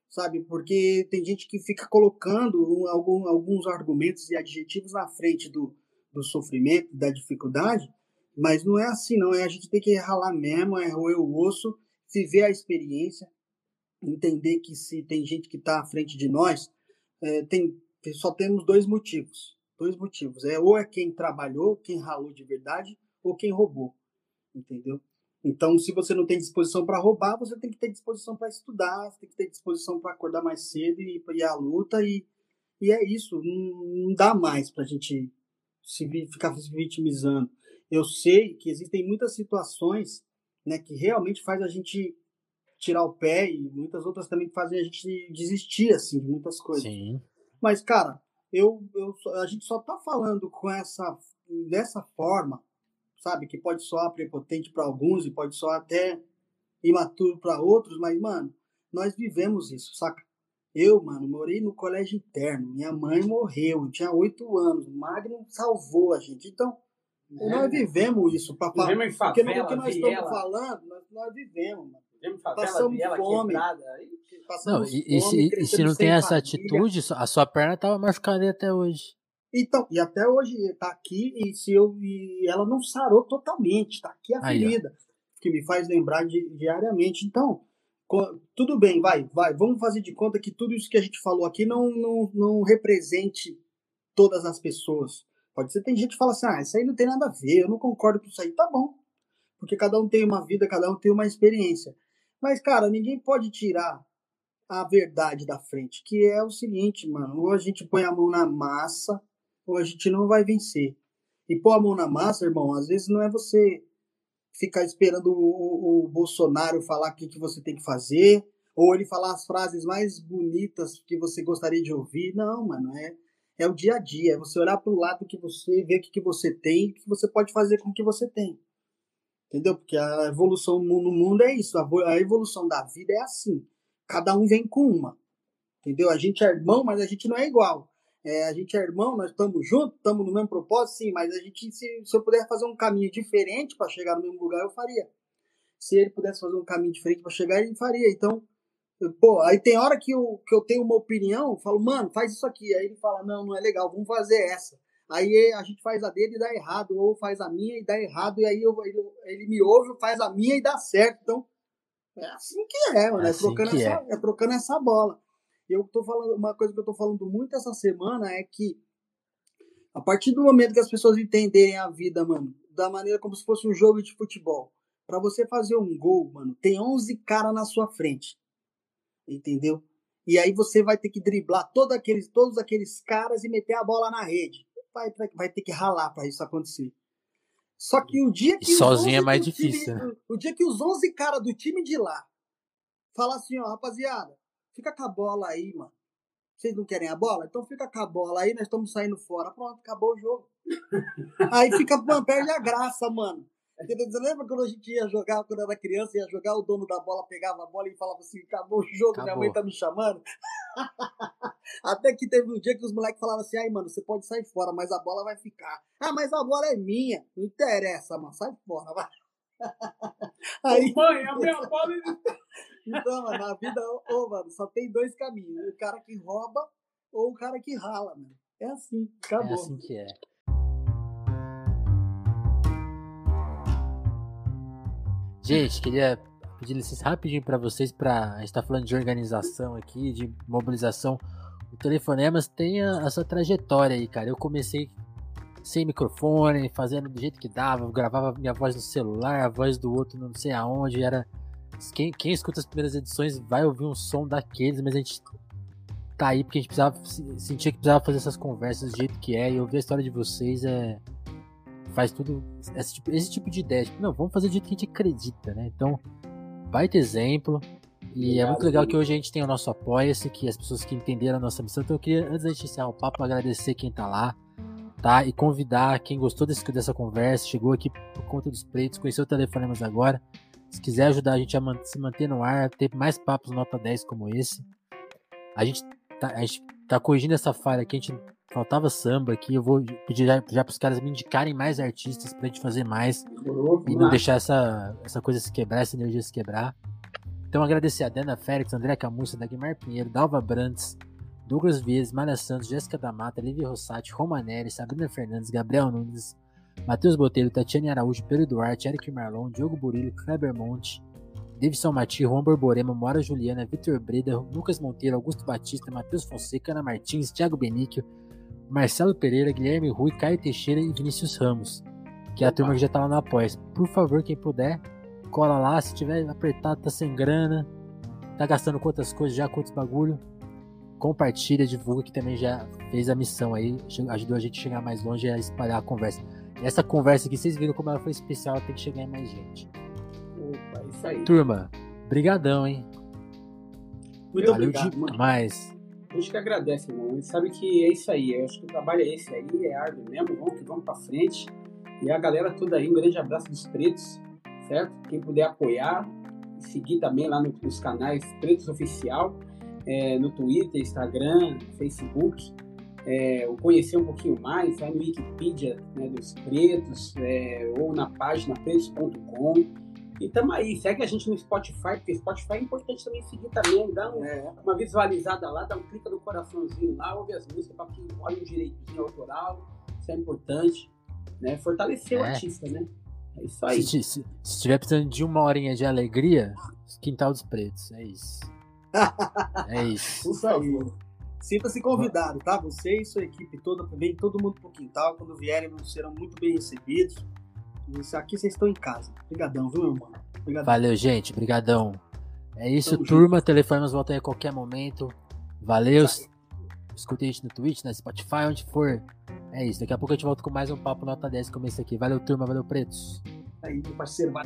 sabe? Porque tem gente que fica colocando algum, alguns argumentos e adjetivos na frente do, do sofrimento, da dificuldade, mas não é assim, não. É a gente tem que ralar mesmo, é roer o osso, viver a experiência, entender que se tem gente que está à frente de nós, é, tem, só temos dois motivos dois motivos. É ou é quem trabalhou, quem ralou de verdade, ou quem roubou. Entendeu? Então, se você não tem disposição para roubar, você tem que ter disposição para estudar, você tem que ter disposição para acordar mais cedo e ir à luta. E, e é isso. Não, não dá mais para a gente se, ficar se vitimizando. Eu sei que existem muitas situações né, que realmente faz a gente tirar o pé e muitas outras também que fazem a gente desistir assim de muitas coisas. Sim. Mas cara, eu, eu a gente só tá falando com essa dessa forma, sabe, que pode soar prepotente para alguns e pode soar até imaturo para outros, mas mano, nós vivemos isso, saca? Eu, mano, morei no colégio interno. Minha mãe morreu, eu tinha oito anos. O Magno salvou a gente. Então, é. nós vivemos isso. Pra falar. Porque no que nós estamos ela. falando, nós, nós vivemos, mano. Favela, passamos fome. Passamos não, e, fome, e, se, e se não tem essa família. atitude, a sua perna estava machucada até hoje. Então, e até hoje está aqui e se eu e ela não sarou totalmente, está aqui a ferida, que me faz lembrar de, diariamente. Então, tudo bem, vai, vai, vamos fazer de conta que tudo isso que a gente falou aqui não, não, não represente todas as pessoas. Pode ser, tem gente que fala assim, ah, isso aí não tem nada a ver, eu não concordo com isso aí, tá bom. Porque cada um tem uma vida, cada um tem uma experiência. Mas, cara, ninguém pode tirar a verdade da frente, que é o seguinte, mano, ou a gente põe a mão na massa, ou a gente não vai vencer. E pôr a mão na massa, irmão, às vezes não é você ficar esperando o, o, Bolsonaro falar o que, que você tem que fazer, ou ele falar as frases mais bonitas que você gostaria de ouvir. Não, mano, é, é o dia a dia. É você olhar para o lado que você vê o que, que você tem, o que você pode fazer com o que você tem. Entendeu? Porque a evolução no mundo é isso. A evolução da vida é assim. Cada um vem com uma. Entendeu? A gente é irmão, mas a gente não é igual. É, a gente é irmão, nós estamos juntos, estamos no mesmo propósito, sim, mas a gente, se, se eu puder fazer um caminho diferente para chegar no mesmo lugar, eu faria. Se ele pudesse fazer um caminho diferente para chegar, ele faria. Então, pô, aí tem hora que eu, que eu tenho uma opinião, eu falo, mano, faz isso aqui. Aí ele fala, não, não é legal, vamos fazer essa. Aí a gente faz a dele e dá errado, ou faz a minha e dá errado, e aí eu, ele, ele me ouve, faz a minha e dá certo. Então, é assim que é, mano, é, é assim trocando, essa, é. é trocando essa bola. Eu tô falando, uma coisa que eu tô falando muito essa semana é que a partir do momento que as pessoas entenderem a vida, mano, da maneira como se fosse um jogo de futebol, para você fazer um gol, mano, tem 11 caras na sua frente. Entendeu? E aí você vai ter que driblar todo aqueles, todos aqueles caras e meter a bola na rede. Vai, vai ter que ralar para isso acontecer. Só que o dia que. Sozinho é mais difícil. Time, né? O dia que os 11 caras do time de lá falar assim, ó, rapaziada, Fica com a bola aí, mano. Vocês não querem a bola? Então fica com a bola aí, nós estamos saindo fora. Pronto, acabou o jogo. *laughs* aí fica, mano, perde a graça, mano. Você lembra quando a gente ia jogar, quando era criança, ia jogar, o dono da bola pegava a bola e falava assim, acabou o jogo, acabou. minha mãe tá me chamando. *laughs* Até que teve um dia que os moleques falavam assim, ai, mano, você pode sair fora, mas a bola vai ficar. Ah, mas a bola é minha. Não interessa, mano, sai fora, vai. *laughs* Aí... Mãe, a minha bola... *laughs* Então, mano, na vida, ô, mano, só tem dois caminhos. O cara que rouba ou o cara que rala, mano. É assim, acabou. É assim que é. Gente, queria pedir licença rapidinho para vocês para a gente tá falando de organização aqui, de mobilização. O Telefonemas tem a, a sua trajetória aí, cara. Eu comecei sem microfone, fazendo do jeito que dava, gravava minha voz no celular, a voz do outro não sei aonde, era quem, quem escuta as primeiras edições vai ouvir um som daqueles, mas a gente tá aí porque a gente precisava sentia que precisava fazer essas conversas do jeito que é e ouvir a história de vocês é faz tudo esse tipo, esse tipo de ideia. Tipo, não, vamos fazer do jeito que a gente acredita, né? Então, baita exemplo. E é muito legal que hoje a gente tem o nosso apoia-se, que as pessoas que entenderam a nossa missão. Então eu queria, antes de iniciar o papo, agradecer quem tá lá, tá? E convidar quem gostou desse, dessa conversa, chegou aqui por conta dos pleitos, conheceu o Telefonemas agora, se quiser ajudar a gente a man se manter no ar, ter mais papos nota 10 como esse, a gente tá, a gente tá corrigindo essa falha aqui, a gente faltava samba aqui, eu vou pedir já, para os caras me indicarem mais artistas pra gente fazer mais e não deixar essa, essa coisa se quebrar, essa energia se quebrar. Então agradecer a Dana Félix, André Camussa, Dagmar Pinheiro, Dalva Brandes, Douglas Vieira, Malha Santos, Jéssica da Mata, Lívia Rossati, Romanelli, Sabrina Fernandes, Gabriel Nunes, Matheus Botelho, Tatiane Araújo, Pedro Duarte, Eric Marlon, Diogo Burilho, Kleber Monte, Davidson Mati, Juan Borborema, Mora Juliana, Vitor Breda, Lucas Monteiro, Augusto Batista, Matheus Fonseca, Ana Martins, Thiago Benício, Marcelo Pereira, Guilherme Rui, Caio Teixeira e Vinícius Ramos, que é a turma que já tá lá no Apoia. Por favor, quem puder, cola lá. Se tiver apertado, tá sem grana, tá gastando quantas coisas já, quantos bagulho, compartilha, divulga, que também já fez a missão aí, ajudou a gente a chegar mais longe e a espalhar a conversa. essa conversa aqui, vocês viram como ela foi especial, ela tem que chegar em mais gente. Opa, isso aí. Turma, brigadão, hein? Muito Valeu obrigado, mano. demais. A gente que agradece, irmão. A gente sabe que é isso aí. Eu acho que o trabalho é esse aí, é árduo mesmo. Vamos que vamos pra frente. E a galera toda aí, um grande abraço dos pretos, certo? Quem puder apoiar, seguir também lá no- nos canais Pretos Oficial, é, no Twitter, Instagram, Facebook. É, conhecer um pouquinho mais, vai no Wikipedia né, dos pretos, é, ou na página pretos.com. E tamo aí, segue a gente no Spotify, porque Spotify é importante também seguir também, dá um, É, uma visualizada lá, dá um clique no coraçãozinho lá, ouve as músicas para que olhe um direitinho autoral, isso é importante, né? Fortalecer o É. artista, né? É isso aí. Se, se, se tiver precisando de uma horinha de alegria, Quintal dos Pretos. É isso. *laughs* É isso. por favor. Sinta-se convidado, tá? Você e sua equipe toda, vem todo mundo pro quintal. Quando vierem, serão muito bem recebidos. Isso aqui vocês estão em casa. Obrigadão, viu, meu irmão? Obrigadão. Valeu, gente. Brigadão. É isso, Tamo turma. Telefones voltam aí a qualquer momento. Valeu. Escutem a gente no Twitch, na Spotify, onde for. É isso. Daqui a pouco a gente volta com mais um papo nota 10 como esse aqui. Valeu, turma. Valeu, pretos. Aí, meu parceiro, vai.